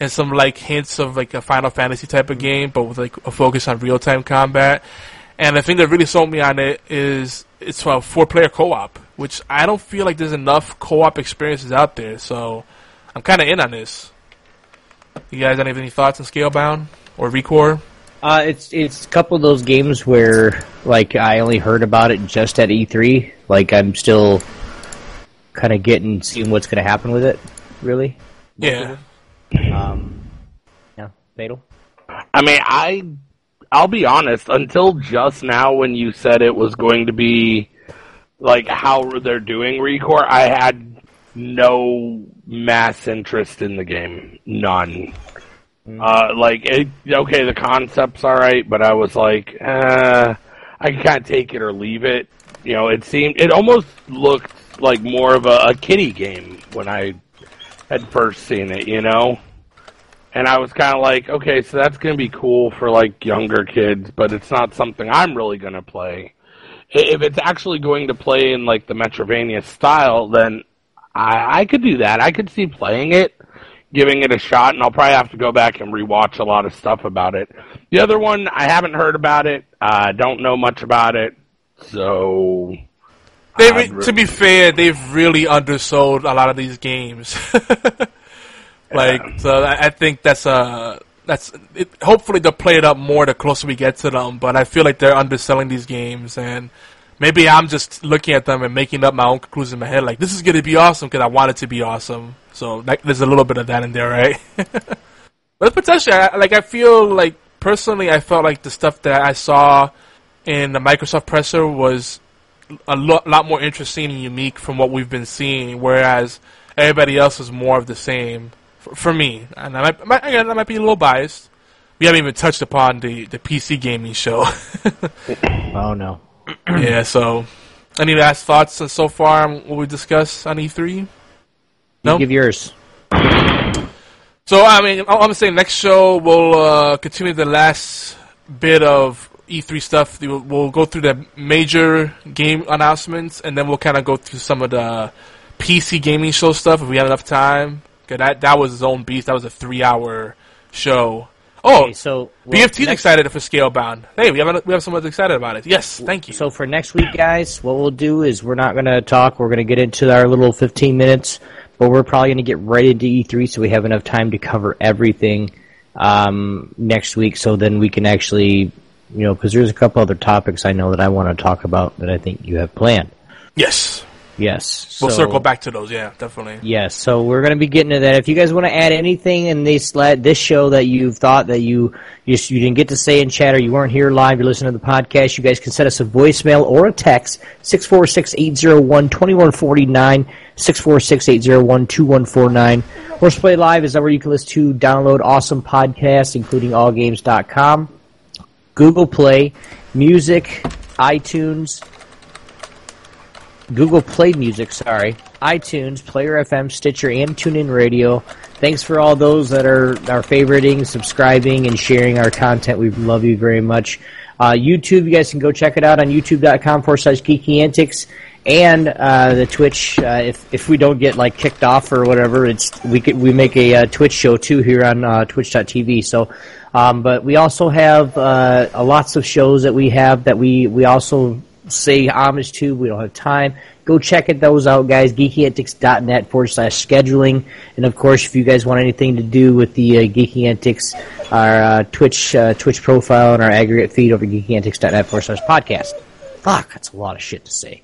and some like hints of like a Final Fantasy type of game, but with like a focus on real time combat. And the thing that really sold me on it is it's a four player co op, which I don't feel like there's enough co op experiences out there. So I'm kind of in on this. You guys have any thoughts on Scalebound or Recore? Uh, it's it's a couple of those games where like I only heard about it just at E3. Like I'm still kind of getting seeing what's going to happen with it. Really. Yeah. Um. Yeah. Fatal. I mean, I I'll be honest. Until just now, when you said it was going to be like how they're doing Recore, I had no mass interest in the game. None. Uh, like, it, okay, the concept's alright, but I was like, uh, I can kind of take it or leave it. You know, it seemed, it almost looked like more of a, a kiddie game when I had first seen it, you know? And I was kind of like, okay, so that's going to be cool for like younger kids, but it's not something I'm really going to play. If it's actually going to play in like the Metrovania style, then I, I could do that. I could see playing it, giving it a shot, and I'll probably have to go back and rewatch a lot of stuff about it. The other one, I haven't heard about it. I don't know much about it, so They re- to be fair, they've really undersold a lot of these games. [laughs] like, so I I think that's a that's it, hopefully they'll play it up more the closer we get to them. But I feel like they're underselling these games, and maybe I'm just looking at them and making up my own conclusions in my head. Like this is going to be awesome because I want it to be awesome. So like, there's a little bit of that in there, right? [laughs] but potentially, I, like I feel like personally, I felt like the stuff that I saw in the Microsoft presser was a lo- lot more interesting and unique from what we've been seeing, whereas everybody else is more of the same for, for me. And I might, might, again, I might be a little biased. We haven't even touched upon the, the PC gaming show. [laughs] Oh no. [clears throat] yeah, so any last thoughts so far on what we discussed on E3? You No? give yours. So I mean, I'm gonna next show we'll uh, continue the last bit of E3 stuff. We'll, go through the major game announcements, and then we'll kind of go through some of the PC gaming show stuff if we have enough time. 'Cause that that was his own beast. That was a three-hour show. Oh, Okay, so well, BFT's next- excited for Scalebound. Hey, we have we have someone excited about it. Yes, thank you. So for next week, guys, what we'll do is we're not going to talk. We're going to get into our little 15 minutes, but we're probably going to get right into E3 so we have enough time to cover everything um, next week. So then we can actually, you know, because there's a couple other topics I know that I want to talk about that I think you have planned. yes, Yes. we'll so- circle back to those. Yeah, definitely. Yes, so we're going to be getting to that. If you guys want to add anything in this this show that you've thought that you you, you didn't get to say in chat or you weren't here live, you're listening to the podcast, you guys can send us a voicemail or a text 646-801-2149 646-801-2149. Horse Play Live is where you can listen to download awesome podcasts including allgames.com, Google Play, Music, iTunes, Google Play Music, sorry, iTunes, Player FM, Stitcher, and TuneIn Radio. Thanks for all those that are, are favoriting, subscribing, and sharing our content. We love you very much. Uh, YouTube, you guys can go check it out on youtube.com forward slash geeky antics. And uh, the Twitch, uh, if if we don't get like kicked off or whatever, it's we could, we make a uh, Twitch show too here on uh, Twitch.tv. So, um, but we also have uh, lots of shows that we have that we we also say homage to. We don't have time. Go check it those out, guys. GeekyAntics.net forward slash scheduling. And of course, if you guys want anything to do with the uh, Geeky Antics, our uh, Twitch uh, Twitch profile and our aggregate feed over GeekyAntics.net forward slash podcast. Fuck, that's a lot of shit to say.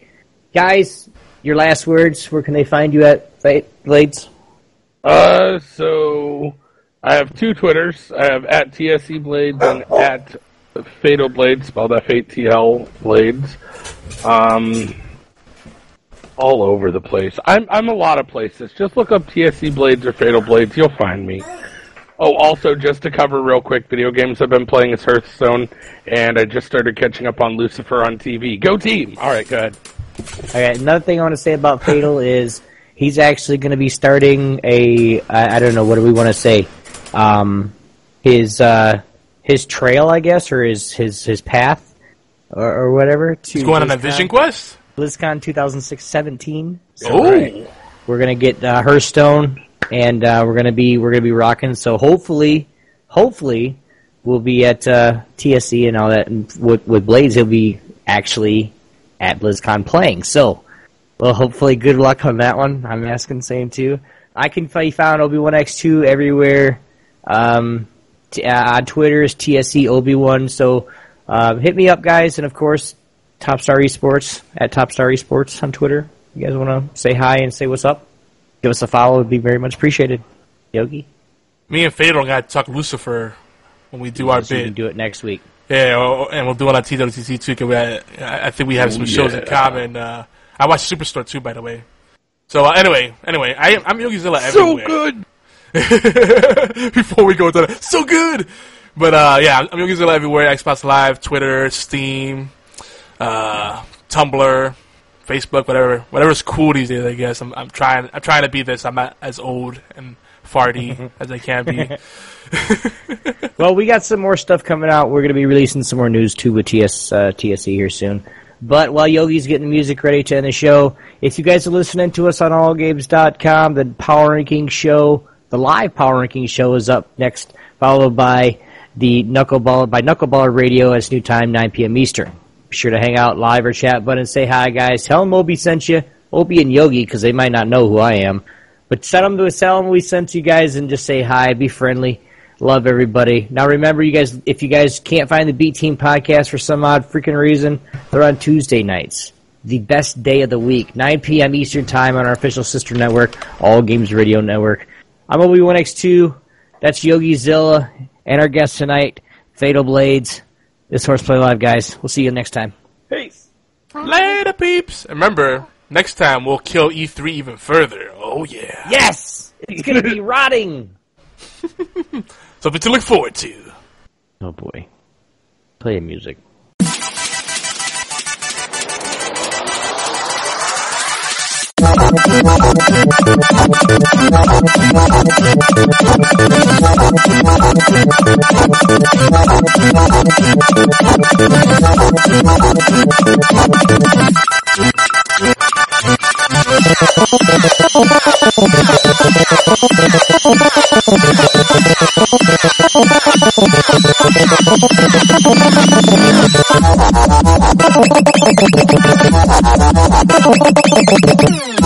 Guys, your last words. Where can they find you at, Blades? Uh, so I have two Twitters. I have at TSE Blades and at Fatal Blades, spelled F A T L Blades. Um, all over the place. I'm I'm a lot of places. Just look up TSE Blades or Fatal Blades. You'll find me. Oh, also, just to cover real quick, video games I've been playing is Hearthstone, and I just started catching up on Lucifer on TV. Go team! All right, go ahead. Okay, another thing I want to say about Fatal is he's actually going to be starting a I, I don't know what do we want to say um, his uh, his trail I guess or his his his path or, or whatever to He's going on a Vision Quest. BlizzCon 2006 17. So Oh, we're gonna get uh, Hearthstone and uh, we're gonna be we're gonna be rocking. So hopefully, hopefully we'll be at uh, TSE and all that. And with, with Blades, he'll be actually at BlizzCon playing. So, well, hopefully, good luck on that one. I'm asking same too. I can be found Obi Wan X two everywhere. Um, t- uh, on Twitter is TSE Obi One. So uh, hit me up, guys, and of course, Top Star Esports at Top Star Esports on Twitter. You guys want to say hi and say what's up? Give us a follow; it'd be very much appreciated. Yogi, me and Fatal got to talk Lucifer when we do our so you can do it next week. Yeah, oh, and we'll do it on TWCC too. Cause we had, I I think we have some shows in common. Uh, I watch Superstore too, by the way. So uh, anyway, anyway, I am I'm Yogizilla So everywhere. good! [laughs] Before we go to that, so good. But uh, yeah, I'm Yogizilla everywhere. Xbox Live, Twitter, Steam, uh, Tumblr, Facebook, whatever, whatever's cool these days. I guess I'm, I'm trying. I'm trying to be this. I'm not as old and farty [laughs] as I can be. [laughs] Well, we got some more stuff coming out. We're going to be releasing some more news too with TS uh, TSE here soon. But while Yogi's getting the music ready to end the show, if you guys are listening to us on allgames.com, the Power Ranking Show, the live Power Ranking Show is up next, followed by the Knuckleball by Knuckleballer Radio as new time 9 p.m. Eastern. Be sure to hang out live or chat button and say hi, guys. Tell them Obi sent you, Obi and Yogi, because they might not know who I am. But send them to tell them we sent you guys and just say hi, be friendly. Love everybody. Now remember, you guys, if you guys can't find the Beat Team podcast for some odd freaking reason, they're on Tuesday nights. The best day of the week, 9 p.m. Eastern Time on our official sister network, All Games Radio Network. I'm Obi1X2. That's Yogi Zilla. And our guest tonight, Fatal Blades. This Horseplay Live, guys. We'll see you next time. Peace. Later, peeps. And remember, next time we'll kill E3 even further. Oh yeah. Yes! It's gonna be [laughs] rotting! [laughs] Something to look forward to. Oh boy. Play the music.